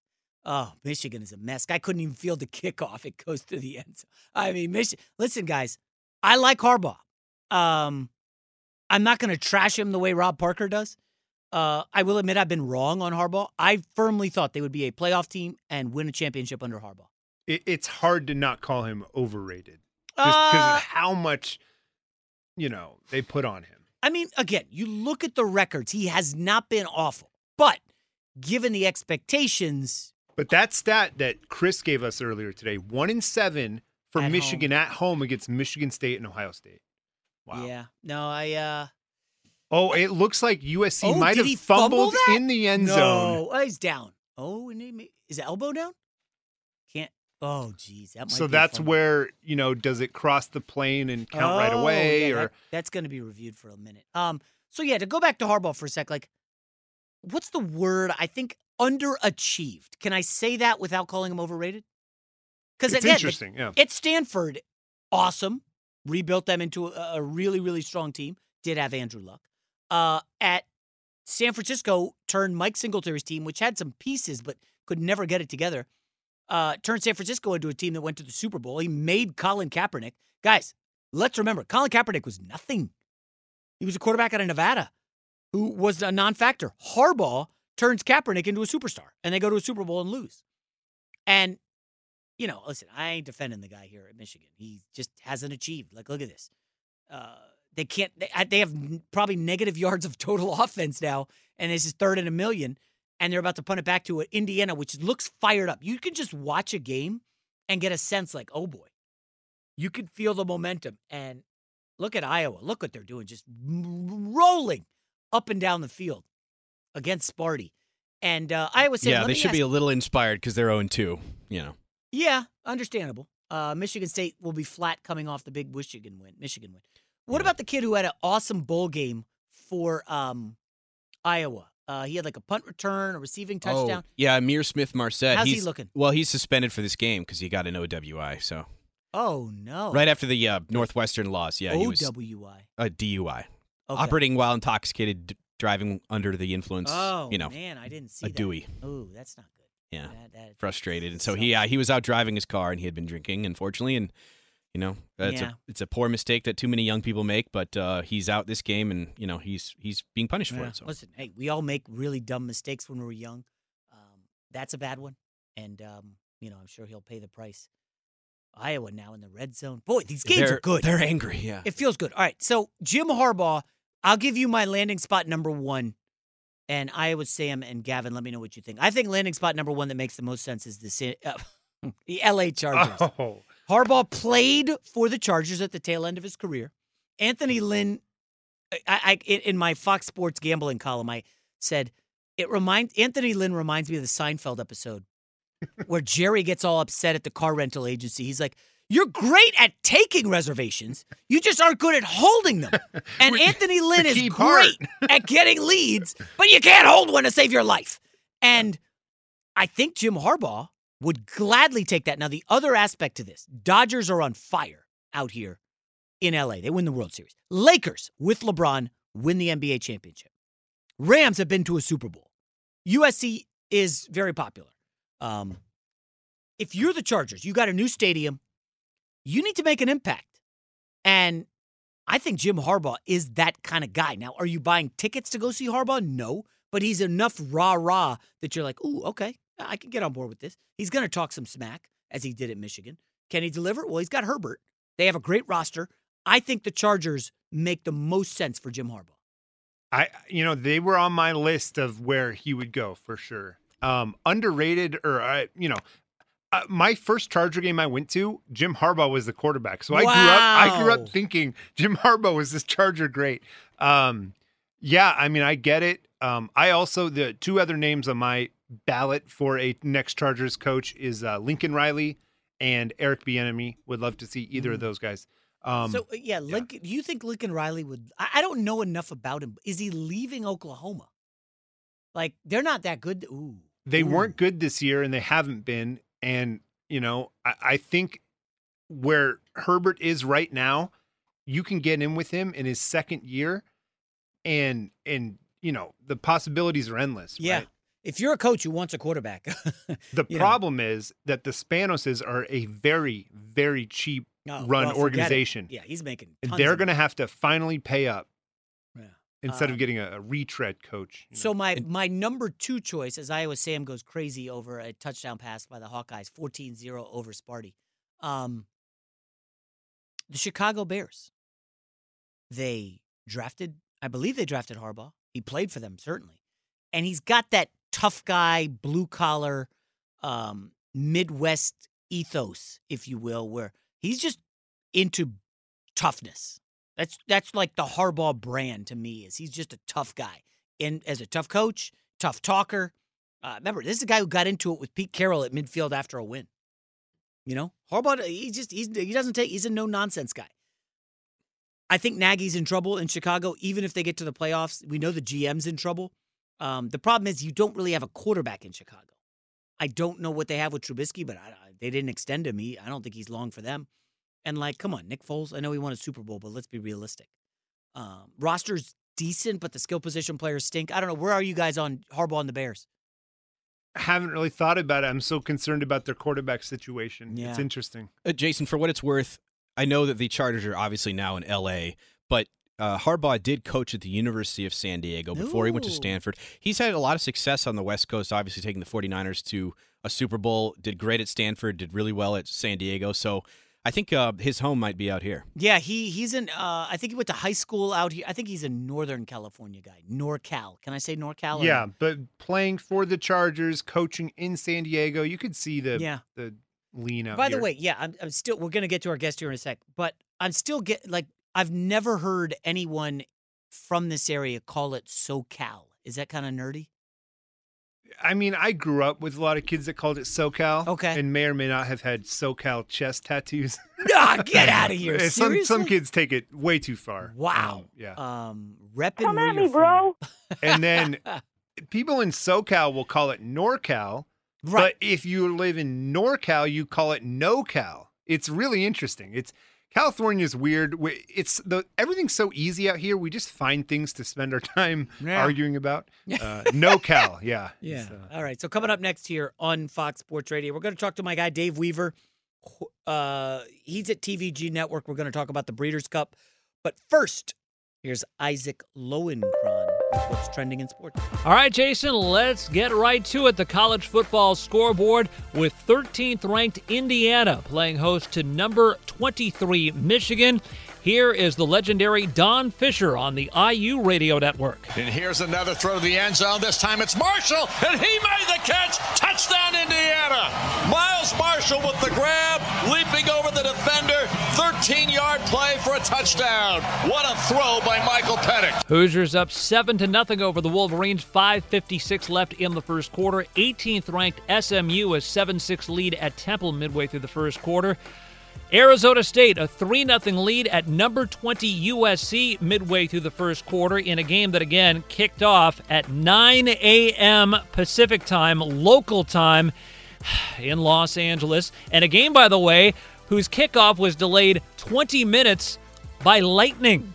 Oh, Michigan is a mess. I couldn't even field the kickoff. It goes to the end. zone. I mean, Michigan. Listen, guys, I like Harbaugh. Um, I'm not going to trash him the way Rob Parker does. Uh, I will admit I've been wrong on Harbaugh. I firmly thought they would be a playoff team and win a championship under Harbaugh. It, it's hard to not call him overrated just because Uh, of how much, you know, they put on him. I mean, again, you look at the records, he has not been awful. But given the expectations, But that stat that Chris gave us earlier today, one in seven for Michigan at home against Michigan State and Ohio State. Wow. yeah, no, I uh Oh, it looks like USC Oh, might have he fumble fumbled in the end no, zone. oh, he's down. Oh, and he may- is the elbow down? Oh, geez, that might So that's where, you know, does it cross the plane and count right Oh, away? yeah, or that- that's going to be reviewed for a minute. Um, so yeah, to go back to Harbaugh for a sec, like, what's the word? I think underachieved. Can I say that without calling him overrated? Because It's again, interesting, yeah. At Stanford, awesome, rebuilt them into a, a really, really strong team. Did have Andrew Luck. Uh, at San Francisco, turned Mike Singletary's team, which had some pieces but could never get it together. Uh, turned San Francisco into a team that went to the Super Bowl. He made Colin Kaepernick. Guys, let's remember, Colin Kaepernick was nothing. He was a quarterback out of Nevada who was a non-factor. Harbaugh turns Kaepernick into a superstar, and they go to a Super Bowl and lose. And you know, listen, I ain't defending the guy here at Michigan. He just hasn't achieved. Like, look at this. Uh, they can't. They, they have probably negative yards of total offense now, and this is third in a million, and they're about to punt it back to Indiana, which looks fired up. You can just watch a game and get a sense like, oh boy, you can feel the momentum. And look at Iowa. Look what they're doing, just rolling up and down the field against Sparty. And uh, Iowa State. yeah, they should be a little inspired because they're 0 2. You know. Yeah, understandable. Uh, Michigan State will be flat coming off the big Michigan win. Michigan win. What about the kid who had an awesome bowl game for um, Iowa? Uh, he had like a punt return, a receiving touchdown. Oh, yeah, Ihmir Smith Marsette. How's he he's, looking? Well, he's suspended for this game because he got an OWI. So Oh no! Right after the uh, Northwestern loss, yeah, he was OWI. a DUI, Okay. operating while intoxicated, d- driving under the influence. Oh you know, man, I didn't see a that. Dewey. Oh, that's not good. Yeah, That- that- frustrated, and so he uh, he was out driving his car, and he had been drinking, unfortunately, and you know it's Yeah. a it's a poor mistake that too many young people make, but uh, he's out this game, and you know he's he's being punished for it. So Listen, hey, we all make really dumb mistakes when we're young. Um, that's a bad one, and um, you know I'm sure he'll pay the price. Iowa now in the red zone. Boy, these games They're- are good. they're angry, yeah. It feels good. All right, so Jim Harbaugh, I'll give you my landing spot number one, and Iowa Sam and Gavin. Let me know what you think. I think landing spot number one that makes the most sense is the uh, the L.A. Chargers. Oh. Harbaugh played for the Chargers at the tail end of his career. Anthony Lynn, I, I in in my Fox Sports gambling column, I said it reminds Anthony Lynn reminds me of the Seinfeld episode where Jerry gets all upset at the car rental agency. He's like, "You're great at taking reservations, you just aren't good at holding them." And Anthony Lynn is great at getting leads, but you can't hold one to save your life. And I think Jim Harbaugh would gladly take that. Now, the other aspect to this Dodgers are on fire out here in LA. They win the World Series. Lakers with LeBron win the NBA championship. Rams have been to a Super Bowl. USC is very popular. Um, if you're the Chargers, you got a new stadium, you need to make an impact. And I think Jim Harbaugh is that kind of guy. Now, are you buying tickets to go see Harbaugh? No, but he's enough rah rah that you're like, ooh, okay, I can get on board with this. He's going to talk some smack as he did at Michigan. Can he deliver? Well, he's got Herbert. They have a great roster. I think the Chargers make the most sense for Jim Harbaugh. I, you know, they were on my list of where he would go for sure. Um, underrated, or I, you know, uh, my first Charger game I went to, Jim Harbaugh was the quarterback. So I grew up, I grew up thinking Jim Harbaugh was this Charger great. Um, yeah, I mean, I get it. Um, I also the two other names on my ballot for a next Chargers coach is uh, Lincoln Riley and Eric Bieniemy. Would love to see either of those guys. Um, so uh, yeah, Lincoln. Do you think Lincoln Riley would? I, I don't know enough about him. Is he leaving Oklahoma? Like they're not that good. Ooh, they Ooh. weren't good this year and they haven't been. And, you know, I, I think where Herbert is right now, you can get in with him in his second year and and you know, the possibilities are endless. Yeah. right? If you're a coach who wants a quarterback, The you know. problem is that the Spanoses are a very, very cheap Oh, run well, organization. Yeah, he's making. And they're going to have to finally pay up Yeah. instead Uh, of getting a, a retread coach. you So know? my my number two choice as Iowa Sam goes crazy over a touchdown pass by the Hawkeyes, 14-0 over Sparty. Um, the Chicago Bears. They drafted, I believe they drafted Harbaugh. He played for them certainly, and he's got that tough guy, blue collar, um, Midwest ethos, if you will, where he's just into toughness. That's that's like the Harbaugh brand to me. Is he's just a tough guy, and as a tough coach, tough talker. Uh, remember, this is a guy who got into it with Pete Carroll at midfield after a win. You know, Harbaugh, he just he's, he doesn't take. He's a no nonsense guy. I think Nagy's in trouble in Chicago, even if they get to the playoffs. We know the GM's in trouble. Um, the problem is you don't really have a quarterback in Chicago. I don't know what they have with Trubisky, but I, I- they didn't extend him. He, I don't think he's long for them. And like, come on, Nick Foles. I know he won a Super Bowl, but let's be realistic. Um, roster's decent, but the skill position players stink. I don't know. Where are you guys on Harbaugh and the Bears? haven't really thought about it. I'm so concerned about their quarterback situation. It's interesting. Uh, Jason, for what it's worth, I know that the Chargers are obviously now in L.A., but uh, Harbaugh did coach at the University of San Diego before he went to Stanford. He's had a lot of success on the West Coast, obviously taking the 49ers to a Super Bowl, did great at Stanford, did really well at San Diego. So I think uh, his home might be out here. Yeah, he he's in. Uh, I think he went to high school out here. I think he's a Northern California guy, NorCal. Can I say NorCal? or Yeah, no? but playing for the Chargers, coaching in San Diego, you could see the Yeah. the lean out. By the way, yeah, I'm, I'm still. We're gonna get to our guest here in a sec, but I'm still get like I've never heard anyone from this area call it SoCal. Is that kind of nerdy? I mean, I grew up with a lot of kids that called it SoCal. Okay. And may or may not have had SoCal chest tattoos. Ah, get out of here. some some kids take it way too far. Wow. Um, yeah. Um, repping Come where at me, bro. and then people in SoCal will call it NorCal. Right. But if you live in NorCal, you call it NoCal. it's really interesting. It's California's weird. It's the everything's so easy out here. We just find things to spend our time Yeah. arguing about. Uh, no Cal, yeah. Yeah. Uh, All right. So coming up next here on Fox Sports Radio, we're going to talk to my guy Dave Weaver. Uh, he's at TVG Network. We're going to talk about the Breeders' Cup. But first, here's Isaac Lowenkron what's trending in sports. All right, Jason, let's get right to it. The college football scoreboard with 13th ranked Indiana playing host to number 23 Michigan. Here is the legendary Don Fisher on the IU radio network. And here's another throw to the end zone. This time it's Marshall, and he made the catch. Touchdown, Indiana. Miles Marshall with the grab, leaping over the defender. 13 yard play for a touchdown. What a throw by Michael Penix. Hoosiers up 7 to nothing over the Wolverines. 5:56 left in the first quarter. 18th ranked SMU a 7-6 lead at Temple midway through the first quarter. Arizona State a 3 0 lead at number 20 USC midway through the first quarter in a game that again kicked off at 9 a.m. Pacific time, local time in Los Angeles. And a game, by the way, whose kickoff was delayed 20 minutes by lightning.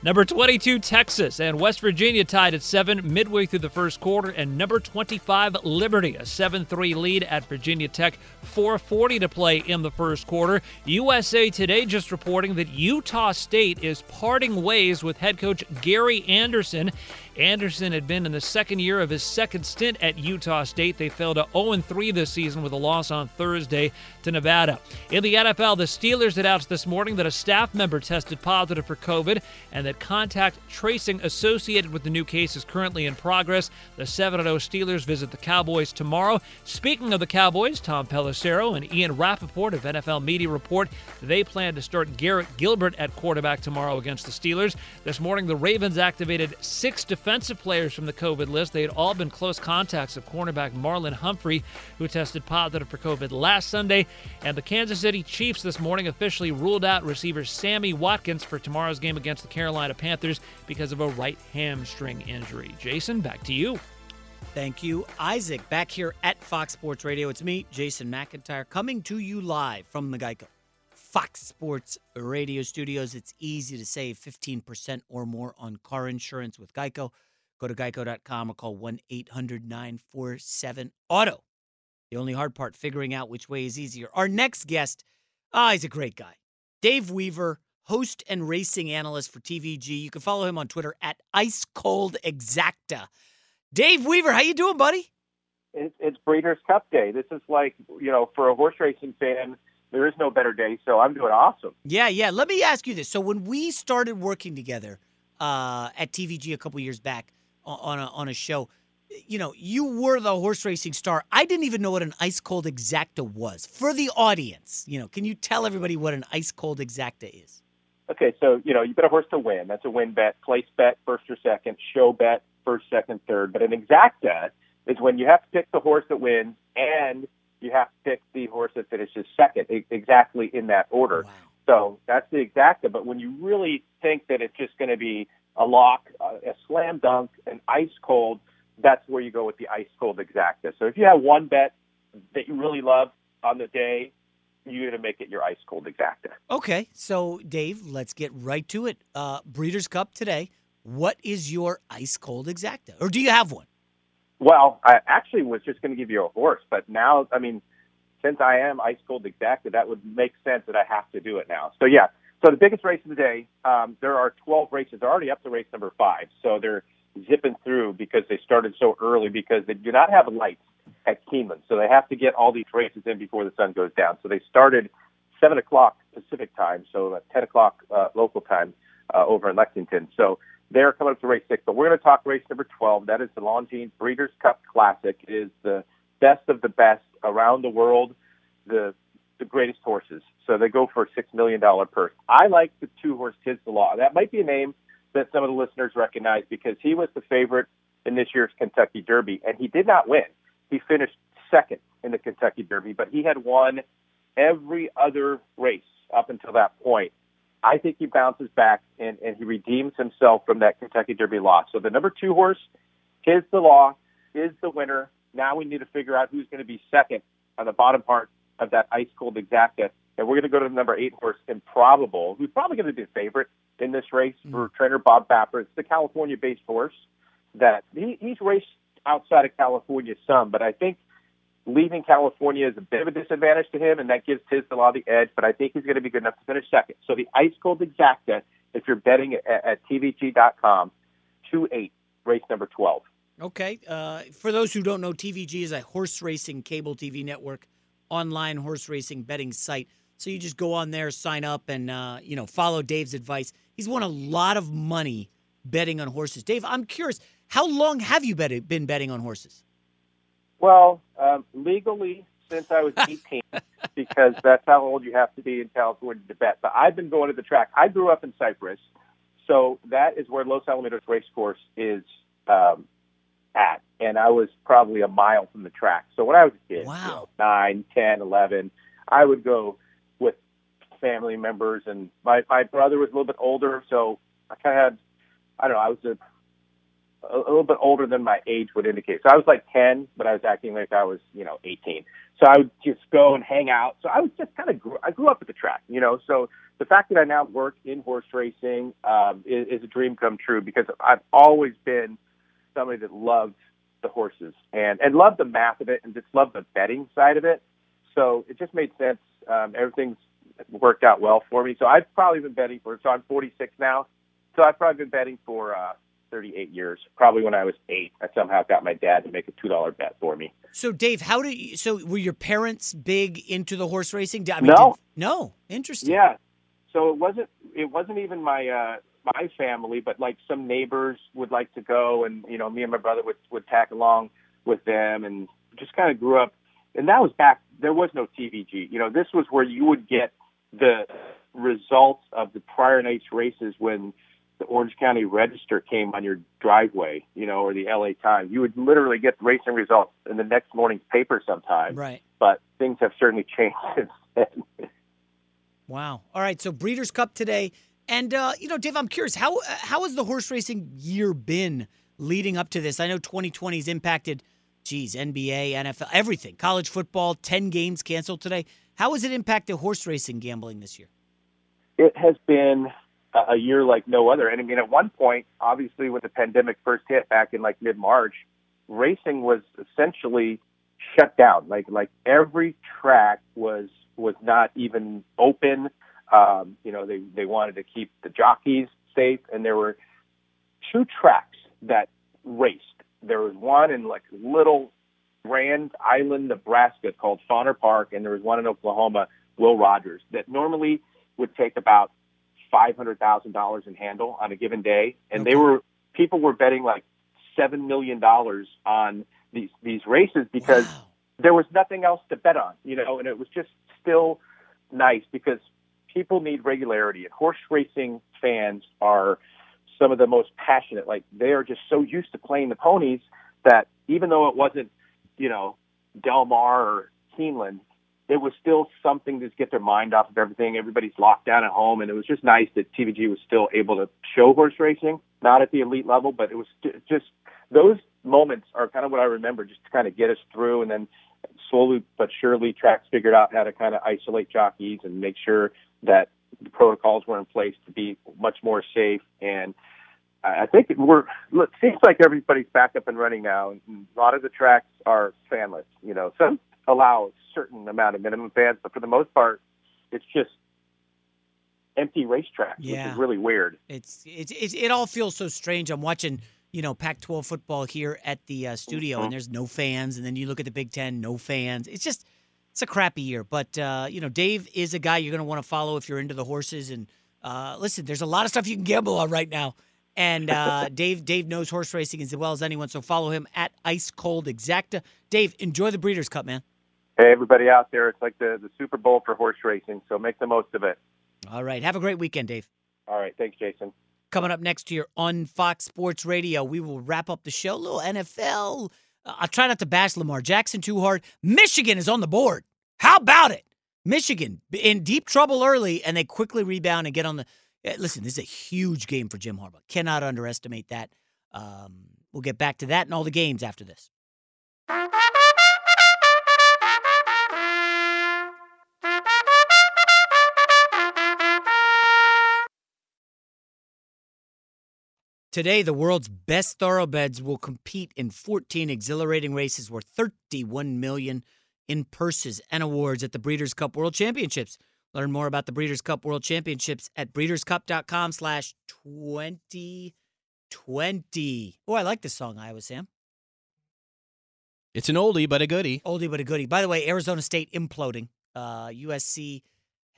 Number 22, Texas, and West Virginia tied at 7 midway through the first quarter, and number 25, Liberty, a 7 3 lead at Virginia Tech. 440 to play in the first quarter. USA Today just reporting that Utah State is parting ways with head coach Gary Anderson. Anderson had been in the second year of his second stint at Utah State. They fell to 0 3 this season with a loss on Thursday to Nevada. In the NFL, the Steelers announced this morning that a staff member tested positive for COVID and that contact tracing associated with the new case is currently in progress. The 7 0 Steelers visit the Cowboys tomorrow. Speaking of the Cowboys, Tom Pelissero and Ian Rapoport of NFL Media report they plan to start Garrett Gilbert at quarterback tomorrow against the Steelers. This morning, the Ravens activated six defensive players from the COVID list. They had all been close contacts of cornerback Marlon Humphrey, who tested positive for COVID last Sunday. And the Kansas City Chiefs this morning officially ruled out receiver Sammy Watkins for tomorrow's game against the Carolina Panthers because of a right hamstring injury. Jason, back to you. Thank you, Isaac. Back here at Fox Sports Radio, it's me, Jason McIntyre, coming to you live from the Geico Fox Sports Radio studios. It's easy to save 15% or more on car insurance with Geico. Go to geico.com or call 1 800 947 Auto. The only hard part, figuring out which way is easier. Our next guest, ah, he's a great guy. Dave Weaver, host and racing analyst for TVG. You can follow him on Twitter at Ice Cold Exacta. Dave Weaver, how you doing, buddy? It's, it's Breeders' Cup Day. This is like, you know, for a horse racing fan, there is no better day. So I'm doing awesome. Yeah, yeah. Let me ask you this. So when we started working together uh, at TVG a couple years back on a, on a show, you know, you were the horse racing star. I didn't even know what an ice cold exacta was. For the audience, you know, can you tell everybody what an ice cold exacta is? Okay, so, you know, you bet a horse to win. That's a win bet. Place bet, first or second. Show bet, first, second, third. But an exacta is when you have to pick the horse that wins and you have to pick the horse that finishes second, exactly in that order. So that's the exacta. But when you really think that it's just going to be a lock, a slam dunk, an ice cold, that's where you go with the ice cold exacta. So if you have one bet that you really love on the day, you're going to make it your ice cold exacta. Okay, so Dave, let's get right to it. Uh, Breeders' Cup today. What is your ice cold exacta, or do you have one? Well, I actually was just going to give you a horse, but now, I mean, since I am ice cold exacta, that would make sense that I have to do it now. So yeah, so the biggest race of the day, um, there are 12 races. They're already up to race number five, so they're zipping through because they started so early because they do not have lights at Keeneland, so they have to get all these races in before the sun goes down. So they started seven o'clock Pacific time, so at 10 o'clock uh, local time uh, over in Lexington. So they're coming up to race six, but we're going to talk race number 12. That is the Longines Breeders' Cup Classic. It is the best of the best around the world, the the greatest horses. So they go for a six million dollar purse. I like the two horse Tiz the Law. That might be a name that some of the listeners recognize because he was the favorite in this year's Kentucky Derby, and he did not win. He finished second in the Kentucky Derby, but he had won every other race up until that point. I think he bounces back and, and he redeems himself from that Kentucky Derby loss. So the number two horse, Tiz the Law, is the winner. Now we need to figure out who's going to be second on the bottom part of that ice cold exacta. and we're going to go to the number eight horse, Improbable, who's probably going to be the favorite in this race for trainer Bob Baffert. It's the California-based horse that he, he's raced outside of California some, but I think leaving California is a bit of a disadvantage to him, and that gives Tisdale the lot of edge. But I think he's going to be good enough to finish second. So the ice cold exacta, if you're betting at, at TVG.com, two eight race number twelve. Okay. Uh, for those who don't know, TVG is a horse racing cable TV network, online horse racing betting site. So you just go on there, sign up, and uh, you know follow Dave's advice. He's won a lot of money betting on horses. Dave, I'm curious, how long have you bet, been betting on horses? Well, um, legally since I was 18, because that's how old you have to be in California to bet. But I've been going to the track. I grew up in Cypress, so that is where Los Alamitos Race Course is um, at, and I was probably a mile from the track. So when I was a kid, wow. you know, nine, ten, eleven, I would go with family members, and my my brother was a little bit older, so I kind of had, I don't know, I was a a, little bit older than my age would indicate. So I was like 10, but I was acting like I was, you know, 18. So I would just go and hang out. So I was just kind of, grew, I grew up at the track, you know. So the fact that I now work in horse racing um, is, is a dream come true because I've always been somebody that loved the horses and and loved the math of it and just loved the betting side of it. So it just made sense. Um, everything's worked out well for me. So I've probably been betting for. So I'm 46 now. So I've probably been betting for. Uh, 38 years. Probably when I was eight, I somehow got my dad to make a two dollar bet for me. So, Dave, how did you, so were your parents big into the horse racing? I mean, no, did, no, interesting. Yeah, so it wasn't it wasn't even my uh, my family, but like some neighbors would like to go, and you know, me and my brother would would tag along with them, and just kind of grew up. And that was back. There was no TVG. You know, this was where you would get the results of the prior night's races when the Orange County Register came on your driveway, you know, or the LA Times, you would literally get the racing results in the next morning's paper sometime. Right. But things have certainly changed since then. Wow. All right. So Breeders' Cup today, and uh, you know, Dave, I'm curious how how has the horse racing year been leading up to this? I know 2020's impacted, geez, NBA, NFL, everything, college football, 10 games canceled today. How has it impacted horse racing gambling this year? It has been a year like no other. And I mean, at one point, obviously, when the pandemic first hit back in like mid March, racing was essentially shut down. Like like every track was was not even open. Um, you know, they they wanted to keep the jockeys safe, and there were two tracks that raced. There was one in like little Grand Island, Nebraska, called Fonner Park, and there was one in Oklahoma, Will Rogers, that normally would take about five hundred thousand dollars in handle on a given day, and okay. they were people were betting like seven million dollars on these these races because wow. there was nothing else to bet on, you know, and it was just still nice because people need regularity, and horse racing fans are some of the most passionate. Like they are just so used to playing the ponies that even though it wasn't, you know, Del Mar or Keeneland, it was still something to get their mind off of everything. Everybody's locked down at home, and it was just nice that TVG was still able to show horse racing, not at the elite level, but it was just those moments are kind of what I remember, just to kind of get us through, and then slowly but surely, tracks figured out how to kind of isolate jockeys and make sure that the protocols were in place to be much more safe. And I think we're it seems like everybody's back up and running now, and a lot of the tracks are fanless. You know, some allow a certain amount of minimum fans, but for the most part, it's just empty racetracks, yeah. which is really weird. It's, it's, it's it all feels so strange. I'm watching you know Pac-12 football here at the uh, studio, mm-hmm. and there's no fans, and then you look at the Big Ten, no fans. It's just it's a crappy year. But uh, you know, Dave is a guy you're going to want to follow if you're into the horses. And uh, listen, there's a lot of stuff you can gamble on right now. And uh, Dave Dave knows horse racing as well as anyone, so follow him at Ice Cold Exacta. Dave, enjoy the Breeders' Cup, man. Hey, everybody out there, it's like the, the Super Bowl for horse racing, so make the most of it. All right. Have a great weekend, Dave. All right. Thanks, Jason. Coming up next here on Fox Sports Radio, we will wrap up the show. A little NFL. Uh, I'll try not to bash Lamar Jackson too hard. Michigan is on the board. How about it? Michigan in deep trouble early, and they quickly rebound and get on the. Eh, listen, this is a huge game for Jim Harbaugh. Cannot underestimate that. Um, we'll get back to that and all the games after this. Today, the world's best thoroughbreds will compete in 14 exhilarating races worth 31 million in purses and awards at the Breeders' Cup World Championships. Learn more about the Breeders' Cup World Championships at breederscup.com slash 2020. Oh, I like this song, Iowa Sam. It's an oldie but a goodie. Oldie but a goodie. By the way, Arizona State imploding. Uh, USC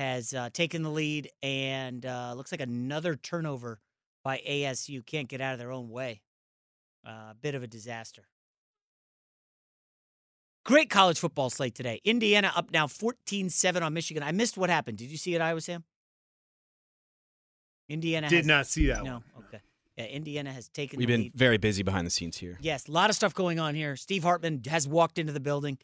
has uh, taken the lead and uh, looks like another turnover by ASU. Can't get out of their own way. A uh, bit of a disaster. Great college football slate today. Indiana up now 14 7 on Michigan. I missed what happened. Did you see it, Iowa Sam? Indiana Did has- not see that No, one. okay. Yeah, Indiana has taken We've the been lead. very busy behind the scenes here. Yes, a lot of stuff going on here. Steve Hartman has walked into the building.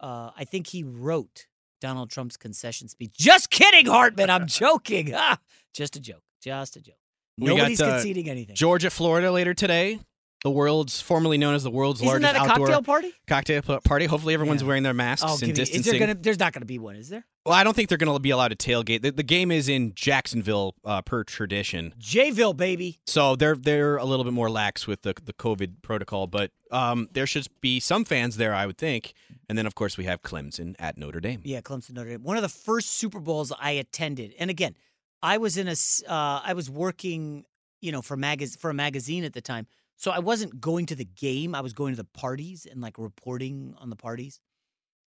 Uh, I think he wrote Donald Trump's concession speech. Just kidding, Hartman. I'm joking. Ah, just a joke. Just a joke. We Nobody's got, uh, conceding anything. Georgia, Florida later today. The world's formerly known as the world's Isn't largest that a outdoor cocktail party? cocktail p- party. Hopefully, everyone's wearing their masks Oh, and me, distancing. is there gonna? There's not going to be one, is there? Well, I don't think they're going to be allowed to tailgate. The, the game is in Jacksonville uh, per tradition, Jayville, baby. so they're they're a little bit more lax with the the COVID protocol. But um, there should be some fans there, I would think. And then, of course, we have Clemson at Notre Dame. Yeah, Clemson Notre Dame. One of the first Super Bowls I attended, and again, I was in a, uh, I was working, you know, for magaz- for a magazine at the time, so I wasn't going to the game. I was going to the parties and like reporting on the parties.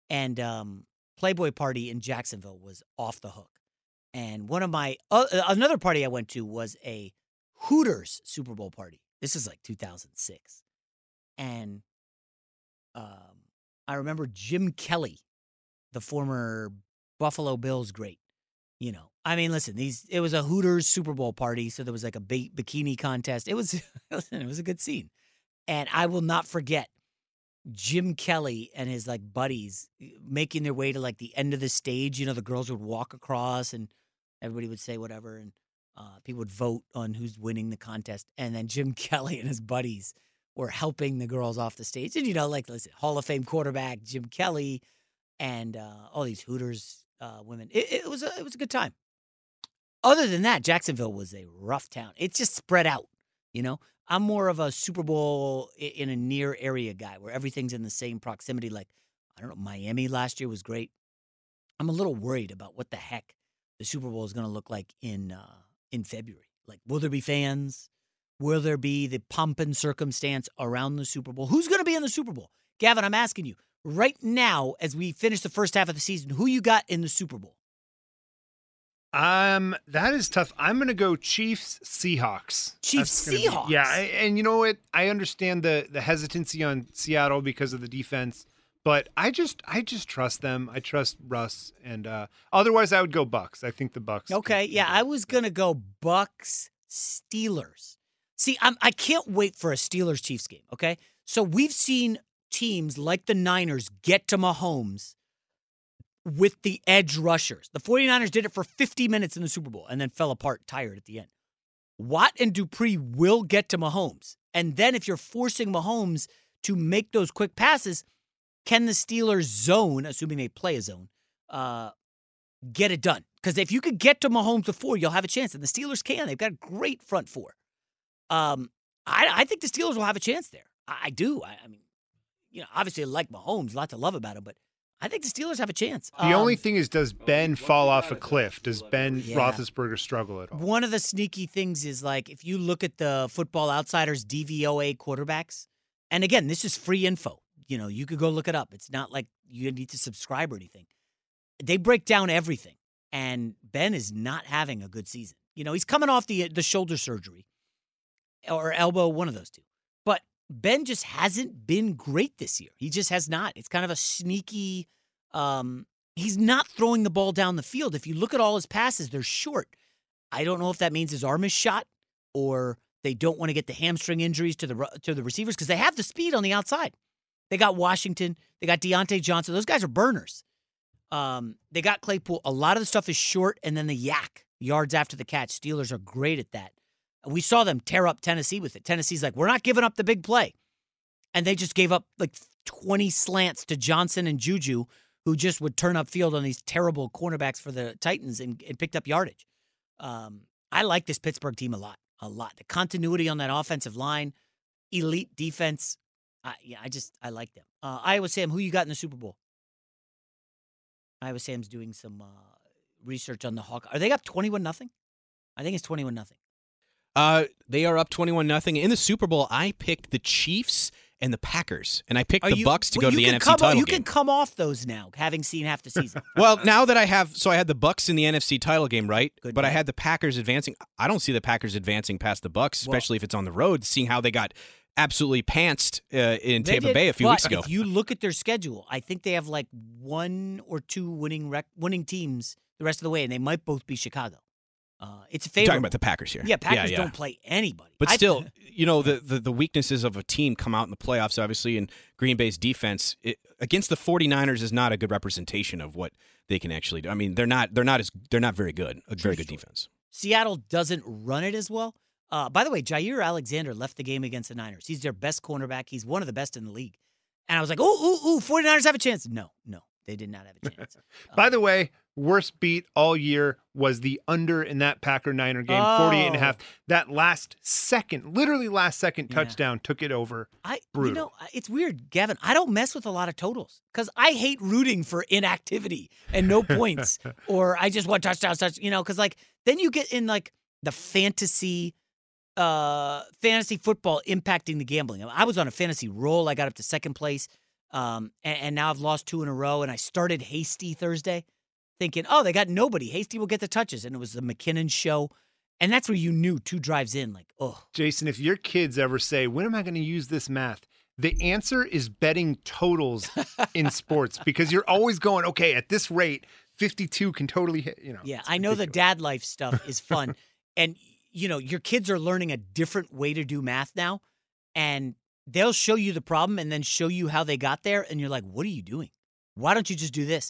And um, Playboy party in Jacksonville was off the hook. And one of my uh, another party I went to was a Hooters Super Bowl party. This is like 2006, and um, I remember Jim Kelly, the former Buffalo Bills great. You know, I mean, listen, these it was a Hooters Super Bowl party, so there was like a bikini contest. It was, it was a good scene, and I will not forget Jim Kelly and his like buddies eh, making their way to like the end of the stage. You know, the girls would walk across, and everybody would say whatever, and uh, people would vote on who's winning the contest, and then Jim Kelly and his buddies were helping the girls off the stage. And you know, like listen, Hall of Fame quarterback Jim Kelly, and uh, all these Hooters uh, women. It, it was a it was a good time. Other than that, Jacksonville was a rough town. It just spread out. You know, I'm more of a Super Bowl in a near area guy where everything's in the same proximity. Like I don't know, Miami last year was great. I'm a little worried about what the heck the Super Bowl is going to look like in uh, in February. Like, will there be fans? Will there be the pomp and circumstance around the Super Bowl? Who's going to be in the Super Bowl? Gavin, I'm asking you right now as we finish the first half of the season, who you got in the Super Bowl? Um, that is tough. I'm going to go Chiefs Seahawks. Chiefs, Seahawks? yeah, I, and you know what? I understand the the hesitancy on Seattle because of the defense, but I just I just trust them. I trust Russ, and uh otherwise I would go Bucs. I think the Bucs. Okay, yeah, I was gonna go Bucs Steelers. See, I'm I can't wait for a Steelers Chiefs game. Okay, so we've seen teams like the Niners get to Mahomes with the edge rushers. The 49ers did it for 50 minutes in the Super Bowl and then fell apart tired at the end. Watt and Dupree will get to Mahomes. And then if you're forcing Mahomes to make those quick passes, can the Steelers zone, assuming they play a zone, uh, get it done? Because if you could get to Mahomes before, you'll have a chance. And the Steelers can. They've got a great front four. Um, I, I think the Steelers will have a chance there. I, I do. I, I mean, you know, obviously I like Mahomes, a lot to love about him, but I think the Steelers have a chance. The only Um, thing is, does Ben fall off a cliff? Does Ben Yeah. Roethlisberger struggle at all? One of the sneaky things is like if you look at the Football Outsiders DVOA quarterbacks, and again, this is free info. You know, you could go look it up. It's not like you need to subscribe or anything. They break down everything, and Ben is not having a good season. You know, he's coming off the the shoulder surgery or elbow, one of those two. Ben just hasn't been great this year. He just has not. It's kind of a sneaky. Um, he's not throwing the ball down the field. If you look at all his passes, they're short. I don't know if that means his arm is shot or they don't want to get the hamstring injuries to the to the receivers because they have the speed on the outside. They got Washington, they got Diontae Johnson. Those guys are burners. Um, they got Claypool. A lot of the stuff is short, and then the YAC yards after the catch. Steelers are great at that. We saw them tear up Tennessee with it. Tennessee's like, we're not giving up the big play, and they just gave up like twenty slants to Johnson and Juju, who just would turn up field on these terrible cornerbacks for the Titans and, and picked up yardage. Um, I like this Pittsburgh team a lot. a lot. The continuity on that offensive line, elite defense. I, yeah, I just I like them. Uh, Iowa Sam, who you got in the Super Bowl? Iowa Sam's doing some uh, research on the Hawk. Are they up twenty-one nothing? I think it's twenty-one nothing. Uh, they are up twenty-one nothing in the Super Bowl. I picked the Chiefs and the Packers, and I picked Are the you- Bucs to well, go to the NFC come, title You game. can come off those now, having seen half the season. well, now that I have, so I had the Bucs in the NFC title game, right? but I had the Packers advancing. I don't see the Packers advancing past the Bucs, Well- especially if it's on the road. Seeing how they got absolutely pantsed uh, in Tampa did, Bay a few weeks ago. If you look at their schedule, I think they have like one or two winning rec- winning teams the rest of the way, and they might both be Chicago. Uh, it's a You're favorite. talking about the Packers here. Yeah, Packers yeah. don't play anybody. But I- still, you know the, the the weaknesses of a team come out in the playoffs. Obviously, and Green Bay's defense it, against the 49ers is not a good representation of what they can actually do. I mean, they're not they're not as they're not very good. A very good defense. Seattle doesn't run it as well. Uh, by the way, Jaire Alexander left the game against the Niners. He's their best cornerback. He's one of the best in the league. And I was like, oh, ooh, ooh, 49ers have a chance. No, no, they did not have a chance. By the way, worst beat all year was the under in that Packer Niner game, 48 and a half. Oh. That last second, literally last second Yeah. touchdown took it over. I, Brutal. you know, it's weird, Gavin. I don't mess with a lot of totals because I hate rooting for inactivity and no points, or I just want touchdowns, touch. You know, because like then you get in like the fantasy, uh, fantasy football impacting the gambling. I was on a fantasy roll. I got up to second place, um, and, and now I've lost two in a row. And I started Hasty Thursday, thinking, oh, they got nobody. Hasty will get the touches, and it was the McKinnon show, and that's where you knew two drives in, like, oh. Jason, if your kids ever say, When am I going to use this math? The answer is betting totals in sports because you're always going, okay, at this rate, 52 can totally hit, you know. Yeah, I know the dad life stuff is fun. and, you know, your kids are learning a different way to do math now. And they'll show you the problem and then show you how they got there. And you're like, what are you doing? Why don't you just do this?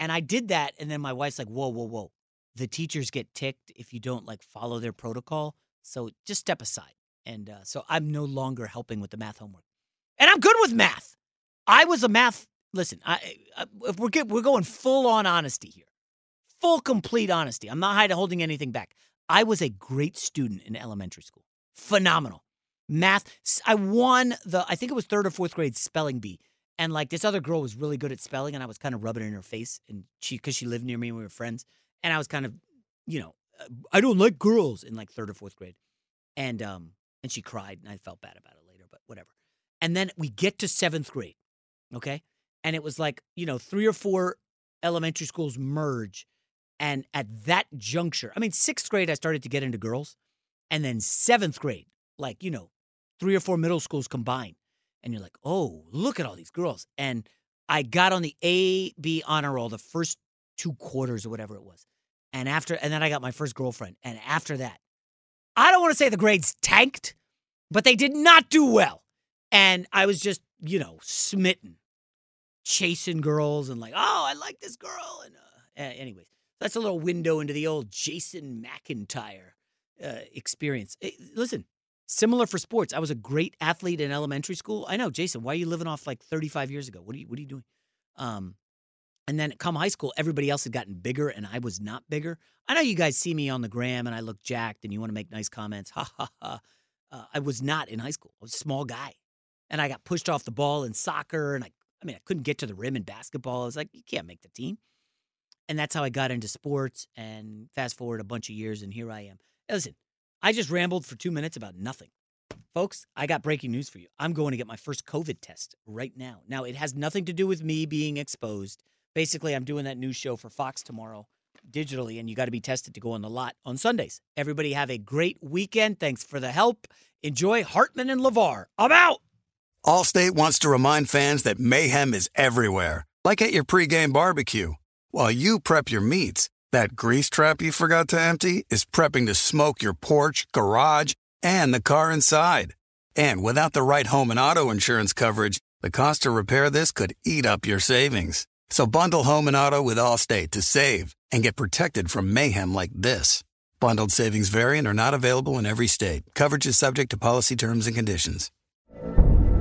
And I did that. And then my wife's like, whoa, whoa, whoa. The teachers get ticked if you don't like follow their protocol. So just step aside. And uh, so I'm no longer helping with the math homework. And I'm good with math. I was a math. Listen, I, I if we're get, we're going full on honesty here, full complete honesty. I'm not hiding holding anything back. I was a great student in elementary school. Phenomenal math. I won the I think it was third or fourth grade spelling bee, and like this other girl was really good at spelling, and I was kind of rubbing it in her face, and she because she lived near me and we were friends, and I was kind of, you know, uh, I don't like girls in like third or fourth grade, and um and she cried, and I felt bad about it later, but whatever. And then we get to seventh grade, okay? And it was like, you know, three or four elementary schools merge. And at that juncture, I mean, sixth grade, I started to get into girls. And then seventh grade, like, you know, three or four middle schools combined. And you're like, oh, look at all these girls. And I got on the A, B honor roll the first two quarters or whatever it was. And after, and then I got my first girlfriend. And after that, I don't want to say the grades tanked, but they did not do well. And I was just, you know, smitten, chasing girls and like, oh, I like this girl. And uh, anyways, that's a little window into the old Jason McIntyre uh, experience. Eh, listen, similar for sports. I was a great athlete in elementary school. I know, Jason. Why are you living off like 35 years ago? What are you What are you doing? Um, and then come high school, everybody else had gotten bigger, and I was not bigger. I know you guys see me on the gram, and I look jacked, and you want to make nice comments. Ha ha ha. Uh, I was not in high school. I was a small guy, and I got pushed off the ball in soccer, and I, I mean, I couldn't get to the rim in basketball. I was like, you can't make the team, and that's how I got into sports. And fast forward a bunch of years, and here I am. Listen, I just rambled for two minutes about nothing. Folks, I got breaking news for you. I'm going to get my first COVID test right now. Now, it has nothing to do with me being exposed. Basically, I'm doing that news show for Fox tomorrow digitally, and you got to be tested to go on the lot on Sundays. Everybody have a great weekend. Thanks for the help. Enjoy Hartman and LaVar. I'm out. Allstate wants to remind fans that mayhem is everywhere, like at your pregame barbecue. While you prep your meats, that grease trap you forgot to empty is prepping to smoke your porch, garage, and the car inside. And without the right home and auto insurance coverage, the cost to repair this could eat up your savings. So bundle home and auto with Allstate to save and get protected from mayhem like this. Bundled savings vary and are not available in every state. Coverage is subject to policy terms and conditions.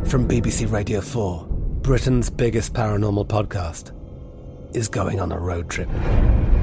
From BBC Radio 4, Britain's biggest paranormal podcast is going on a road trip.